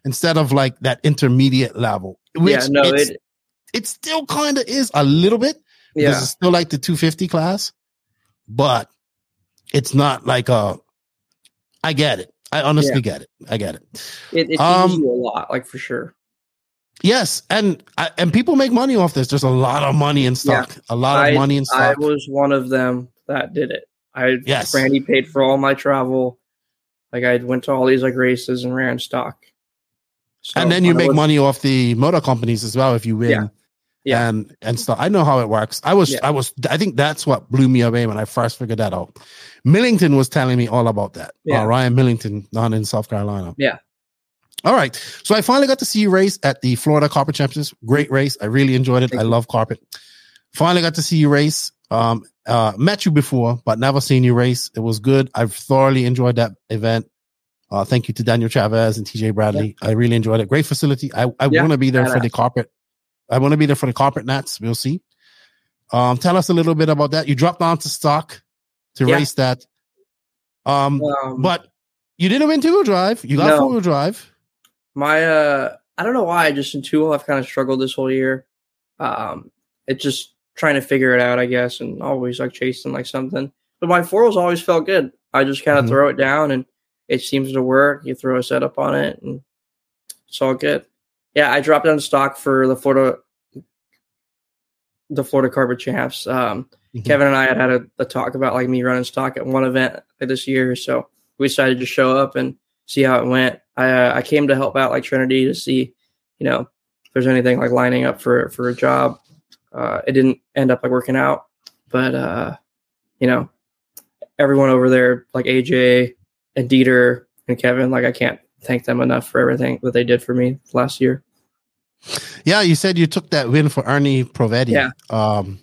instead of like that intermediate level. Which yeah, no, it's, it, it still kind of is a little bit because yeah, it's still like the 250 class, but it's not like a. I get it. I honestly Yeah. get it. I get it. it, it Um, you a lot, like for sure. Yes, and and people make money off this. There's a lot of money in stock. A lot of I- money in stock. I was one of them that did it. I Yes. Randy paid for all my travel. Like I went to all these like races and ran stock. So and then you make was- money off the motor companies as well if you win. Yeah. Yeah. And and stuff. I know how it works. I was Yeah. I was I think that's what blew me away when I first figured that out. Millington was telling me all about that. Yeah. Uh, Ryan Millington down in South Carolina. Yeah. All right. So I finally got to see you race at the Florida Carpet Championships. Great race. I really enjoyed it. Thank I you. love carpet. Finally got to see you race. Um, uh, met you before, but never seen you race. It was good. I've thoroughly enjoyed that event. Uh, thank you to Daniel Chavez and TJ Bradley. I really enjoyed it. Great facility. I, I Yeah, want to be there for the carpet. I want to be there for the carpet nats. We'll see. Um, tell us a little bit about that. You dropped down to stock to Yeah. race that. Um, Um, but you didn't win two wheel drive. You got No. four wheel drive. My uh I don't know why just in two I've kind of struggled this whole year. Um it's just trying to figure it out, I guess, and always like chasing like something. But my four wheels always felt good. I just kind of Mhm. throw it down and it seems to work. You throw a setup on it and it's all good. Yeah, I dropped down stock for the Florida the Florida Carpet Champs. Um Mhm. Kevin and I had had a, a talk about like me running stock at one event this year, so we decided to show up and see how it went. I uh, I came to help out like Trinity to see, you know, if there's anything like lining up for for a job. Uh, it didn't end up like working out, but uh, you know, everyone over there like AJ and Dieter and Kevin, like I can't thank them enough for everything that they did for me last year. Yeah, you said you took that win for Ernie Provetti. Yeah. Um,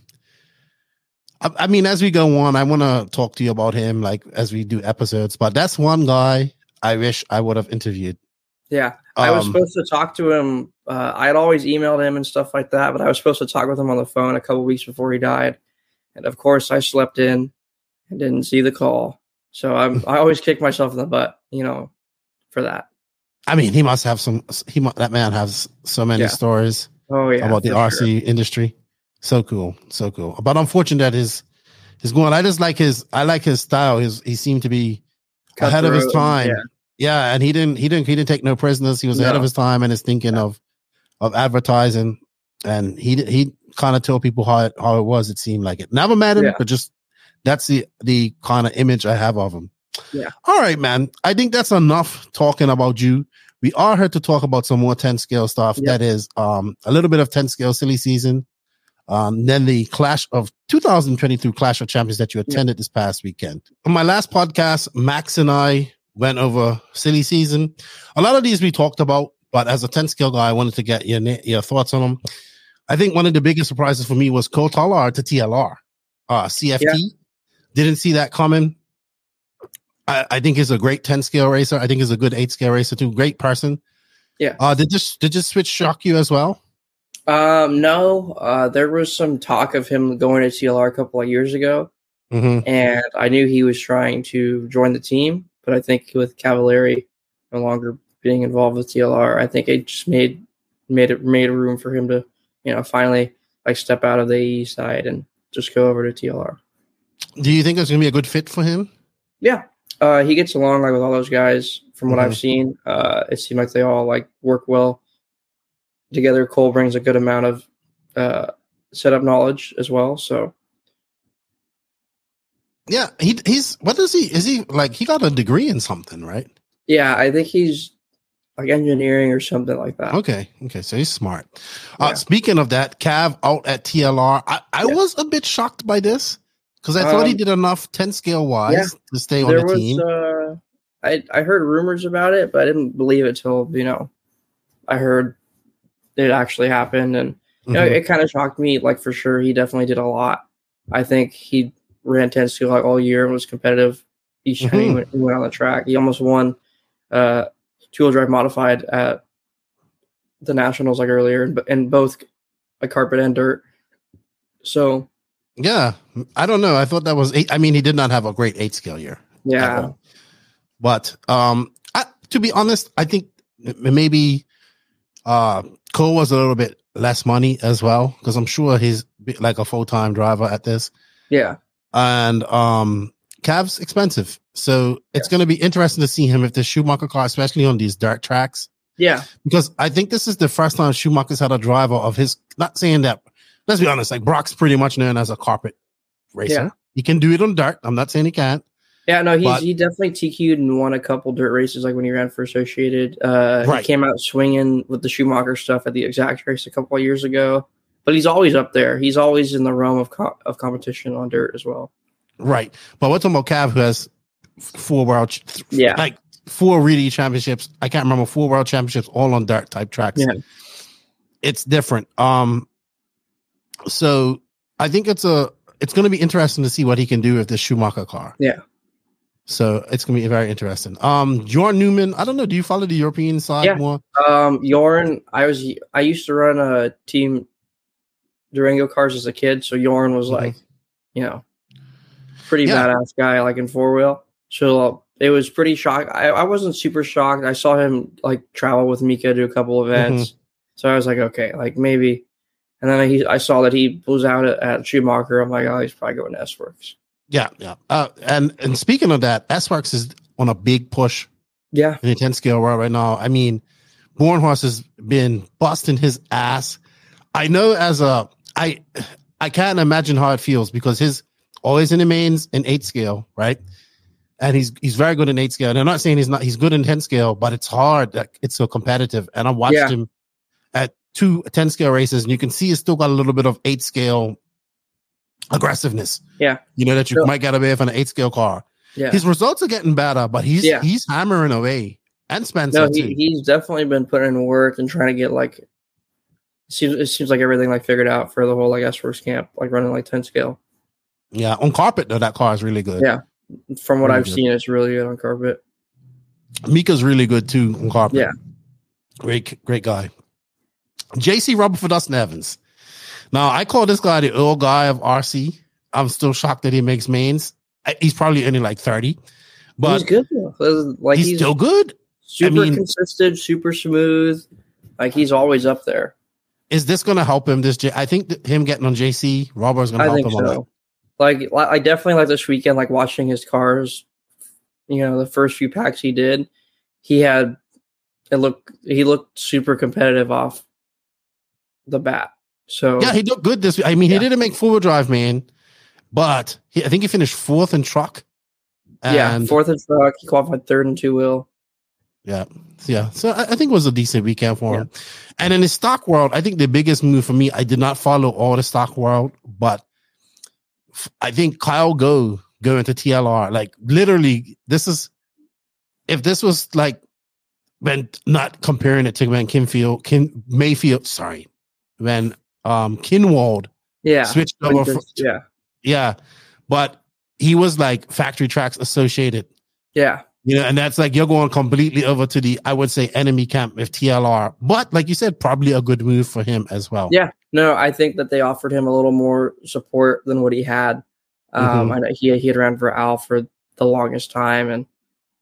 I, I mean, as we go on, I want to talk to you about him, like as we do episodes. But that's one guy I wish I would have interviewed. Yeah, I was Um, supposed to talk to him. Uh, I had always emailed him and stuff like that, but I was supposed to talk with him on the phone a couple weeks before he died, and of course, I slept in and didn't see the call. So I'm I always kick myself in the butt, you know, for that. I mean, he must have some. He that man has so many Yeah. stories Oh yeah, about the RC sure. industry. So cool, so cool. But unfortunate that his his going. I just like his. I like his style. His he seemed to be ahead of his time. yeah. Yeah, and he didn't. He didn't. He didn't take no prisoners. He was ahead of his time and is thinking of of advertising. And he he kind of told people how it, how it was. It seemed like it never met him, Yeah. but just that's the the kind of image I have of him. Yeah. All right, man. I think that's enough talking about you. We are here to talk about some more 10 scale stuff. Yeah. That is um a little bit of 10 scale silly season. Um, then the Clash of 2022 Clash of Champions that you attended this past weekend. On my last podcast, Max and I went over silly season. A lot of these we talked about, but as a 10 scale guy, I wanted to get your, your thoughts on them. I think one of the biggest surprises for me was Tollard to TLR. Uh, CFT. Yeah. Didn't see that coming. I, I think he's a great 10 scale racer. I think he's a good 8 scale racer too. Great person. Yeah. Uh, did this did this switch shock you as well? Um, no, uh, there was some talk of him going to TLR a couple of years ago, Mm-hmm. and I knew he was trying to join the team, but I think with Cavalieri no longer being involved with TLR, I think it just made made it made room for him to, you know, finally like step out of the AE side and just go over to TLR. Do you think that's gonna be a good fit for him? Yeah, uh, he gets along like with all those guys. From what Mhm. I've seen, uh, it seemed like they all like work well together. Cole brings a good amount of uh, setup knowledge as well. So Yeah, he he's what is he? Is he like he got a degree in something, right? yeah, I think he's like engineering or something like that. Okay, okay, so he's smart. Uh, Yeah. Speaking of that, Cav out at TLR. I, I Yeah. was a bit shocked by this because I thought he Um, did enough ten scale wise yeah. to stay on the was team. uh, I I heard rumors about it, but I didn't believe it till you know I heard it actually happened, and you know Mhm. it kind of shocked me. Like for sure, he definitely did a lot. I think he ran ten steel like all year and was competitive each time he, Mhm. went, he went on the track. He almost won uh, two wheel drive modified at the nationals like earlier, in, in both like carpet and dirt. So Yeah, I don't know. I thought that was eight. I mean, he did not have a great eight scale year. yeah. But um, I, to be honest, I think maybe uh Cole was a little bit less money as well because I'm sure he's like a full time driver at this. Yeah, and um Cav's expensive, so it's going to be interesting to see him if the Schumacher car, especially on these dirt tracks. Yeah, because I think this is the first time Schumacher's had a driver of his. Not saying that. Let's be honest. Like Brock's pretty much known as a carpet racer. Yeah. He can do it on dirt. I'm not saying he can't. Yeah, no, he's but, he definitely TQ'd and won a couple dirt races, like when he ran for Associated. Uh, right. He came out swinging with the Schumacher stuff at the exact race a couple of years ago. But he's always up there. He's always in the realm of co- of competition on dirt as well. Right, but we're talking about Cav, who has four world, yeah, like four really championships. I can't remember four world championships, all on dirt type tracks. Yeah. It's different. Um, so I think it's a it's going to be interesting to see what he can do with the Schumacher car. Yeah. So it's going to be very interesting. Um, Jorn Neumann, I don't know. Do you follow the European side yeah. more? Um, Jorn, I was I used to run a team Durango cars as a kid, so Jorn was mm-hmm. like, you know, pretty yeah. badass guy, like in four wheel. So it was pretty shocked. I, I wasn't super shocked. I saw him like travel with Mika to a couple events, mm-hmm. so I was like, okay, like maybe. And then he, I saw that he was out at, at Schumacher. I'm like, oh, he's probably going to S Workz. Yeah, yeah. Uh, and and speaking of that, S Workz is on a big push. Yeah, in the 10 scale world right now. I mean, Bornhorst has been busting his ass. I know as a I I can't imagine how it feels because his always in the mains in eight scale, right? And he's he's very good in eight scale. And I'm not saying he's not he's good in 10 scale, but it's hard. Like it's so competitive. And I watched yeah. him at two 10 scale races, and you can see he's still got a little bit of eight scale aggressiveness. Yeah. You know, that you might get away from an eight scale car. Yeah. His results are getting better, but he's yeah. he's hammering away. And Spencer. No, he, he's definitely been putting in work and trying to get like seems it seems like everything like figured out for the whole like S Workz camp, like running like 10 scale. Yeah, on carpet though, that car is really good. Yeah. From what really I've good. seen, it's really good on carpet. Mika's really good too on carpet. Yeah. Great, great guy. JC Rubber for Dustin Evans. Now I call this guy the old guy of RC. I'm still shocked that he makes mains. He's probably only like 30. But he's good. Like he's, he's still good. Super I mean, consistent, super smooth. Like he's always up there is this going to help him? This J- I think him getting on JC Robert is going to help him. So. Like I definitely like this weekend, like watching his cars. You know, the first few packs he did, he had it looked he looked super competitive off the bat. So yeah, he looked good this. I mean, yeah. he didn't make four wheel drive, man, but he, I think he finished fourth in truck. yeah, fourth in truck. He qualified third in two wheel. Yeah. Yeah. So I, I, think it was a decent weekend for him. And in the stock world, I think the biggest move for me, I did not follow all the stock world, but I think Kyle Go going to TLR, like literally, this is if this was like when not comparing it to when Kinfield, Kin Maifield, sorry, when um Kinwald yeah switched over from, yeah. Yeah. But he was like factory tracks associated. Yeah. You know, and that's like you're going completely over to the, I would say, enemy camp with TLR. But like you said, probably a good move for him as well. Yeah. No, I think that they offered him a little more support than what he had. Um, mm-hmm. I know he, he had ran for Al for the longest time. And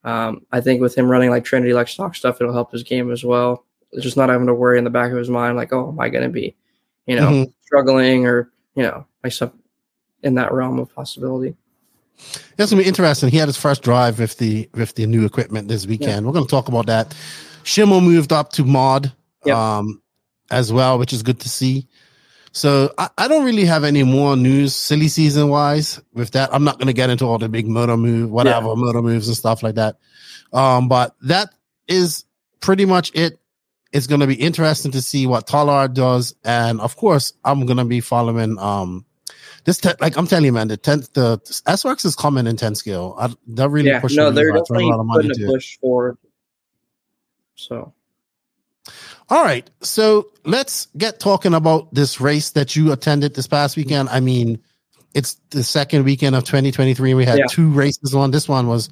um, I think with him running like Trinity, like stock stuff, it'll help his game as well. It's just not having to worry in the back of his mind, like, oh, am I going to be, you know, mm-hmm. struggling or, you know, stuff in that realm of possibility. That's gonna be interesting. He had his first drive with the with the new equipment this weekend. Yeah. We're gonna talk about that. Schimmel moved up to mod yep. um, as well, which is good to see. So I, I, don't really have any more news silly season wise with that. I'm not gonna get into all the big motor move, whatever yeah. motor moves and stuff like that. Um, but that is pretty much it. It's gonna be interesting to see what Tollard does, and of course, I'm gonna be following um this te- like I'm telling you, man, the tenth the S is coming in 10 scale. I, they're really yeah, pushing. No, they're definitely putting a push forward. So, all right, so let's get talking about this race that you attended this past weekend. I mean, it's the second weekend of 2023. We had yeah. two races on. This one was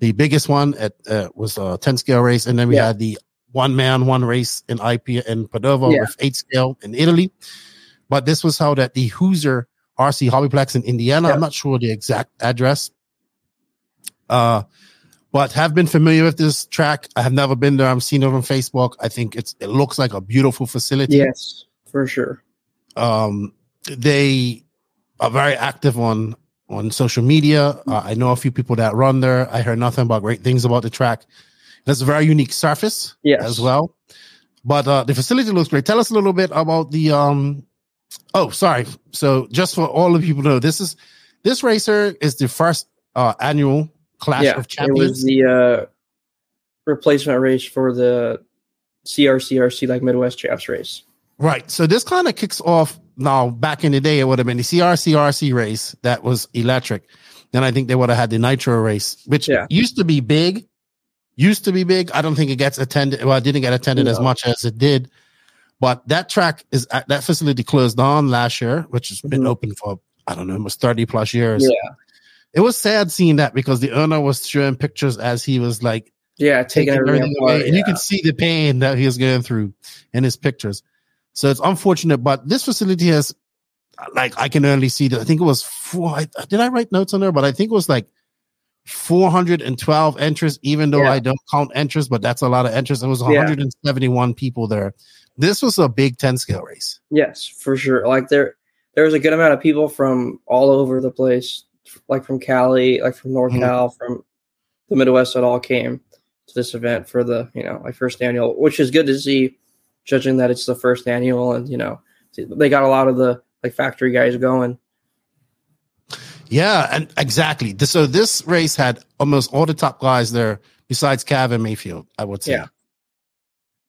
the biggest one. It uh, was a 10 scale race, and then we yeah. had the one man one race in IP in Padova yeah. with eight scale in Italy. But this was held at the Hoosier RC Hobbyplex in Indiana. I'm not sure the exact address. Uh, but have been familiar with this track. I have never been there. I've seen it on Facebook. I think it's it looks like a beautiful facility. Yes, for sure. Um, they are very active on on social media. Uh, I know a few people that run there. I heard nothing but great things about the track. It's a very unique surface Yes. as well. But uh, the facility looks great. Tell us a little bit about the um. Oh, sorry. So just for all of people to know, this is this racer is the first uh, annual Clash yeah, of it was the uh, replacement race for the CRCRC like Midwest Champs race. Right. So this kind of kicks off now. Back in the day, it would have been the CRCRC race that was electric. Then I think they would have had the Nitro race, which Yeah. used to be big. Used to be big. I don't think it gets attended. Well, it didn't get attended as much as it did. But that track is at that facility closed down last year, which has been Mhm. open for I don't know, almost thirty plus years. Yeah, It was sad seeing that because the owner was showing pictures as he was like yeah, taking taking everything away, and you yeah. could see the pain that he was going through in his pictures. So it's unfortunate, but this facility has, like, I can only see that. I think it was four. I, did I write notes on there? But I think it was like 412 entries, even though Yeah. I don't count entries, but that's a lot of entries. It was Yeah. 171 people there. This was a big 10 scale race. Yes, for sure. Like there, there was a good amount of people from all over the place, like from Cali, like from Mm-hmm. NorCal, from the Midwest, that all came to this event for the you know my first annual, which is good to see, judging that it's the first annual, and you know they got a lot of the like factory guys going. Yeah, and exactly. So this race had almost all the top guys there, besides Cav and Maifield, I would say. Yeah.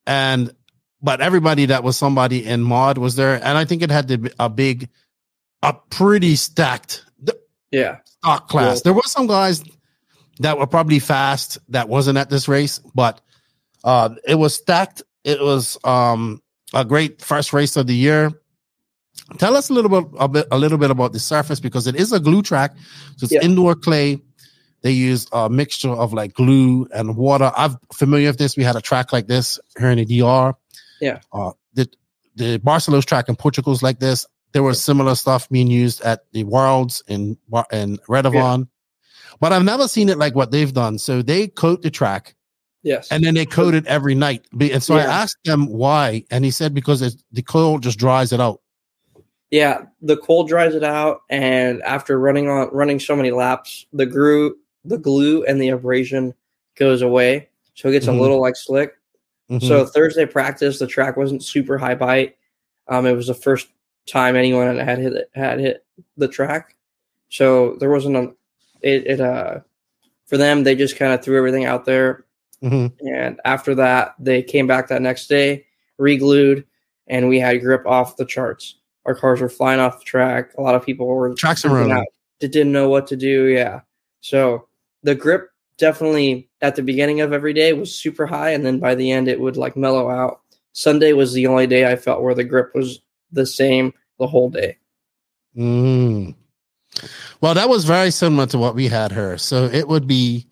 And but everybody that was somebody in mod was there, and I think it had the, a big, a pretty stacked Yeah, stock class. There were some guys that were probably fast that wasn't at this race, but uh, it was stacked. It was um, a great first race of the year. Tell us a little bit, a bit, a little bit about the surface because it is a glue track. So it's Yeah. indoor clay. They use a mixture of like glue and water. I'm familiar with this. We had a track like this here in the DR. Yeah. Uh, the the Barcelos track in Portugal is like this. There was similar stuff being used at the Worlds in in Redovon, but I've never seen it like what they've done. So they coat the track yes, and then they coat it every night. And so I asked them why, and he said because it's, the cold just dries it out. Yeah, the cold dries it out, and after running on running so many laps, the glue, the glue, and the abrasion goes away, so it gets Mhm. a little like slick. Mhm. So Thursday practice, the track wasn't super high bite. Um, it was the first time anyone had hit it, had hit the track, so there wasn't a it. it uh, for them, they just kind of threw everything out there, Mhm. and after that, they came back that next day, re-glued, and we had grip off the charts. Our cars were flying off the track. A lot of people were Tracks rolling. out. Didn't know what to do. Yeah. So the grip definitely at the beginning of every day was super high, and then by the end it would like mellow out. Sunday was the only day I felt where the grip was the same the whole day. Mm. Well, that was very similar to what we had here. So it would be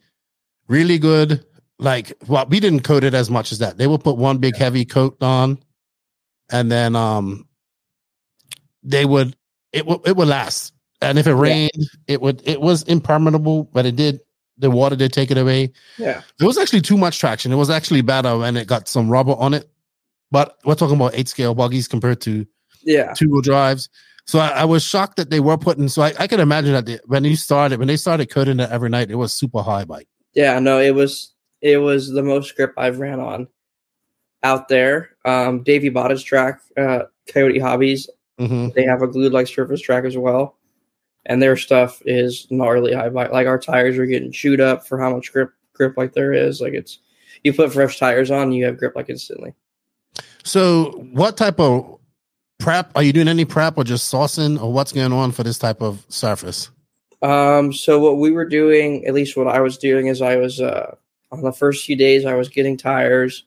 really good. Like, well, we didn't coat it as much as that. They would put one big heavy coat on, and then um, they would it would it would last. And if it rained, it would it was impermeable, but it did the water did take it away. Yeah. It was actually too much traction. It was actually better when it got some rubber on it. But we're talking about eight scale buggies compared to Yeah. two wheel drives. So I, I was shocked that they were putting. So I, I can imagine that they, when you started, when they started coating it every night, it was super high bite. Yeah, no, it was it was the most grip I've ran on out there. Um Davey bought his track, uh Coyote Hobbies. Mm-hmm. They have a glued like surface track as well. And their stuff is gnarly high bite. Like our tires are getting chewed up for how much grip grip like there is. Like it's you put fresh tires on, you have grip like instantly. So what type of prep are you doing? Any prep or just saucing or what's going on for this type of surface? Um, so what we were doing, at least what I was doing, is I was uh, on the first few days, I was getting tires,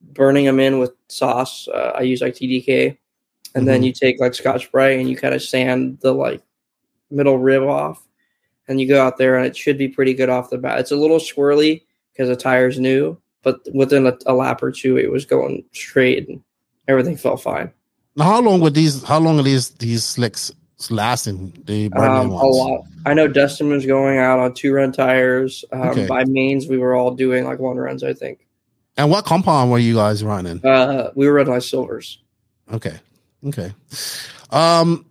burning them in with sauce. Uh, I use like TDK, and then Mhm. you take like Scotch Brite and you kind of sand the like middle rib off, and you go out there and it should be pretty good off the bat. It's a little swirly because the tire's new, but within a, a lap or two, it was going straight and everything felt fine. Now, how long would these? How long are these these slicks lasting? The brand Um, new a lot. I know Dustin was going out on two run tires. Um, Okay. By means, we were all doing like one runs. I think. And what compound were you guys running? Uh, we were running like silvers. Okay. Okay. Um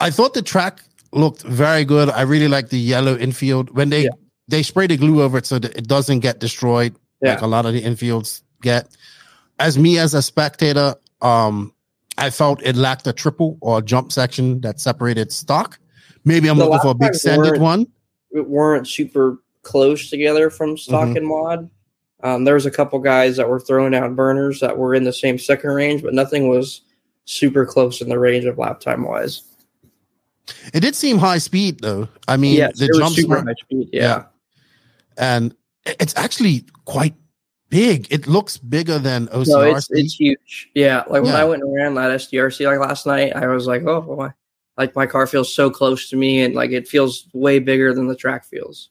I thought the track looked very good. I really like the yellow infield. When they Yeah. they spray the glue over it so that it doesn't get destroyed like a lot of the infields get. As me as a spectator, um I felt it lacked a triple or a jump section that separated stock. Maybe I'm The looking for a big sanded one. It weren't super close together from stock Mhm. and mod. Um, there was a couple guys that were throwing out burners that were in the same second range, but nothing was super close in the range of lap time wise. It did seem high speed though. I mean, yeah, the jumps super were- high speed. Yeah. Yeah. and it's actually quite big. It looks bigger than OCRC. No, it's it's huge. Yeah, like when Yeah. I went and ran that SDRC like last night, I was like, oh, boy. like my car feels so close to me, and like it feels way bigger than the track feels.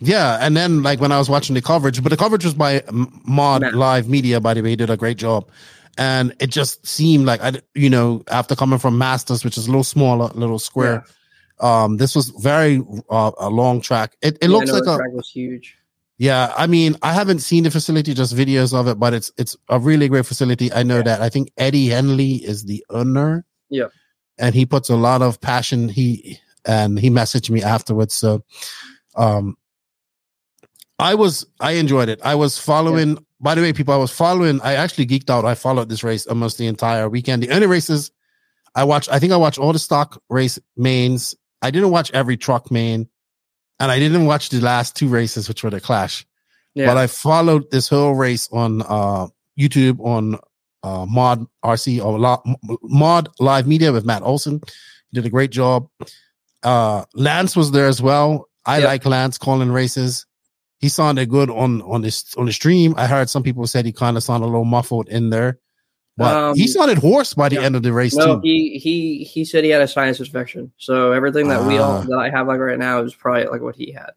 Yeah, and then like when I was watching the coverage, but the coverage was by Mod Matt. Live Media, by the way, he did a great job, and it just seemed like I, you know, after coming from Masters, which is a little smaller, a little square, um, this was very uh, a long track. It it Yeah, looks like a track was huge. yeah. I mean, I haven't seen the facility, just videos of it, but it's it's a really great facility. I know that. I think Eddie Henley is the owner. Yeah, and he puts a lot of passion. He and he messaged me afterwards. So, um, I was I enjoyed it. I was following. By the way, people, I was following. I actually geeked out. I followed this race almost the entire weekend. The only races I watched, I think I watched all the stock race mains. I didn't watch every truck main, and I didn't watch the last two races, which were the clash. Yeah, But I followed this whole race on uh, YouTube on uh, Mod RC or Lo- Mod Live Media with Matt Olson. He did a great job. Uh, Lance was there as well. I Yep. like Lance calling races. He sounded good on on this on the stream. I heard some people said he kind of sounded a little muffled in there, but he Um, sounded hoarse by the yeah. end of the race no, too. he he he said he had a sinus infection, so everything that we all Ah. that I have like right now is probably like what he had.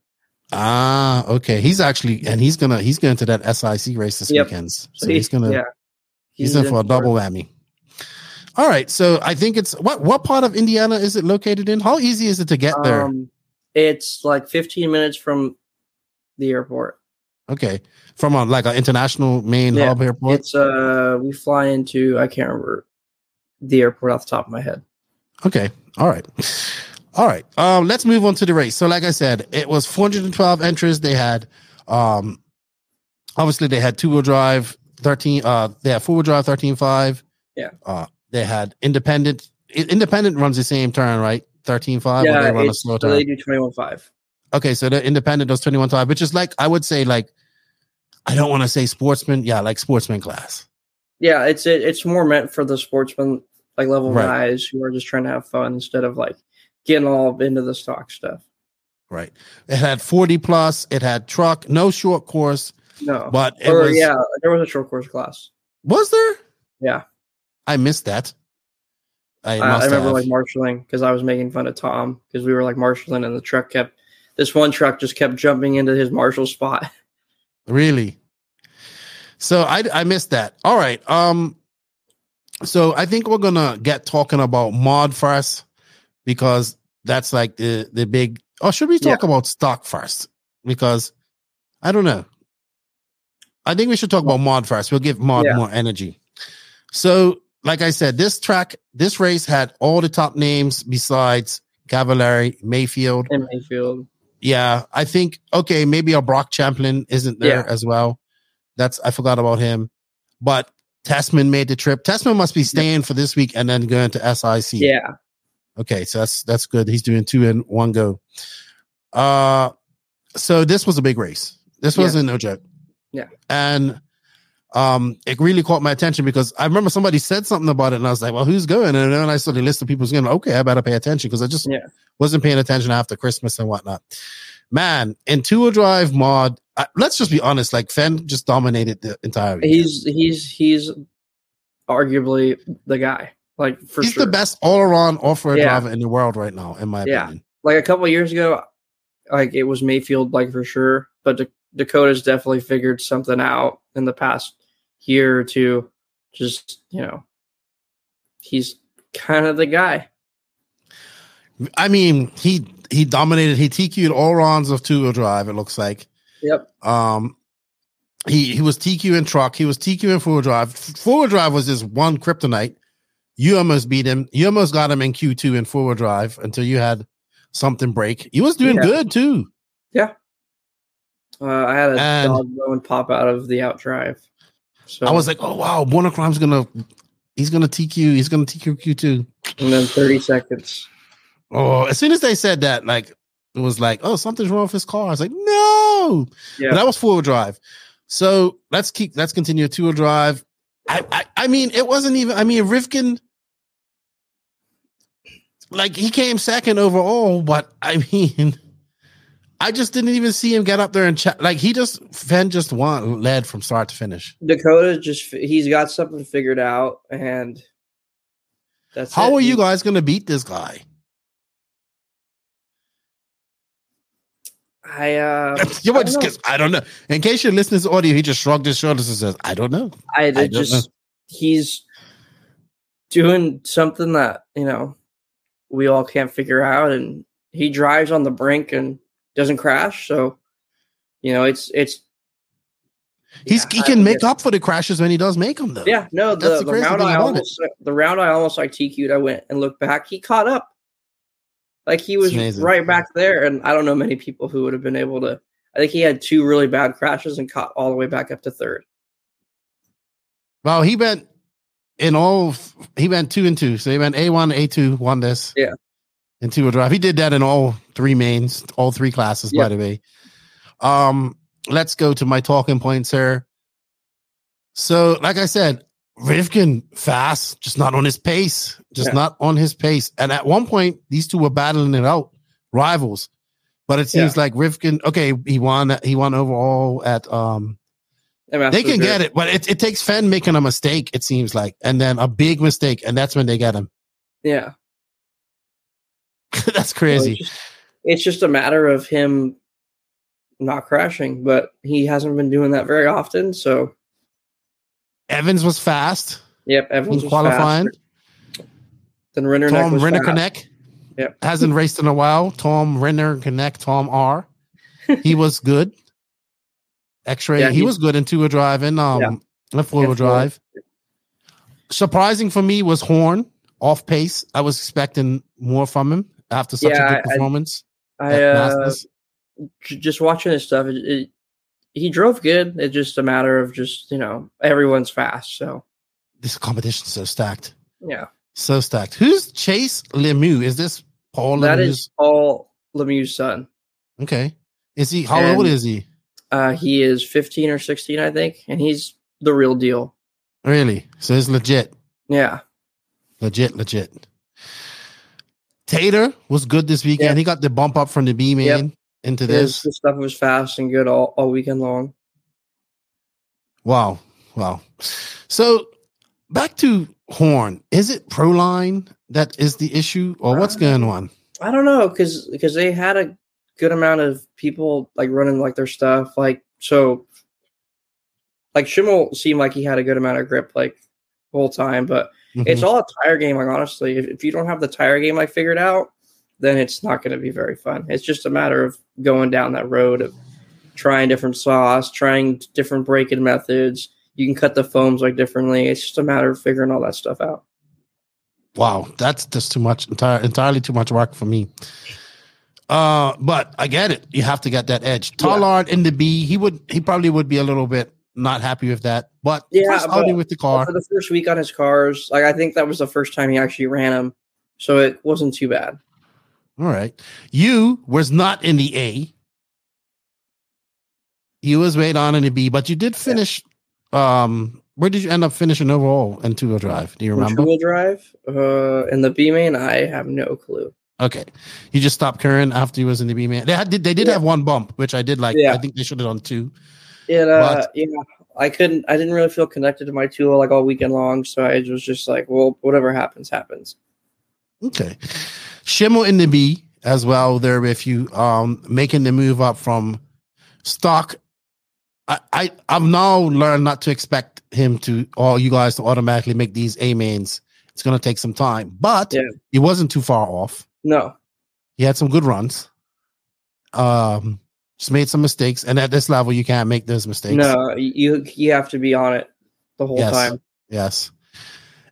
ah, okay. He's actually and he's gonna he's going to that SIC race this Yep. weekend. So, So he's gonna yeah, He's, in for a double whammy. All right, so I think it's what what part of Indiana is it located in? How easy is it to get there? Um, it's like 15 minutes from the airport. okay, from a like an international main Yeah, hub airport. It's uh, we fly into I can't remember the airport off the top of my head. Okay, all right, all right. Um, let's move on to the race. So, like I said, it was 412 entries. They had, um, obviously they had two wheel drive, 13. Uh, they had four wheel drive, 13.5. Yeah. Uh, they had independent. Independent runs the same turn, right? 13.5. or yeah, they run a slow turn. they do 21.5. Okay, so the independent does 21 time, which is like I would say like I don't want to say sportsman, yeah, like sportsman class. Yeah, it's it, it's more meant for the sportsman like level Right. guys who are just trying to have fun instead of like getting all into the stock stuff. Right. It had 40 plus, it had truck, no short course, No, but it or was yeah, there was a short course class. was there? Yeah, I missed that. I, must I remember have. like marshaling because I was making fun of Tom because we were like marshaling and the truck kept this one truck just kept jumping into his marshal spot. really. So I I missed that. All right. Um so I think we're gonna get talking about mod first because that's like the the big or should we talk about stock first? Because I don't know. I think we should talk about mod first. We'll give mod Yeah. more energy. So, like I said, this track, this race had all the top names besides Cavalieri, Maifield. in Maifield. Yeah, I think okay, maybe a Brock Champlin isn't there Yeah. as well. That's I forgot about him. But Tessmann made the trip. Tessmann must be staying for this week and then going to SIC. Yeah, Okay, so that's that's good. He's doing two in one go. Uh so this was a big race. This wasn't no joke. Yeah. And um it really caught my attention because I remember somebody said something about it and I was like, well, who's going? And then I saw the list of people's going, okay, I better pay attention because I just Yeah. wasn't paying attention after Christmas and whatnot. Man, in two-wheel drive mod, uh, let's just be honest, like Phend just dominated the entire weekend. he's he's he's arguably the guy. Like for sure. He's sure. the best all-around off-road Yeah. driver in the world right now, in my Yeah. opinion. Like a couple years ago, like it was Mayfield, like for sure. But Da- Dakota's definitely figured something out in the past year or two. Just you know, he's kind of the guy. I mean, he he dominated. He TQ'd all rounds of two wheel drive. It looks like. Yep. Um, he he was TQ in truck. He was TQ in four wheel drive. Four wheel drive was his one kryptonite. You almost beat him. You almost got him in Q two in four wheel drive until you had something break. He was doing Yeah. good too. Yeah. Uh, I had a And- dog go and pop out of the out drive. So I was like, oh wow, Born A Crime's gonna he's gonna TQ. He's gonna TQ Q two. and then 30 seconds. Oh, as soon as they said that, like it was like, oh, something's wrong with his car. I was like, no. Yeah. But that was four wheel drive. So let's keep let's continue two wheel drive. I, I I mean, it wasn't even. I mean, Rivkin, like he came second overall, but I mean, I just didn't even see him get up there and chat. Like he just Phend just won led from start to finish. Dakota just he's got something figured out, and that's How it. are you guys going to beat this guy? I uh, You I just know. I don't know. In case you're listening to this audio, he just shrugged his shoulders and says, "I don't know." I, I don't just know. he's doing something that you know we all can't figure out, and he drives on the brink and doesn't crash. So you know, it's it's He's Yeah, he can don't make up for the crashes when he does make them, though. yeah. No, the, the the, round I it. almost the round I almost like TQ'd. I went and looked back. He caught up. Like he was right back there, and I don't know many people who would have been able to. I think he had two really bad crashes and caught all the way back up to third. Well, he went in all. He went two and two, so he went A one, A two, won this. Yeah. In two wheel drive. He did that in all three mains, all three classes. By the way, um, let's go to my talking points here. So, like I said, Rivkin fast, just not on his pace, just Yeah. not on his pace. And at one point, these two were battling it out, rivals. But it seems like Rivkin, okay, he won. He won overall at um they can get it, but it, it takes Phend making a mistake, it seems like, and then a big mistake, and that's when they get him. Yeah. that's So crazy. It's just, it's just a matter of him not crashing, but he hasn't been doing that very often. So, Evans was fast yep, Evans was qualifying. fast. Then Renner Tom Renner fast. Connect Yep. hasn't raced in a while. Tom Renner Connect, Tom R. He was good. X-ray, Yeah, he, he- was good in two-wheel drive and um Yeah. four-wheel Yeah, four. drive. Surprising for me was Horn off pace. I was expecting more from him after such Yeah, a I- good performance. I at uh, just watching his stuff. It, it, he drove good. It's just a matter of just you know everyone's fast. So This competition's so stacked. yeah, So stacked. Who's Chase Lemieux? Is this Paul that Lemieux? is Paul Lemieux's son. okay. Is he how And- old is he? Uh, he is 15 or 16, I think, and he's the real deal. Really? So it's legit. Yeah, Legit, legit. Tater was good this weekend. He got the bump up from the B main Yep. into this. his stuff was fast and good all, all weekend long. Wow. Wow. So back to Horn. Is it Proline that is the issue or what's Uh, going on? I don't know because because they had a good amount of people like running like their stuff like so. Like Schimmel seemed like he had a good amount of grip like whole time, but it's Mhm. all a tire game. Like honestly, if, if you don't have the tire game like figured out, then it's not going to be very fun. It's just a matter of going down that road of trying different sauce, trying different breaking methods. You can cut the foams like differently. It's just a matter of figuring all that stuff out. Wow, that's just too much, entire, entirely too much work for me. Uh, but I get it. You have to get that edge. Tallard in the B, he would, he probably would be a little bit not happy with that. But Yeah, but- with the car, For the first week on his cars, like I think that was the first time he actually ran them, so it wasn't too bad. all right. You was not in the A. You was way on in the B, but you did finish. Um, where did you end up finishing overall in two wheel drive? Do you remember? Two wheel drive, uh, in the B main, I have no clue. Okay, you just stopped current after you was in the B man. They had they did Yeah. have one bump, which I did like. Yeah. I think they should have done two. It, uh, But- yeah, I couldn't, I didn't really feel connected to my tool like all weekend long, so I was just like, well, whatever happens, happens. Okay. Schimmel in the B as well there with you, um, making the move up from stock. I, I I've now learned not to expect him to all you guys to automatically make these A mains. It's gonna take some time, but Yeah. he wasn't too far off. No, He had some good runs. Um, made some mistakes, and at this level, you can't make those mistakes. No, you you have to be on it the whole Yes. time. Yes.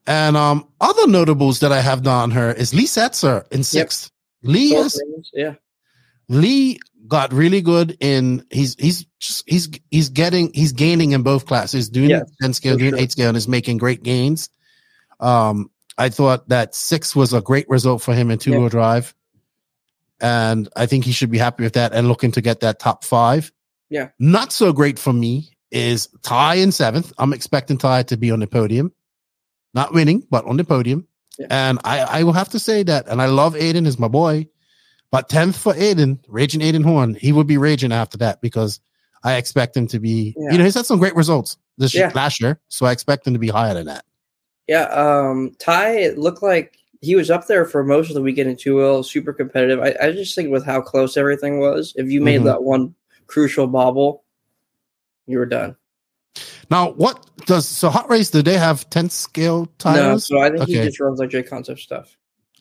And um, other notables that I have on her is Lee Setzer in sixth. Lee Both is yeah. Lee got really good in he's he's just he's he's getting he's gaining in both classes doing Yes, 10 scale doing sure. 8 scale and is making great gains um i thought that six was a great result for him in two-wheel Yeah. drive and i think he should be happy with that and looking to get that top five Yeah. not so great for me is ty in seventh i'm expecting ty to be on the podium not winning but on the podium Yeah. and i i will have to say that and i love aiden is my boy but 10th for Aiden, Raging Aiden Horn, he would be raging after that because I expect him to be, Yeah. you know, he's had some great results this Yeah. last year. So I expect him to be higher than that. Yeah, um, Ty it looked like he was up there for most of the weekend in two wheel, super competitive. I, I just think with how close everything was, if you made Mhm. that one crucial bobble, you were done. Now, what does, so Hot Race, do they have 10th scale tires? No, so I think he just runs like J Concept stuff.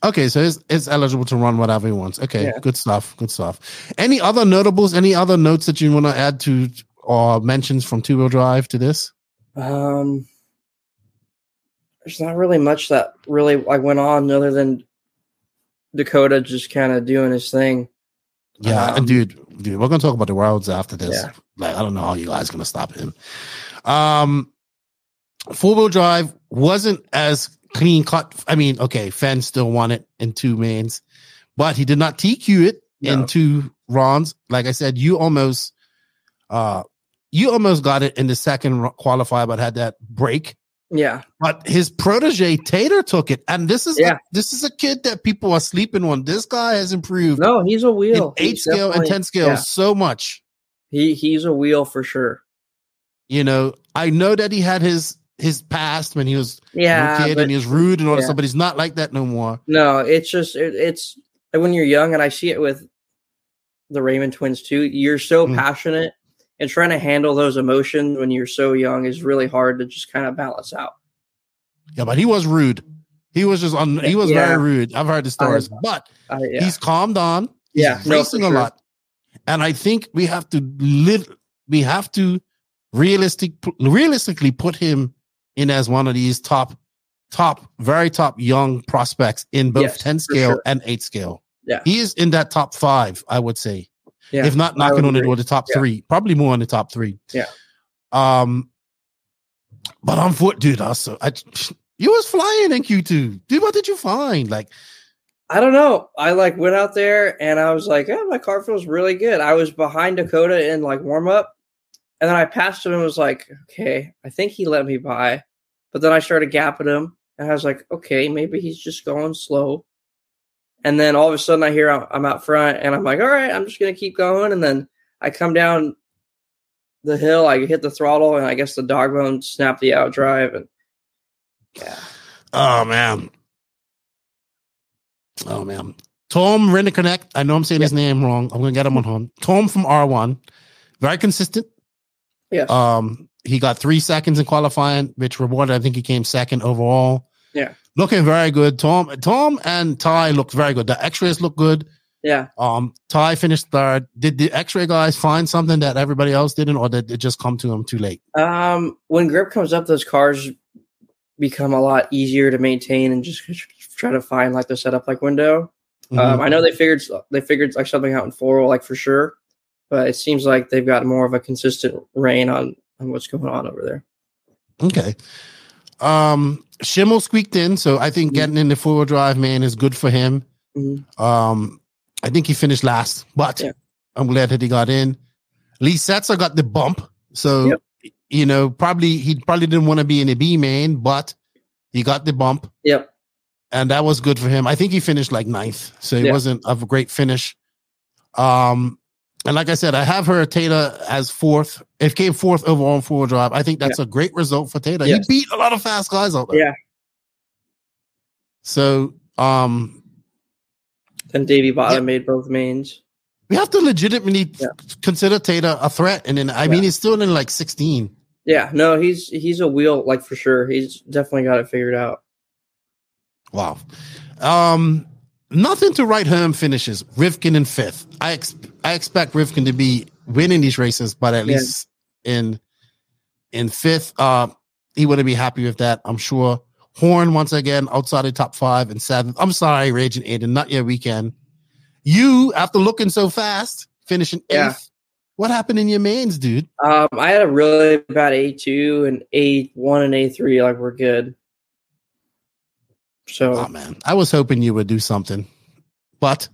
Okay, so it's, it's eligible to run whatever he wants. Okay, Yeah. good stuff. Good stuff. Any other notables, any other notes that you want to add to or mentions from two wheel drive to this? Um, there's not really much that really I went on other than Dakota just kind of doing his thing. Yeah, Um, and dude, dude, we're gonna talk about the worlds after this. Yeah. Like, I don't know how you guys gonna stop him. Um, four wheel drive wasn't as clean cut. I mean, okay, Phend still won it in two mains, but he did not TQ it in No. two rounds. Like I said, you almost, uh, you almost got it in the second qualifier, but had that break. Yeah, But his protege Tater took it, and this is Yeah. this is a kid that people are sleeping on. This guy has improved no, he's a wheel. eight He's scale and ten scale yeah. so much. He he's a wheel for sure. You know, I know that he had his his past when he was Yeah, a kid but and he was rude and all that stuff, but he's not like that no more. no, it's just it, it's when you're young, and I see it with the Raymond twins too. You're so Mm. passionate, and trying to handle those emotions when you're so young is really hard to just kind of balance out. Yeah, but he was rude. He was just on. He was Yeah. very rude. I've heard the stories, but I, yeah, he's calmed down. He's Yeah, no, racing for a lot, and I think we have to live. We have to realistic realistically put him in as one of these top, top, very top young prospects in both Yes, ten scale sure. and eight scale. Yeah. he is in that top five. I would say. Yeah. if not knocking on the door, the top Yeah. three, probably more on the top three. Yeah. Um, but I'm for dude. Also, I you was flying in Q two, dude. What did you find? Like, I don't know. I like went out there and I was like, oh, my car feels really good. I was behind Dakota in like warm up. And then I passed him and was like, okay, I think he let me by. But then I started gapping him and I was like, okay, maybe he's just going slow. And then all of a sudden I hear I'm, out front and I'm like, all right, I'm just going to keep going. And then I come down the hill, I hit the throttle, and I guess the dog bone snapped the out drive. And yeah, oh man, oh man. Tom Renniconnect. I know I'm saying his name wrong. I'm gonna get him on home. Tom from R one, very consistent. yes. Um, he got three seconds in qualifying, which rewarded. I think he came second overall. Yeah. Looking very good. Tom, Tom, and Ty looked very good. The X-rays look good. yeah. Um, Ty finished third. Did the X-ray guys find something that everybody else didn't, or did it just come to them too late? Um, when grip comes up, those cars become a lot easier to maintain and just try to find like the setup like window. Mm-hmm. Um, I know they figured they figured like something out in four like for sure, but it seems like they've got more of a consistent rain on on what's going on over there. Okay. Um, Schimmel squeaked in, so I think Mhm. getting in the four-wheel drive man is good for him. Mhm. Um, I think he finished last, but Yeah. I'm glad that he got in. Lee Setzer got the bump, so Yep. you know probably he probably didn't want to be in a B main, but he got the bump. Yep. and that was good for him. I think he finished like ninth, so it Yeah. wasn't of a great finish. Um, and like I said, I have her Tata as fourth. It came fourth overall in four drive. I think that's a great result for Tata. Yes. He beat a lot of fast guys out there. Yeah. So, um, Then Davy Bottom Yeah. made both mains. we have to legitimately Yeah. consider Tata a threat. And then, I Yeah. mean, he's still in like 16. Yeah, no, he's he's a wheel like for sure. He's definitely got it figured out. Wow. Um, nothing to write home finishes. Rivkin in fifth. I ex- I expect Rivkin to be winning these races, but at Yeah. least in in fifth, uh, he wouldn't be happy with that. I'm sure. Horn once again outside the top five and seventh. I'm sorry, Raging Aiden, not your weekend. You, after looking so fast, finishing eighth. Yeah. What happened in your mains, dude? Um, I had a really bad A two and A one and A three. Like we're good. So Oh man, I was hoping you would do something, but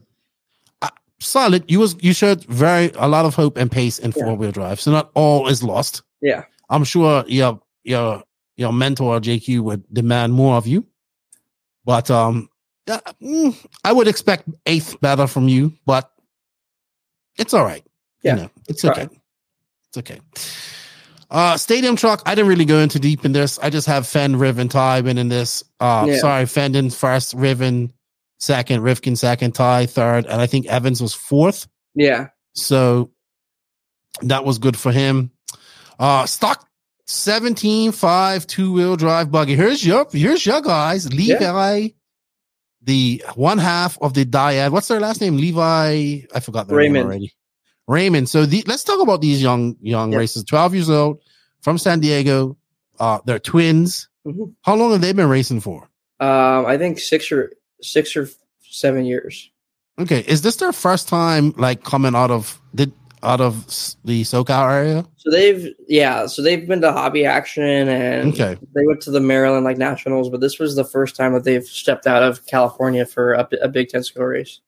solid. You was you showed very a lot of hope and pace in Yeah. four wheel drive, so not all is lost. yeah, I'm sure your your your mentor JQ would demand more of you, but um, mm, I would expect eighth better from you, but it's all right. Yeah, you know, it's okay. It's okay. Uh, stadium truck. I didn't really go into deep in this. I just have Phend, Riv, and Ty winning this. Uh, Yeah. sorry, Fendon first, Riven second, Rivkin second, Ty third, and I think Evans was fourth. yeah, So that was good for him. Uh stock 17 5 two wheel drive buggy. Here's your here's your guys. Levi, the one half of the dyad. What's their last name? Levi. I forgot their name Raymond. already. Raymond. So the, let's talk about these young young Yeah. racers. 12 years old from San Diego. Uh they're twins. Mhm. How long have they been racing for? Um, I think six or six or seven years. Okay, is this their first time like coming out of the out of the SoCal area? So they've yeah, so they've been to hobby action and Okay. they went to the Maryland like nationals, but this was the first time that they've stepped out of California for a, a Big Ten skill race.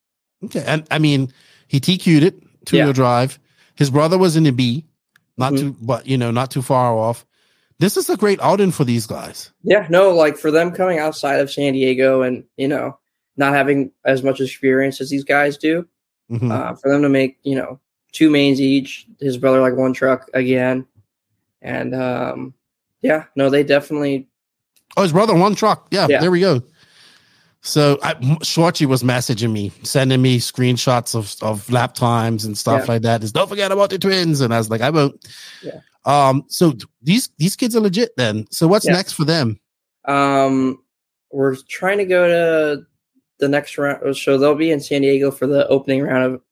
Okay, and I mean, he TQ'd it two wheel Yeah. drive. His brother was in the B, not Mhm. too, but you know, not too far off. This is a great outing for these guys. Yeah, no, like for them coming outside of San Diego and you know not having as much experience as these guys do, Mhm. uh, for them to make you know two mains each, his brother like one truck again, and um, yeah, no, they definitely oh, his brother, one truck. Yeah, Yeah. there we go. So I, Shorty was messaging me, sending me screenshots of, of lap times and stuff Yeah. like that. Is don't forget about the twins. And I was like, I won't. Yeah. Um. So these these kids are legit. Then. So what's Yeah. next for them? Um, we're trying to go to the next round, so they'll be in San Diego for the opening round of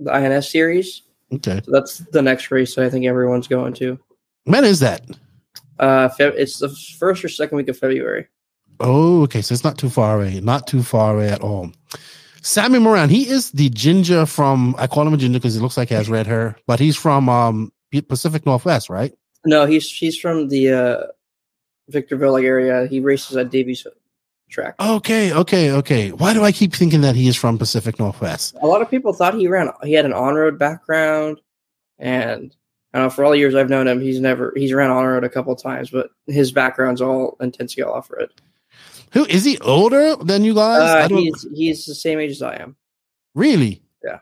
the INS series. Okay. So that's the next race I think everyone's going to. When is that? Uh, it's the first or second week of February. Oh, okay. So it's not too far away. Not too far away at all. Sammy Moran, he is the ginger from I call him a ginger because he looks like he has red hair, but he's from um Pacific Northwest, right? No, he's he's from the uh, Victorville area. He races at Davies track. Okay, okay, okay. Why do I keep thinking that he is from Pacific Northwest? A lot of people thought he ran. He had an on road background, and I know. For all the years I've known him, he's never he's ran on road a couple times, but his background's all Intensio off road. Who is he older than you guys? I Uh, don't he's he's the same age as I am. really. Yeah.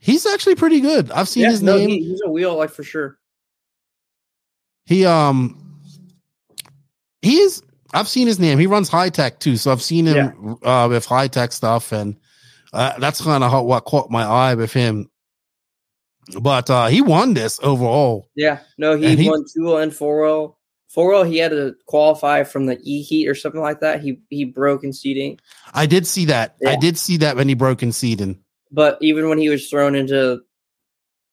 He's actually pretty good. I've seen Yeah, his no, name. He, he's a wheel like for sure. He um he is I've seen his name. He runs Hitec too. So I've seen him uh with Hitec stuff and uh, that's kind of what caught my eye with him. But uh he won this overall. Yeah, no, he, And he- won two and four wheel. Four wheel, he had to qualify from the E heat or something like that. He he broke in seating, I did see that. I did see that when he broke in seeding. but even when he was thrown into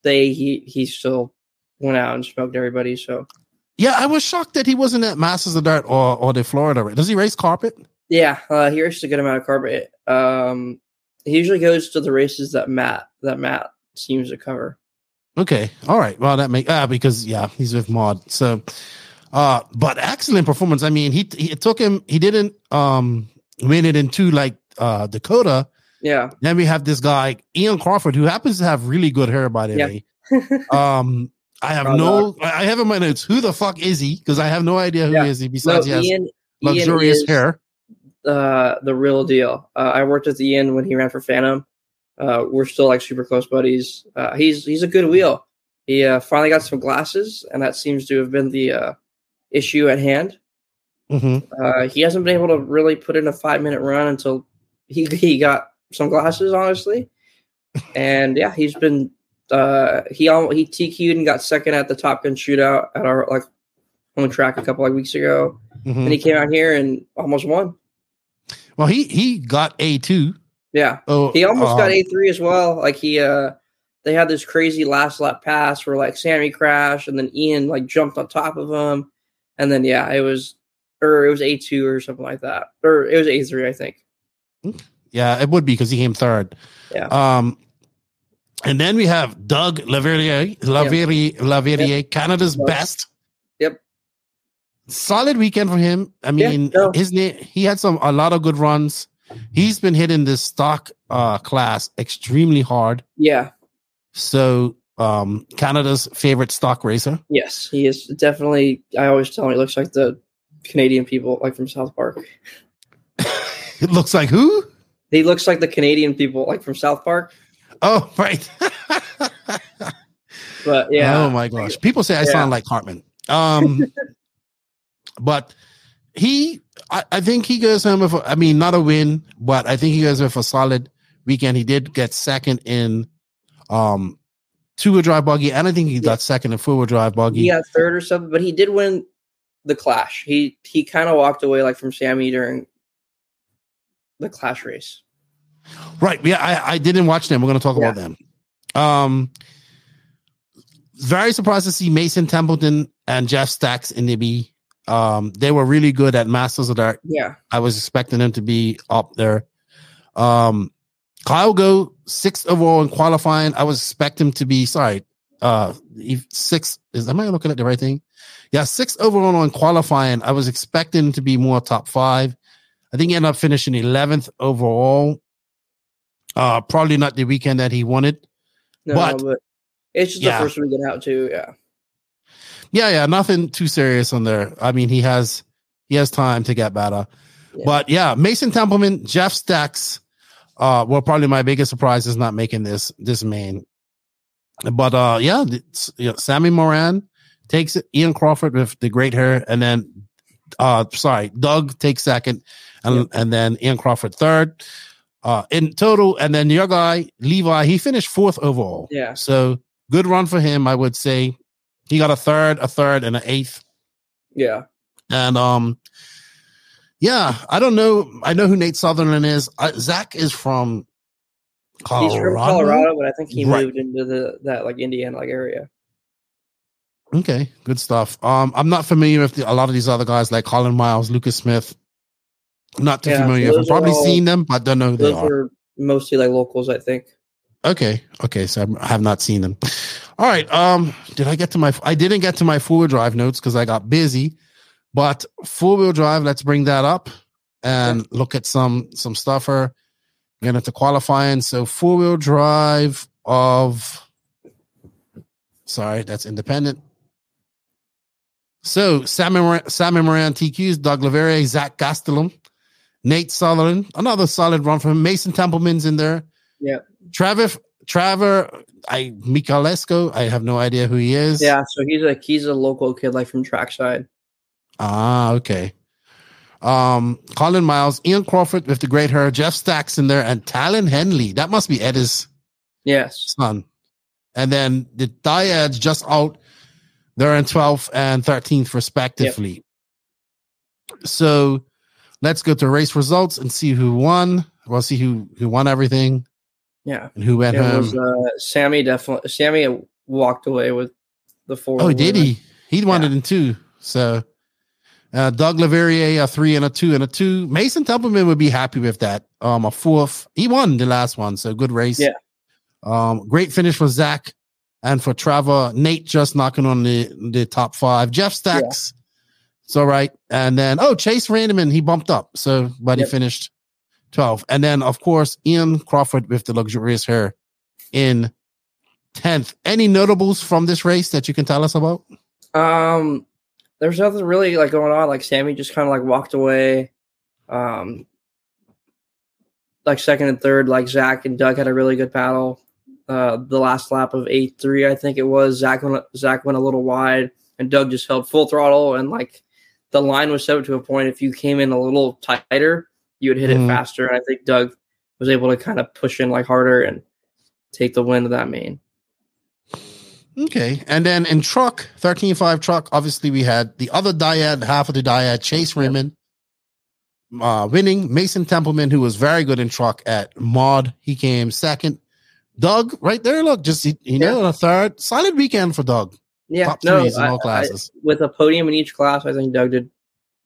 the A heat, he still went out and smoked everybody. So Yeah, I was shocked that he wasn't at Masters of Dirt or or the Florida. Does he race carpet? yeah, uh, he races a good amount of carpet. Um, he usually goes to the races that Matt that Matt seems to cover. Okay. All right. Well, that makes ah because yeah, he's with Mod. So, uh, but excellent performance. I mean, he, he it took him. He didn't um win it into like uh Dakota. Yeah, Then we have this guy Ian Crawford who happens to have really good hair by the way. Um, I have no. I have in my notes. Who the fuck is he? Because I have no idea who Yeah. he is. He no, besides he has Ian. luxurious Ian hair. uh, the real deal. Uh, I worked with Ian when he ran for Phantom. Uh, we're still like super close buddies. Uh, he's he's a good wheel. He uh, finally got some glasses, and that seems to have been the uh, issue at hand. hmm Uh, he hasn't been able to really put in a five minute run until he he got some glasses, honestly. And yeah, he's been uh, he he TQ'd and got second at the Top Gun shootout at our like home track a couple like weeks ago. hmm And he came out here and almost won. Well, he he got A two. Yeah, Oh, he almost um, got A three as well. Like he, uh they had this crazy last lap pass where like Sammy crashed and then Ian like jumped on top of him, and then yeah, it was or it was A two or something like that, or it was A three, I think. Yeah, it would be because he came third. Yeah. Um, and then we have Doug Laverriere, Laverriere, Laverriere Canada's Doug. best. Yep. Solid weekend for him. I Yeah, mean, no. his name, he had some a lot of good runs. He's been hitting this stock uh class extremely hard. Yeah. So um Canada's favorite stock racer. Yes, he is definitely. I always tell him he looks like the Canadian people, like from South Park. It looks like who? He looks like the Canadian people, like from South Park. Oh, right. But yeah, Oh my gosh. People say I Yeah. sound like Cartman. Um but he I, I think he goes home with I mean not a win, but I think he goes with a solid weekend. He did get second in um two wheel drive buggy, and I think he got second in four wheel drive buggy. he got third or something, but he did win the Clash. He he kind of walked away like from Sammy during the Clash race. Right. Yeah, I, I didn't watch them. We're gonna talk about them. Um very surprised to see Mason Templeman and Jeff Stacks in the B. Um, they were really good at Masters of Dirt. Yeah, I was expecting them to be up there. Um, Kyle go sixth overall in qualifying. I was expecting him to be sorry. Uh, six is am I looking at the right thing? Yeah, sixth overall in qualifying. I was expecting him to be more top five. I think he ended up finishing eleventh overall. Uh, probably not the weekend that he wanted. no, But- but, it's just Yeah. the first weekend out too. Yeah, Yeah, yeah, nothing too serious on there. I mean, he has he has time to get better. Yeah. But yeah, Mason Templeman, Jeff Stacks, uh, were probably my biggest surprise is not making this this main. But uh, yeah, you know, Sammy Moran takes it. Ian Crawford with the great hair, and then uh, sorry, Doug takes second, and and then Ian Crawford third. Uh, in total, and then your guy Levi, he finished fourth overall. Yeah. So good run for him, I would say. He got a third, a third, and an eighth. yeah. And um, yeah, I don't know. I know who Nate Sutherland is. Uh, Zach is from Colorado. He's from Colorado, but I think he Right. moved into the that like Indiana like area. Okay, good stuff. Um, I'm not familiar with the, a lot of these other guys like Colin Miles, Lucas Smith. Not too Yeah, familiar. I've probably all- seen them, but don't know who they are. were mostly like locals, I think. Okay. Okay. So I have not seen them. All right. Um, did I get to my, I didn't get to my four wheel drive notes because I got busy, but four wheel drive, let's bring that up and look at some, some stuffer. Get into qualifying. So four wheel drive of, sorry, that's independent. So Sammy, Moran- Sammy Moran TQs, Doug Lavere, Zach Gastelum, Nate Sutherland, another solid run from him. Mason Templeman's in there. Yeah. Trevor, Trevor, I Michalesco. I have no idea who he is. Yeah, so he's like he's a local kid like from trackside. Ah, okay. Um, Colin Miles, Ian Crawford with the great hair, Jeff Stacks in there, and Talon Henley. That must be Ed's Yes. son. And then the Dyads just out. They're in 12th and 13th, respectively. So let's go to race results and see who won. We'll see who who won everything Yeah. and who went It home. was uh, Sammy definitely Sammy walked away with the four. Oh, did he? He won it in two. So uh, Doug Laverriere, a three and a two and a two. Mason Templeman would be happy with that. Um, a fourth. He won the last one, so good race. Yeah. Um, great finish for Zach and for Trevor. Nate just knocking on the the top five. Jeff Stacks. It's all right. And then oh, Chase Randeman, he bumped up. So but Yep. he finished 12. And then of course Ian Crawford with the luxurious hair in 10th. Any notables from this race that you can tell us about? Um, there's nothing really like going on. Like Sammy just kind of like walked away. Um, like second and third, like Zach and Doug had a really good battle. Uh, the last lap of eight three, I think it was. Zach went Zach went a little wide, and Doug just held full throttle. And like the line was set up to a point, if you came in a little tighter, you would hit Mhm. it faster. And I think Doug was able to kind of push in like harder and take the win of that main. Okay. And then in truck, 13.5 truck, obviously we had the other dyad, half of the dyad, Chase Raymond. uh, winning. Mason Templeman, who was very good in truck at Mod, he came second. Doug, right there, look, just he, he nailed a third. Solid weekend for Doug. Yeah, Top no, threes in all I- with a podium in each class, I think Doug did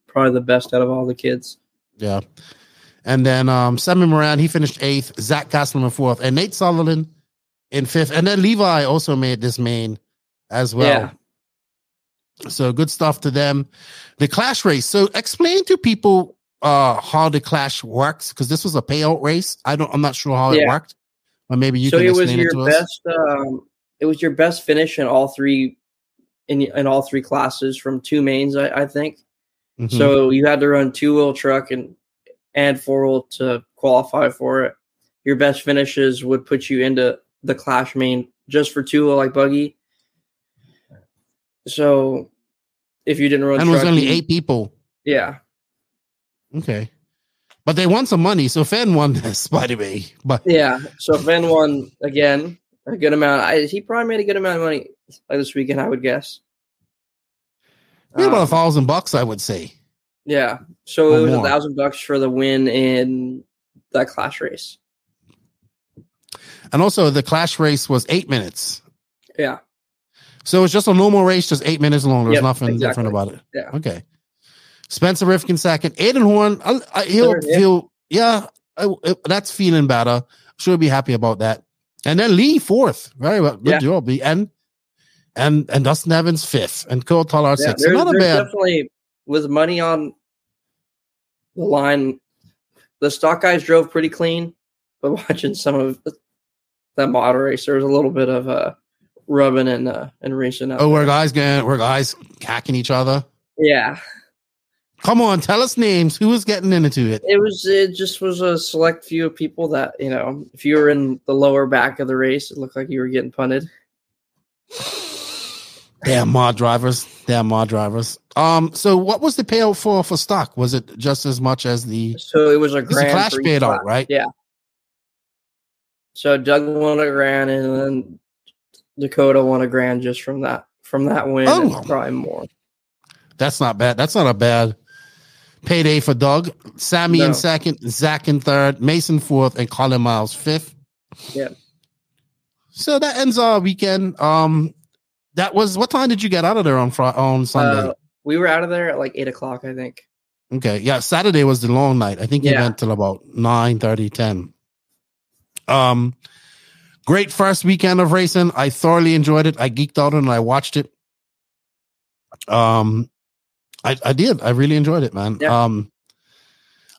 probably the best out of all the kids. Yeah. And then um Simon Moran, he finished eighth, Zach Gastelum fourth, and Nate Sutherland in fifth. And then Levi also made this main as well. So good stuff to them. The clash race. So explain to people uh how the clash works because this was a payout race. I don't I'm not sure how it worked. But maybe you so can it was explain it your to us. best. Um, it was your best finish in all three, in in all three classes from two mains, I, I think. Mhm. So you had to run two wheel truck and and four wheel to qualify for it. Your best finishes would put you into the clash main just for two wheel like buggy. So if you didn't run, and it was only eight people. Yeah, Okay. But they won some money. So Phend won this, by the way. But yeah. So Phend won again a good amount. I, he probably made a good amount of money like this weekend, I would guess. had about a Um, thousand bucks, I would say. Yeah. So Or it was a thousand bucks for the win in that clash race. And also the clash race was eight minutes. Yeah. So it's just a normal race, just eight minutes long. There's Yep, nothing exactly. different about it. Yeah. Okay. Spencer Rifkin second. Aiden Horn, I, I, he'll Third, yeah. feel, yeah, I, I- that's feeling better. Sure, be happy about that. And then Lee fourth. Very well. Good Yeah. job, Lee. And and and Dustin Evans fifth, and Cole Tollard Yeah. sixth. Not a bad. definitely with money on the line. The stock guys drove pretty clean, but watching some of the, that mod race, there was a little bit of uh rubbing and uh and racing. out Oh, we're guys going, we're guys hacking each other. yeah. Come on, tell us names. Who was getting into it? It was it just was a select few of people that you know. If you were in the lower back of the race, it looked like you were getting punted. Damn mod drivers. Damn mod drivers. Um, so what was the payout for for stock? Was it just as much as the So it was a It's a grand clash for each paid out, right? Yeah. So Doug won a grand, and then Dakota won a grand just from that from that win, Oh. and probably more. That's not bad. That's not a bad payday for Doug. Sammy in second, Zach in third, Mason fourth, and Colin Miles fifth. Yeah. So that ends our weekend. Um, that was what time did you get out of there on Friday on Sunday? Uh, we were out of there at like eight o'clock, I think. okay, yeah, Saturday was the long night. I think you Yeah. went till about 9 30, 10. Um, great first weekend of racing. I thoroughly enjoyed it. I geeked out and I watched it. Um, I, I did. I really enjoyed it, man. Yeah. Um,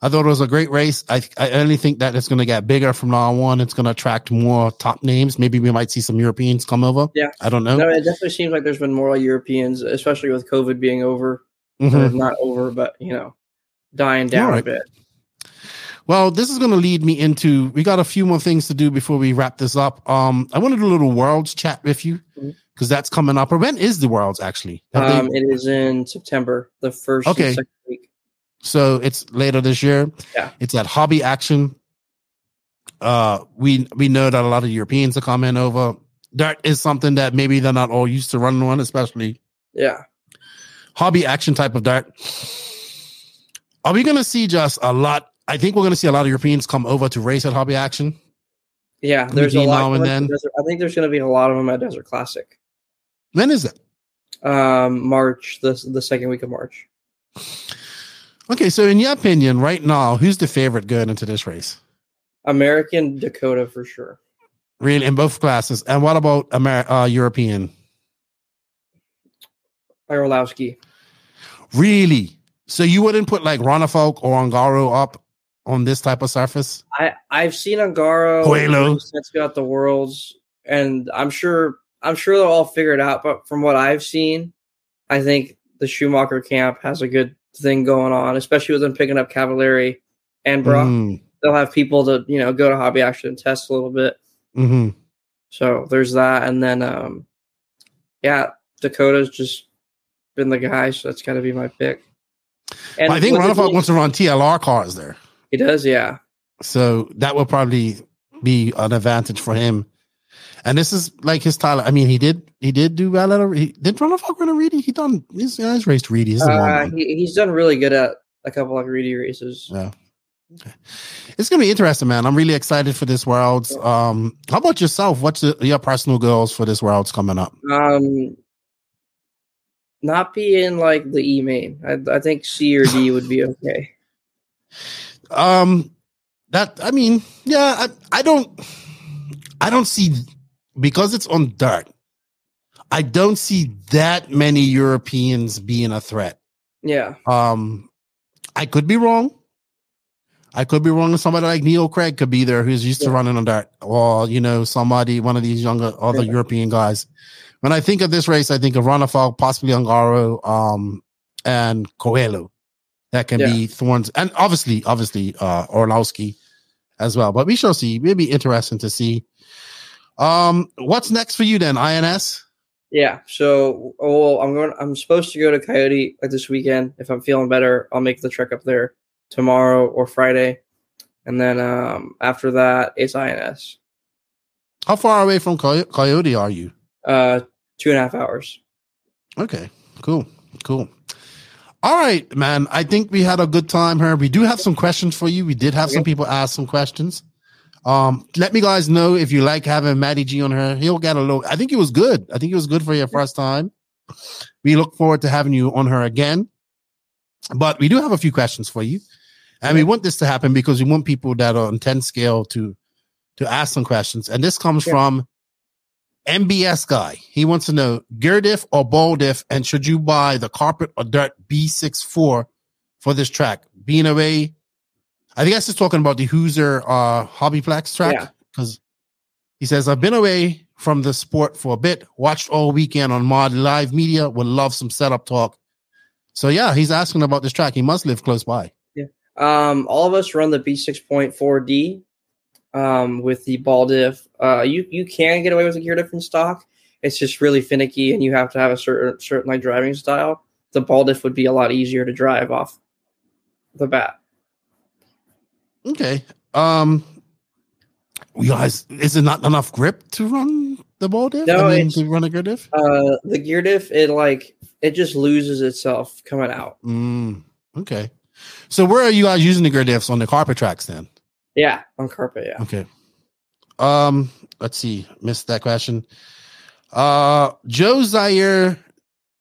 I thought it was a great race. I I only think that it's going to get bigger from now on. It's going to attract more top names. Maybe we might see some Europeans come over. Yeah. I don't know. No, it definitely seems like there's been more Europeans, especially with COVID being over. Mhm. Or not over, but you know, dying down Alright. a bit. Well, this is going to lead me into. We got a few more things to do before we wrap this up. Um, I want to do a little worlds chat with you because that's coming up. Or when is the worlds actually? Have they- Um, it is in September, the first Okay. second week. So it's later this year. Yeah. it's at Hobby Action. Uh, we we know that a lot of Europeans are coming over. That is something that maybe they're not all used to running on, especially Yeah. hobby action type of dart. Are we going to see just a lot? I think we're going to see a lot of Europeans come over to race at hobby action. Yeah, there's a lot. now and then. Desert- I think there's going to be a lot of them at Desert Classic. When is it? Um, March, the the second week of March. Okay, so in your opinion, right now, who's the favorite going into this race? American Dakota for sure. Really, in both classes. And what about Amer- uh, European? Orlowski. Really? So you wouldn't put like Ronnefalk or Ongaro up on this type of surface? I I've seen Ongaro Coelho. since got the worlds, and I'm sure I'm sure they'll all figure it out. But from what I've seen, I think the Schumacher camp has a good thing going on, especially with them picking up Cavalieri and Brock. Mm, They'll have people to you know go to hobby action and test a little bit. hmm So there's that, and then um, yeah, Dakota's just been the guy, so that's got to be my pick. And I think with it Ronnefalk being- wants to run TLR cars there. he does, yeah. So that will probably be an advantage for him. And this is like his style. I mean, he did he did do well at a he did run a Reedy? He done he's, he's raced Reedy. This is a long Uh, he, he's done really good at a couple of Reedy races. Yeah. Okay. It's gonna be interesting, man. I'm really excited for this worlds. Um, how about yourself? What's the, your personal goals for this worlds coming up? Um, not be in like the E main. I, I think C or D would be okay. Um, that I mean, yeah, I, I don't, I don't see because it's on dirt. I don't see that many Europeans being a threat. Yeah. Um, I could be wrong. I could be wrong. Somebody like Neil Cragg could be there who's used yeah. to running on dirt, or you know, somebody, one of these younger other yeah. European guys. When I think of this race, I think of Ronnefalk, possibly Ongaro, um, and Coelho. That can yeah. be thorns, and obviously, obviously, uh, Orlowski as well. But we shall see. It'll be interesting to see. Um, what's next for you then, INS? Yeah. So, oh, I'm going. I'm supposed to go to Coyote like this weekend. If I'm feeling better, I'll make the trek up there tomorrow or Friday, and then um, after that, it's INS. How far away from Coyote are you? Uh, two and a half hours. Okay. Cool. Cool. All right, man. I think we had a good time here. We do have some questions for you. We did have okay. some people ask some questions. Um, let me guys know if you like having Matty G on her. He'll get a little. I think it was good. I think it was good for your first time. We look forward to having you on her again. But we do have a few questions for you, and we want this to happen because we want people that are on ten scale to to ask some questions. And this comes yeah. from MBS guy. He wants to know gear diff or ball diff, and should you buy the carpet or dirt B64 for this track? Being away I think that's just talking about the Hoosier uh, Hobbyplex track because yeah. he says I've been away from the sport for a bit, watched all weekend on Mod Live Media, would love some setup talk. So yeah, he's asking about this track. He must live close by. Yeah. Um, all of us run the B6.4D um, with the ball diff. Uh, you you can get away with a gear diff in stock. It's just really finicky, and you have to have a certain certain like driving style. The ball diff would be a lot easier to drive off the bat. Okay. Um, you guys, is it not enough grip to run the ball diff? No, I mean, to run a gear diff. Uh, the gear diff, it like it just loses itself coming out. Mm, okay. So where are you guys using the gear diffs on the carpet tracks then? Yeah, on carpet. Yeah. Okay. Um, let's see. Missed that question. Uh, Joe Zaire,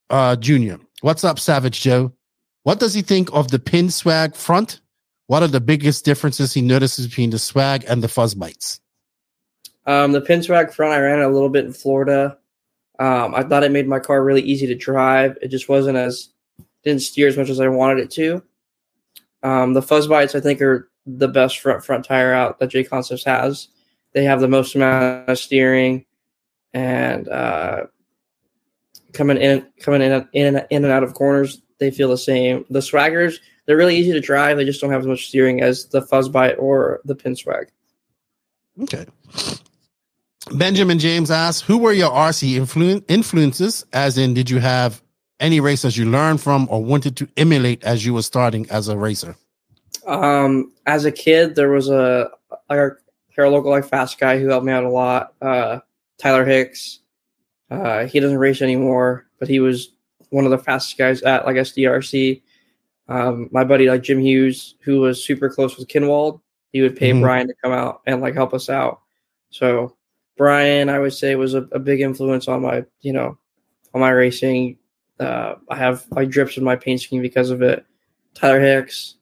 uh, Junior. What's up, Savage Joe? What does he think of the pin swag front what are the biggest differences he notices between the swag and the fuzz bites? Um, the pin swag front, I ran a little bit in Florida. Um, I thought it made my car really easy to drive. It just wasn't as didn't steer as much as I wanted it to. Um, the fuzz bites, I think, are the best front front tire out that J Concepts has. They have the most amount of steering and uh, coming in, coming in, in, in and out of corners. They feel the same. The swaggers, they're really easy to drive. They just don't have as much steering as the Fuzzbite or the Pin Swag. Okay. Benjamin James asks, "Who were your RC influ- influences? As in, did you have any racers you learned from or wanted to emulate as you were starting as a racer?" Um, as a kid, there was a our local like fast guy who helped me out a lot. Uh, Tyler Hicks. Uh, he doesn't race anymore, but he was one of the fastest guys at like SDRC. Um, my buddy like Jim Hughes, who was super close with Kinwald, he would pay mm-hmm. Brian to come out and like help us out. So Brian, I would say, was a, a big influence on my, you know, on my racing. Uh, I have like drips in my paint scheme because of it. Tyler Hicks,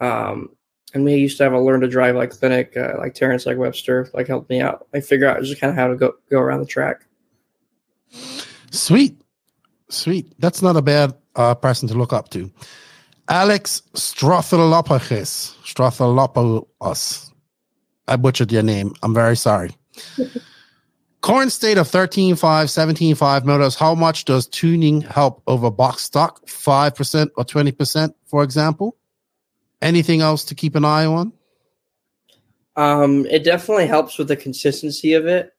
um, and we used to have a learn to drive like clinic, uh, like Terrence, like Webster, like helped me out. I figure out just kind of how to go go around the track. Sweet, sweet. That's not a bad uh, person to look up to. Alex Strotholopoulos. Strotholopoulos. I butchered your name. I'm very sorry. Current state of 13.5, 17.5 motors. How much does tuning help over box stock? 5% or 20%, for example? Anything else to keep an eye on? Um, it definitely helps with the consistency of it.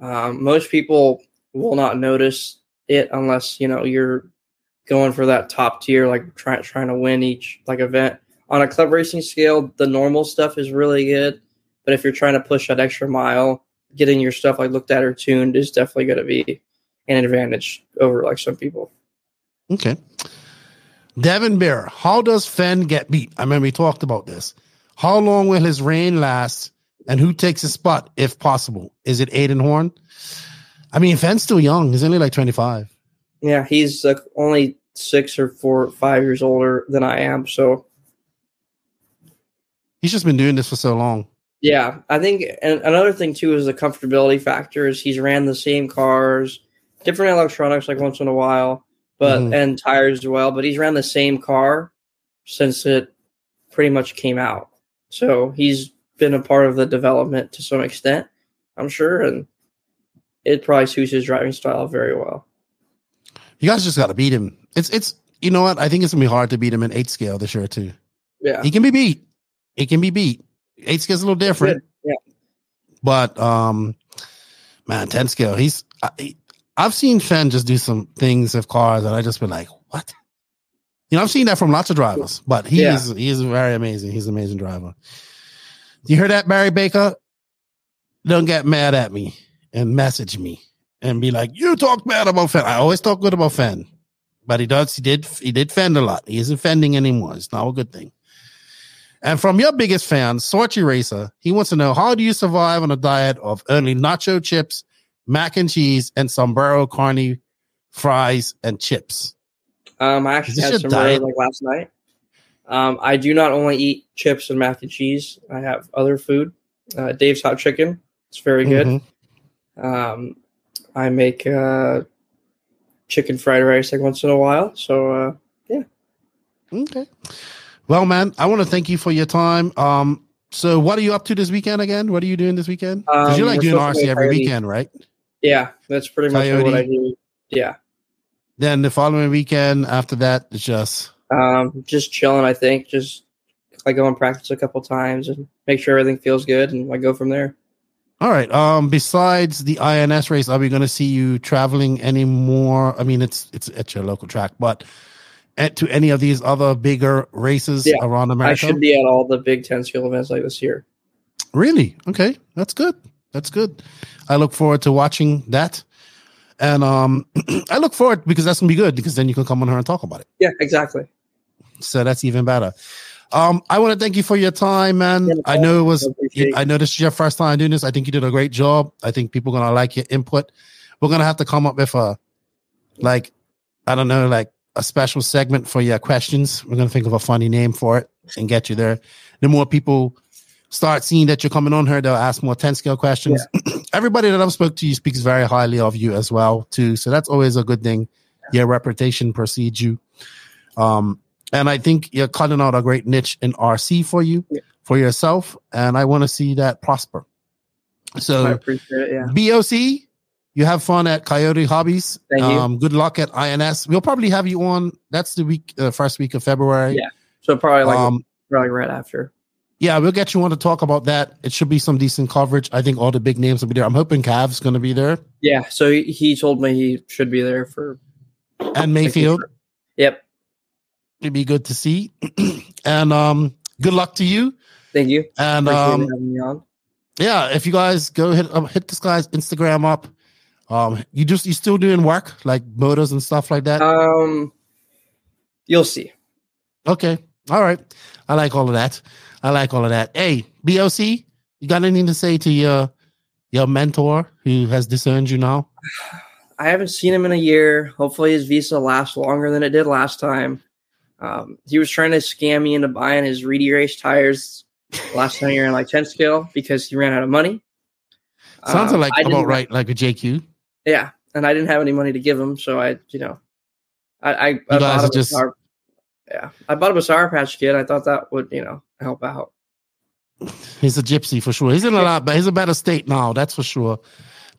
Um, most people will not notice it unless you know you're going for that top tier, like trying trying to win each like event. On a club racing scale, the normal stuff is really good, but if you're trying to push that extra mile, getting your stuff like looked at or tuned is definitely going to be an advantage over like some people. Okay. Devin Bear, how does Fenn get beat? I remember we talked about this. How long will his reign last? And who takes his spot if possible? Is it Aiden Horn? I mean, Fenn's still young. He's only like 25. Yeah, he's like only six or four, five years older than I am. So he's just been doing this for so long. Yeah, I think and another thing too is the comfortability factor. Is he's ran the same cars, different electronics like once in a while, but mm-hmm. and tires as well. But he's ran the same car since it pretty much came out. So he's been a part of the development to some extent, I'm sure, and it probably suits his driving style very well. You guys just got to beat him. It's it's you know what I think it's gonna be hard to beat him in eight scale this year too. Yeah, he can be beat. He can be beat. Eight scale is a little different. Yeah, but um, man, ten scale. He's I, I've seen Fenn just do some things of cars that I just been like, what? You know, I've seen that from lots of drivers, but he yeah. is he is very amazing. He's an amazing driver. You hear that, Barry Baker? Don't get mad at me and message me and be like, "You talk bad about Fenn." I always talk good about Fenn, but he does. He did. He did fend a lot. He isn't fending anymore. It's not a good thing. And from your biggest fan, Sorchi Racer, he wants to know how do you survive on a diet of only nacho chips, mac and cheese, and sombrero carne fries and chips? Um, I actually had some diet? like last night. Um, I do not only eat chips and mac and cheese. I have other food. Uh, Dave's hot chicken. It's very good. Mm-hmm. Um, I make uh, chicken fried rice like once in a while. So uh, yeah. Okay. Well, man, I want to thank you for your time. Um, so what are you up to this weekend again? What are you doing this weekend? Because um, you're like doing RC every weekend, right? Yeah, that's pretty much Coyote. what I do. Yeah. Then the following weekend after that, it's just um, just chilling. I think just I go and practice a couple times and make sure everything feels good, and I go from there. All right. Um, besides the INS race, are we going to see you traveling anymore? I mean, it's it's at your local track, but at, to any of these other bigger races yeah, around America? I should be at all the Big Ten skill events like this year. Really? Okay, that's good. That's good. I look forward to watching that. And um, I look forward because that's gonna be good because then you can come on here and talk about it. Yeah, exactly. So that's even better. Um, I want to thank you for your time, man. Yeah, I know it was. I know this is your first time doing this. I think you did a great job. I think people are gonna like your input. We're gonna have to come up with a, like, I don't know, like a special segment for your questions. We're gonna think of a funny name for it and get you there. The more people start seeing that you're coming on here, they'll ask more 10 scale questions. Yeah. Everybody that I've spoke to you speaks very highly of you as well, too. So that's always a good thing. Your reputation precedes you. Um, and I think you're cutting out a great niche in RC for you, yeah. for yourself. And I want to see that prosper. So, I appreciate it. Yeah. BOC, you have fun at Coyote Hobbies. Thank um, you. Good luck at INS. We'll probably have you on. That's the week, uh, first week of February. Yeah. So probably like um, probably right after. Yeah, we'll get you on to talk about that. It should be some decent coverage. I think all the big names will be there. I'm hoping Cav's going to be there. Yeah. So he told me he should be there for. And Mayfield. Yep. It'd be good to see. and um, good luck to you. Thank you. And um, yeah, if you guys go hit um, hit this guy's Instagram up. Um, you just you still doing work like motos and stuff like that? Um, you'll see. Okay, all right. I like all of that. I like all of that. Hey, BOC, you got anything to say to your your mentor who has disowned you now? I haven't seen him in a year. Hopefully, his visa lasts longer than it did last time. Um, he was trying to scam me into buying his Reedy Race tires last time you were in like 10 scale because he ran out of money. Sounds um, like about right, like a JQ. Yeah, and I didn't have any money to give him, so I, you know, I, I, I bought a just... Sour, yeah, I bought a Sour Patch Kid. I thought that would, you know, help out. He's a gypsy for sure. He's in a lot, but he's a better state now. That's for sure.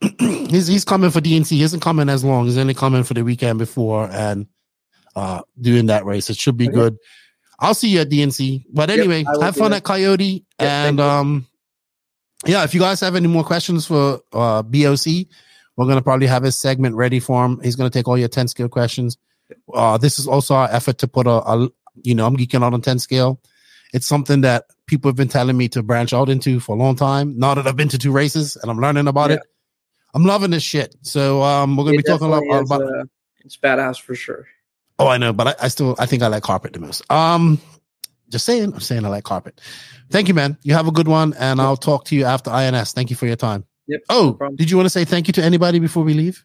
he's he's coming for DNC. He isn't coming as long. He's only coming for the weekend before and uh doing that race. It should be okay. good. I'll see you at DNC. But anyway, yep, have fun at Coyote. Yep, and um yeah, if you guys have any more questions for uh BOC, we're gonna probably have his segment ready for him. He's gonna take all your 10 scale questions. Uh this is also our effort to put a, a you know, I'm geeking out on 10 scale. It's something that people have been telling me to branch out into for a long time. Now that I've been to two races and I'm learning about yeah. it, I'm loving this shit. So um, we're gonna it be talking a lot about uh, it's badass for sure. Oh, I know, but I, I, still I think I like carpet the most. Um, just saying, I'm saying I like carpet. Thank you, man. You have a good one, and I'll talk to you after INS. Thank you for your time. Yep. Oh, no did you want to say thank you to anybody before we leave?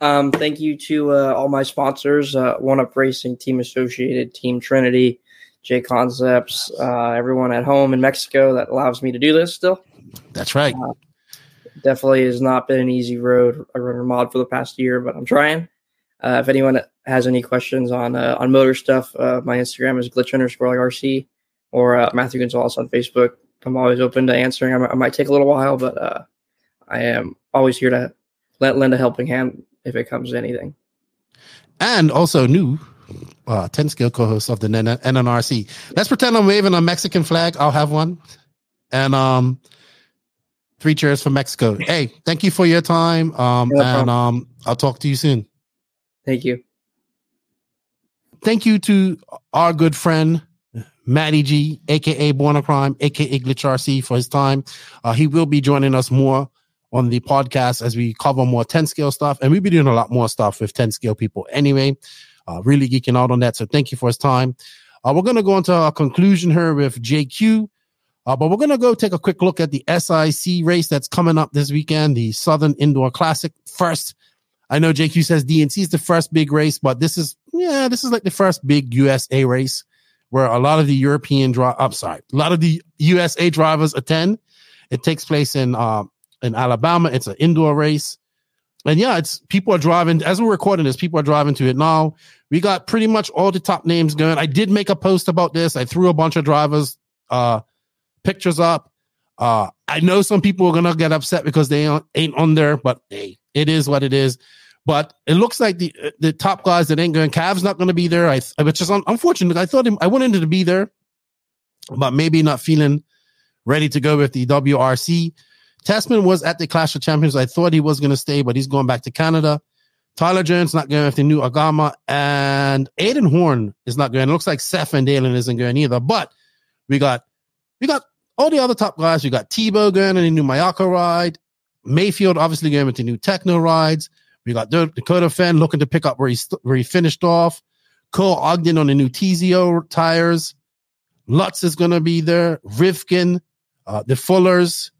Um, thank you to uh, all my sponsors: uh, One Up Racing, Team Associated, Team Trinity, J Concepts, uh, everyone at home in Mexico that allows me to do this. Still, that's right. Uh, definitely has not been an easy road. I run a mod for the past year, but I'm trying. Uh, if anyone has any questions on uh, on motor stuff, uh, my Instagram is glitch underscore RC or uh, Matthew Gonzales on Facebook. I'm always open to answering. I, might take a little while, but uh, I am always here to let lend a helping hand if it comes to anything. And also new uh, 10 scale co-host of the NNRC. Let's pretend I'm waving a Mexican flag. I'll have one. And um, three cheers for Mexico. Hey, thank you for your time. Um, no and um, I'll talk to you soon. Thank you. Thank you to our good friend Matty G, aka Born a Crime, aka Glitch RC, for his time. Uh, he will be joining us more on the podcast as we cover more 10 scale stuff, and we'll be doing a lot more stuff with 10 scale people anyway. Uh, really geeking out on that. So thank you for his time. Uh, we're going to go into our conclusion here with JQ. Uh, but we're going to go take a quick look at the SIC race that's coming up this weekend, the Southern Indoor Classic. First, I know JQ says DNC is the first big race, but this is, yeah, this is like the first big USA race where a lot of the European drive, sorry, a lot of the USA drivers attend. It takes place in, uh, in Alabama. It's an indoor race. And yeah, it's people are driving as we're recording this, people are driving to it now. We got pretty much all the top names going. I did make a post about this. I threw a bunch of drivers, uh, pictures up. Uh, I know some people are gonna get upset because they ain't on there, but hey, it is what it is. But it looks like the uh, the top guys that ain't going. Cav's not going to be there. I which is unfortunate. I thought him, I wanted him to be there, but maybe not feeling ready to go with the WRC. Tessmann was at the Clash of Champions. I thought he was going to stay, but he's going back to Canada. Tyler Jones not going with the new Agama, and Aiden Horn is not going. It looks like Seth Van Dalen isn't going either. But we got we got all the other top guys. We got Tebo going in the new Mayako ride. Mayfield obviously going the new Tekno rides. We got Dakota Fenn looking to pick up where he where he finished off. Cole Ogden on the new TZO tires. Lutz is going to be there. Rivkin, uh, the Fullers,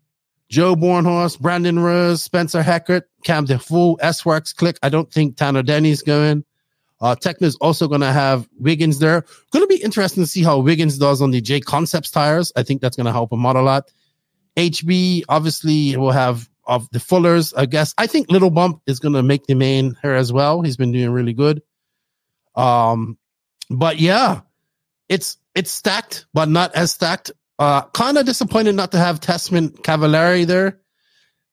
Joe Bornhorst, Brandon Rose, Spencer Heckert, Cam DeFool, S Workz Click. I don't think Tanner Denny's going. Uh, is also going to have Wiggins there. Going to be interesting to see how Wiggins does on the J Concepts tires. I think that's going to help him out a lot. HB obviously will have of the Fullers. I guess I think Little Bump is going to make the main here as well. He's been doing really good. Um, but yeah, it's it's stacked, but not as stacked. Uh, kind of disappointed not to have Tessmann Cavalieri there.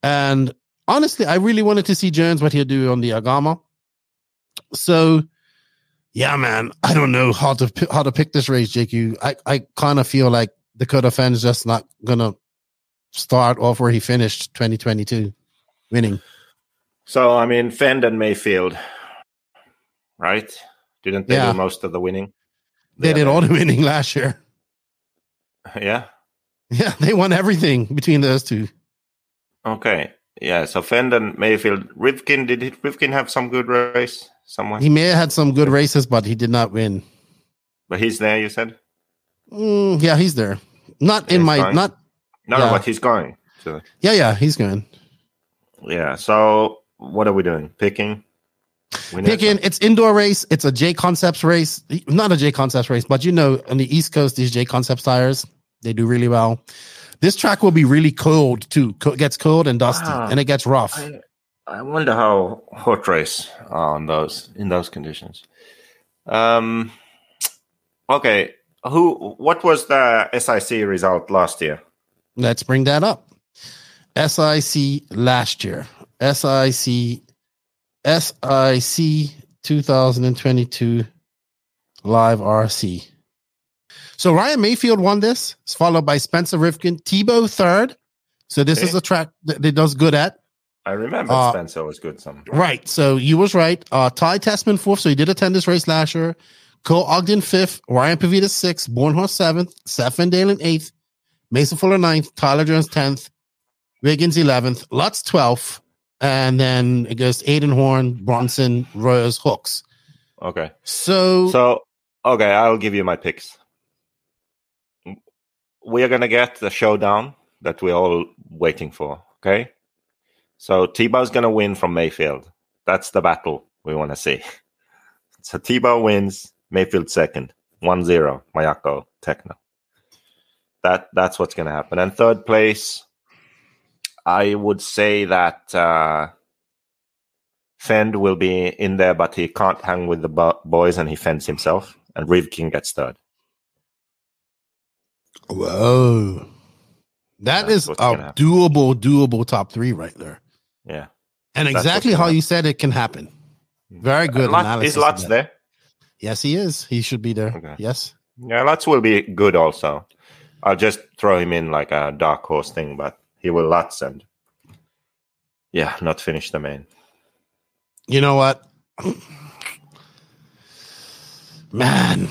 And honestly, I really wanted to see Jones what he'll do on the Agama. So yeah, man, I don't know how to how to pick this race, JQ. I I kind of feel like Dakota Fenn's just not gonna start off where he finished 2022, winning. So I mean, Fenn and Mayfield, right? Didn't they yeah. do most of the winning? They yeah. did all the winning last year. Yeah. Yeah, they won everything between those two. Okay. Yeah, so Fenn and Mayfield. Rivkin, did Rivkin have some good race? Somewhere? He may have had some good races, but he did not win. But he's there, you said? Mm, yeah, he's there. Not in my going. not. No, yeah. but he's going. So. Yeah, yeah, he's going. Yeah. So what are we doing? Picking. Picking. It's indoor race. It's a J Concepts race. Not a J Concepts race, but you know, on the East Coast, these J Concepts tires they do really well. This track will be really cold too. It gets cold and dusty, wow. and it gets rough. I, I wonder how hot race on those in those conditions. Um, okay, who? What was the SIC result last year? Let's bring that up. SIC last year. SIC SIC 2022 live RC. So Ryan Mayfield won this, It's followed by Spencer Rivkin, Tebo third. So this okay. is a track that, that does good at. I remember uh, Spencer was good. Some right. So you was right. Uh, Ty Tessmann fourth. So he did attend this race last year. Cole Ogden fifth. Ryan Pavita sixth. Bornhorst seventh. Seth Van Dalen eighth. Mason Fuller ninth. Tyler Jones tenth. Wiggins eleventh. Lutz twelfth. And then it goes Aiden Horn, Bronson, Rose, Hooks. Okay. So, So, okay, I'll give you my picks. We are going to get the showdown that we're all waiting for. Okay. So, Tebo's going to win from Mayfield. That's the battle we want to see. So, Tebo wins, Mayfield second, 1 0, Mayako, Tekno. That, that's what's going to happen. And third place, I would say that uh, Fenn will be in there, but he can't hang with the bo- boys and he fends himself. And Rivkin gets third. whoa, that That's is a doable, doable top three right there. Yeah. And exactly how you said it can happen. Very good Lot- analysis. is Lutz there? Yes, he is. He should be there. Okay. Yes. Yeah, Lutz will be good also. I'll just throw him in like a dark horse thing, but he will Lutz and yeah, not finish the main. You know what? Man,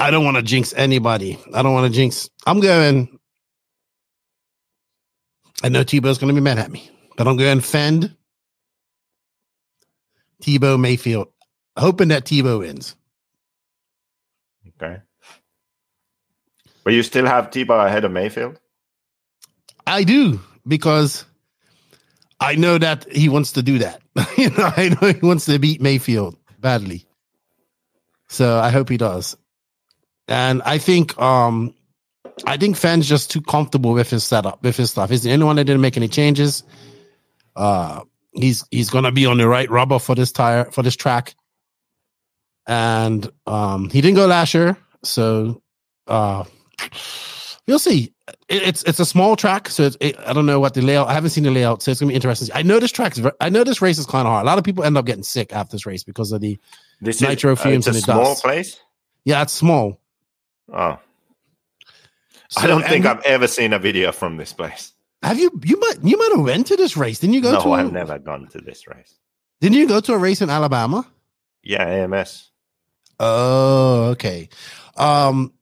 I don't want to jinx anybody. I don't want to jinx. I'm going. I know Tebo's going to be mad at me, but I'm going to Fenn, Tebo Mayfield, hoping that Tebo wins. Okay. But you still have Tebo ahead of Mayfield? I do because I know that he wants to do that. you know, I know he wants to beat Mayfield badly. So I hope he does. And I think um I think fans just too comfortable with his setup, with his stuff. He's the only one that didn't make any changes. Uh he's he's gonna be on the right rubber for this tire for this track. And um he didn't go last year, so uh we'll see. It, it's it's a small track, so it's, it, I don't know what the layout. I haven't seen the layout, so it's gonna be interesting. I know this track's. I know this race is kind of hard. A lot of people end up getting sick after this race because of the This Nitro is, uh, fumes it's a and the small dust. place? yeah, it's small. Oh. So- I don't think I've ever seen a video from this place. Have you? You might. You might have went to this race. Didn't you go no, to? a- I've never gone to this race. Didn't you go to a race in Alabama? Yeah, AMS. Oh, okay. Um,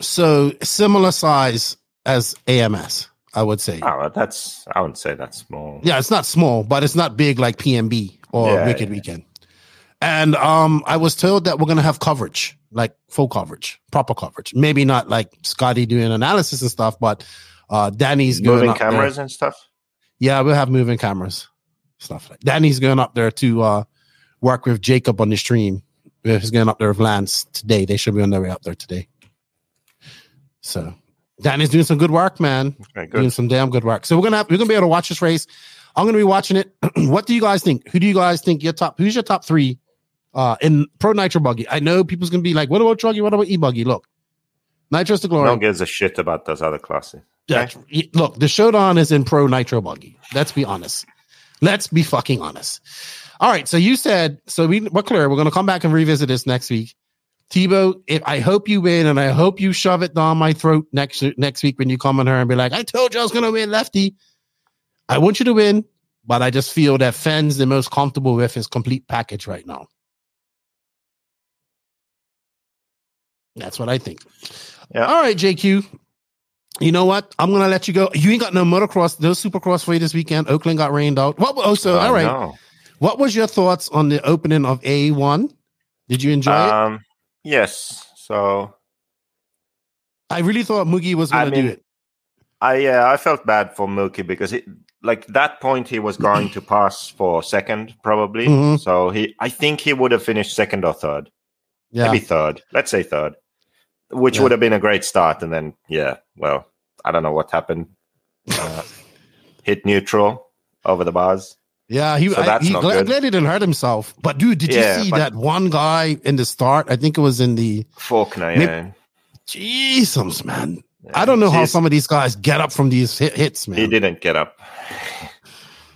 so similar size as AMS, I would say. Oh, that's, I wouldn't say that's small. Yeah, it's not small, but it's not big like PMB or Yeah, Wicked yeah. Weekend. And um, I was told that we're gonna have coverage, like full coverage, proper coverage. Maybe not like Scotty doing analysis and stuff, but uh, Danny's going Moving up there. cameras and stuff? Yeah, we'll have moving cameras, stuff like. Danny's going up there to uh, work with Jacob on the stream. He's going up there with Lance today. They should be on their way up there today. So Danny's doing some good work, man Okay, doing some damn good work. So we're gonna have, we're gonna be able to watch this race. I'm gonna be watching it. what do you guys think? Who do you guys think your top? Who's your top three uh, in Pro Nitro Buggy? I know people's gonna be like, "What about Truggy? What about E Buggy?" Look, Nitro's the No glory. one gives a shit about those other classes. Yeah, look, the showdown is in Pro Nitro Buggy. Let's be honest. Let's be fucking honest. All right, so you said so. We we're clear. We're gonna come back and revisit this next week. Tebo, if I hope you win, and I hope you shove it down my throat next next week when you come on her and be like, "I told you I was gonna win, lefty." I want you to win, but I just feel that Fenn's the most comfortable with his complete package right now. That's what I think. Yeah. All right, JQ. You know what? I'm gonna let you go. You ain't got no motocross, no supercross for you this weekend. Oakland got rained out. What? Oh, so all right. know. What was your thoughts on the opening of A1? Did you enjoy it? Um, Yes. So I really thought Mookie was I gonna do it. I yeah, I felt bad for Mookie because it like that point he was going to pass for second probably. Mhm. So he I think he would have finished second or third. Yeah. Maybe third. Let's say third. Which Yeah. would have been a great start and then yeah, well, I don't know what happened. Uh, hit neutral over the bars. Yeah, he, So I, that's he not glad, he didn't hurt himself. But dude, did Yeah, you see that one guy in the start? I think it was in the Faulkner, yeah. Jesus, man. I don't know how some of these guys get up from these hit, hits, man. he didn't get up.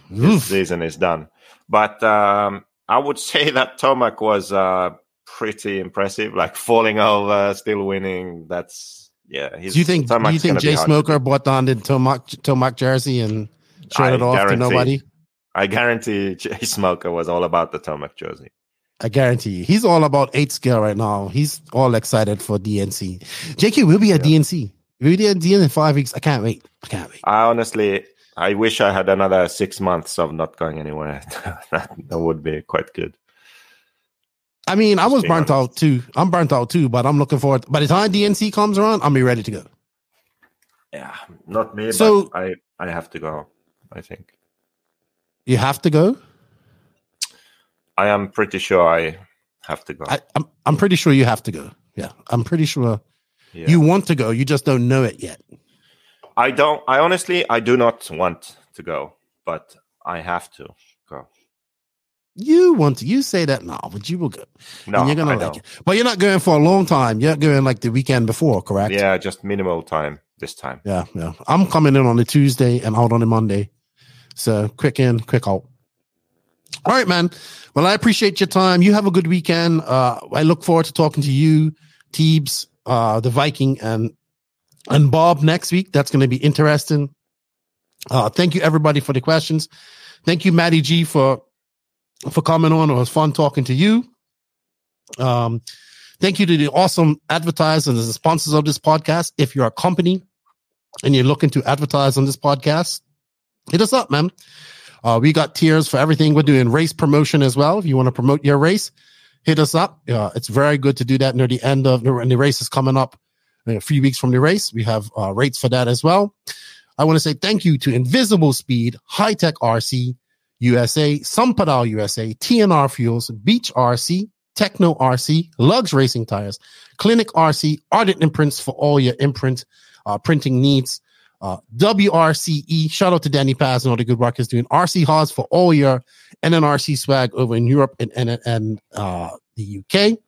His Oof. season is done. But um, I would say that Tomac was uh, pretty impressive, like falling over, still winning. That's yeah. He's, Do you think? Do you think Jay Smoker bought on the Tomac Tomac jersey and showed it off to nobody? I guarantee Jay Smoker was all about the Tomac jersey. I guarantee you, he's all about eight scale right now. He's all excited for DNC. JQ will be at DNC. We'll be at DNC in five weeks. I can't wait. I can't wait. I honestly, I wish I had another six months of not going anywhere. that, that would be quite good. I mean, I was burnt honest. out too. I'm burnt out too, but I'm looking forward. By the time DNC comes around, I'll be ready to go. Yeah, not me. So I I have to go. I think you have to go. I am pretty sure I have to go. I, am I'm, I'm pretty sure you have to go. Yeah, I'm pretty sure yeah. you want to go. You just don't know it yet. I don't. I honestly, I do not want to go, but I have to go. You want to? You say that now, but you will go. No, and you're gonna I like it. But you're not going for a long time. You're not going like the weekend before, correct? Yeah, just minimal time this time. Yeah, yeah. I'm coming in on a Tuesday and out on a Monday. So quick in, quick out. All right, man. Well, I appreciate your time. You have a good weekend. Uh, I look forward to talking to you, Teebs, uh, the Viking, and and Bob next week. That's going to be interesting. Uh, thank you everybody for the questions. Thank you, Matty G, for for coming on. It was fun talking to you. Um, thank you to the awesome advertisers and sponsors of this podcast. If you're a company and you're looking to advertise on this podcast, hit us up, man. Uh, we got tiers for everything. We're doing race promotion as well. If you want to promote your race, hit us up. Uh, it's very good to do that near the end of the, the race is coming up a few weeks from the race. We have uh, rates for that as well. I want to say thank you to Invisible Speed, Hitec RC, USA, Sunpadow USA, TNR Fuels, Beach RC, Tekno RC, Lugs Racing Tires, Clinic RC, Ardent Imprints for all your imprint uh, printing needs. Uh, WRCE, shout out to Danny Paz and all the good work he's doing. RC Haas for all your NNRC swag over in Europe and, and, and uh, the UK.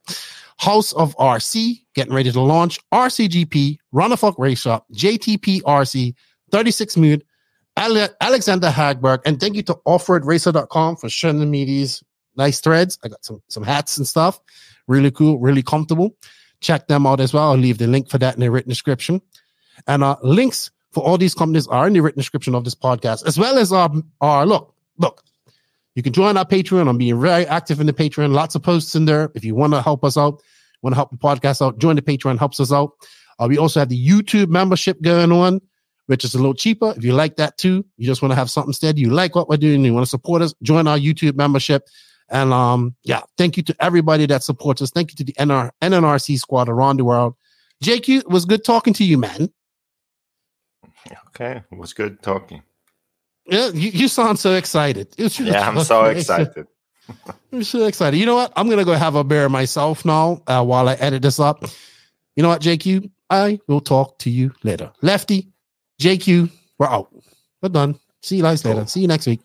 House of RC, getting ready to launch. RCGP, Ronnefalk Race Shop, JTP RC, 36 Mood, Ale- Alexander Hagberg, and thank you to offroadracer.com for showing me these nice threads. I got some, some hats and stuff. Really cool, really comfortable. Check them out as well. I'll leave the link for that in the written description. And uh, links for all these companies are in the written description of this podcast, as well as our, our look, look, you can join our Patreon. I'm being very active in the Patreon. Lots of posts in there. If you want to help us out, want to help the podcast out, join the Patreon, helps us out. Uh, we also have the YouTube membership going on, which is a little cheaper. If you like that too, you just want to have something steady, you like what we're doing, you want to support us, join our YouTube membership. And um, yeah, thank you to everybody that supports us. Thank you to the NR- NNRC squad around the world. JQ, it was good talking to you, man. Okay, it was good talking. Yeah, you, you sound so excited. yeah, I'm so excited. I'm so excited. You know what? I'm gonna go have a beer myself now uh, while I edit this up. You know what, JQ? I will talk to you later. Lefty, JQ, we're out. We're done. See you guys later. See you next week.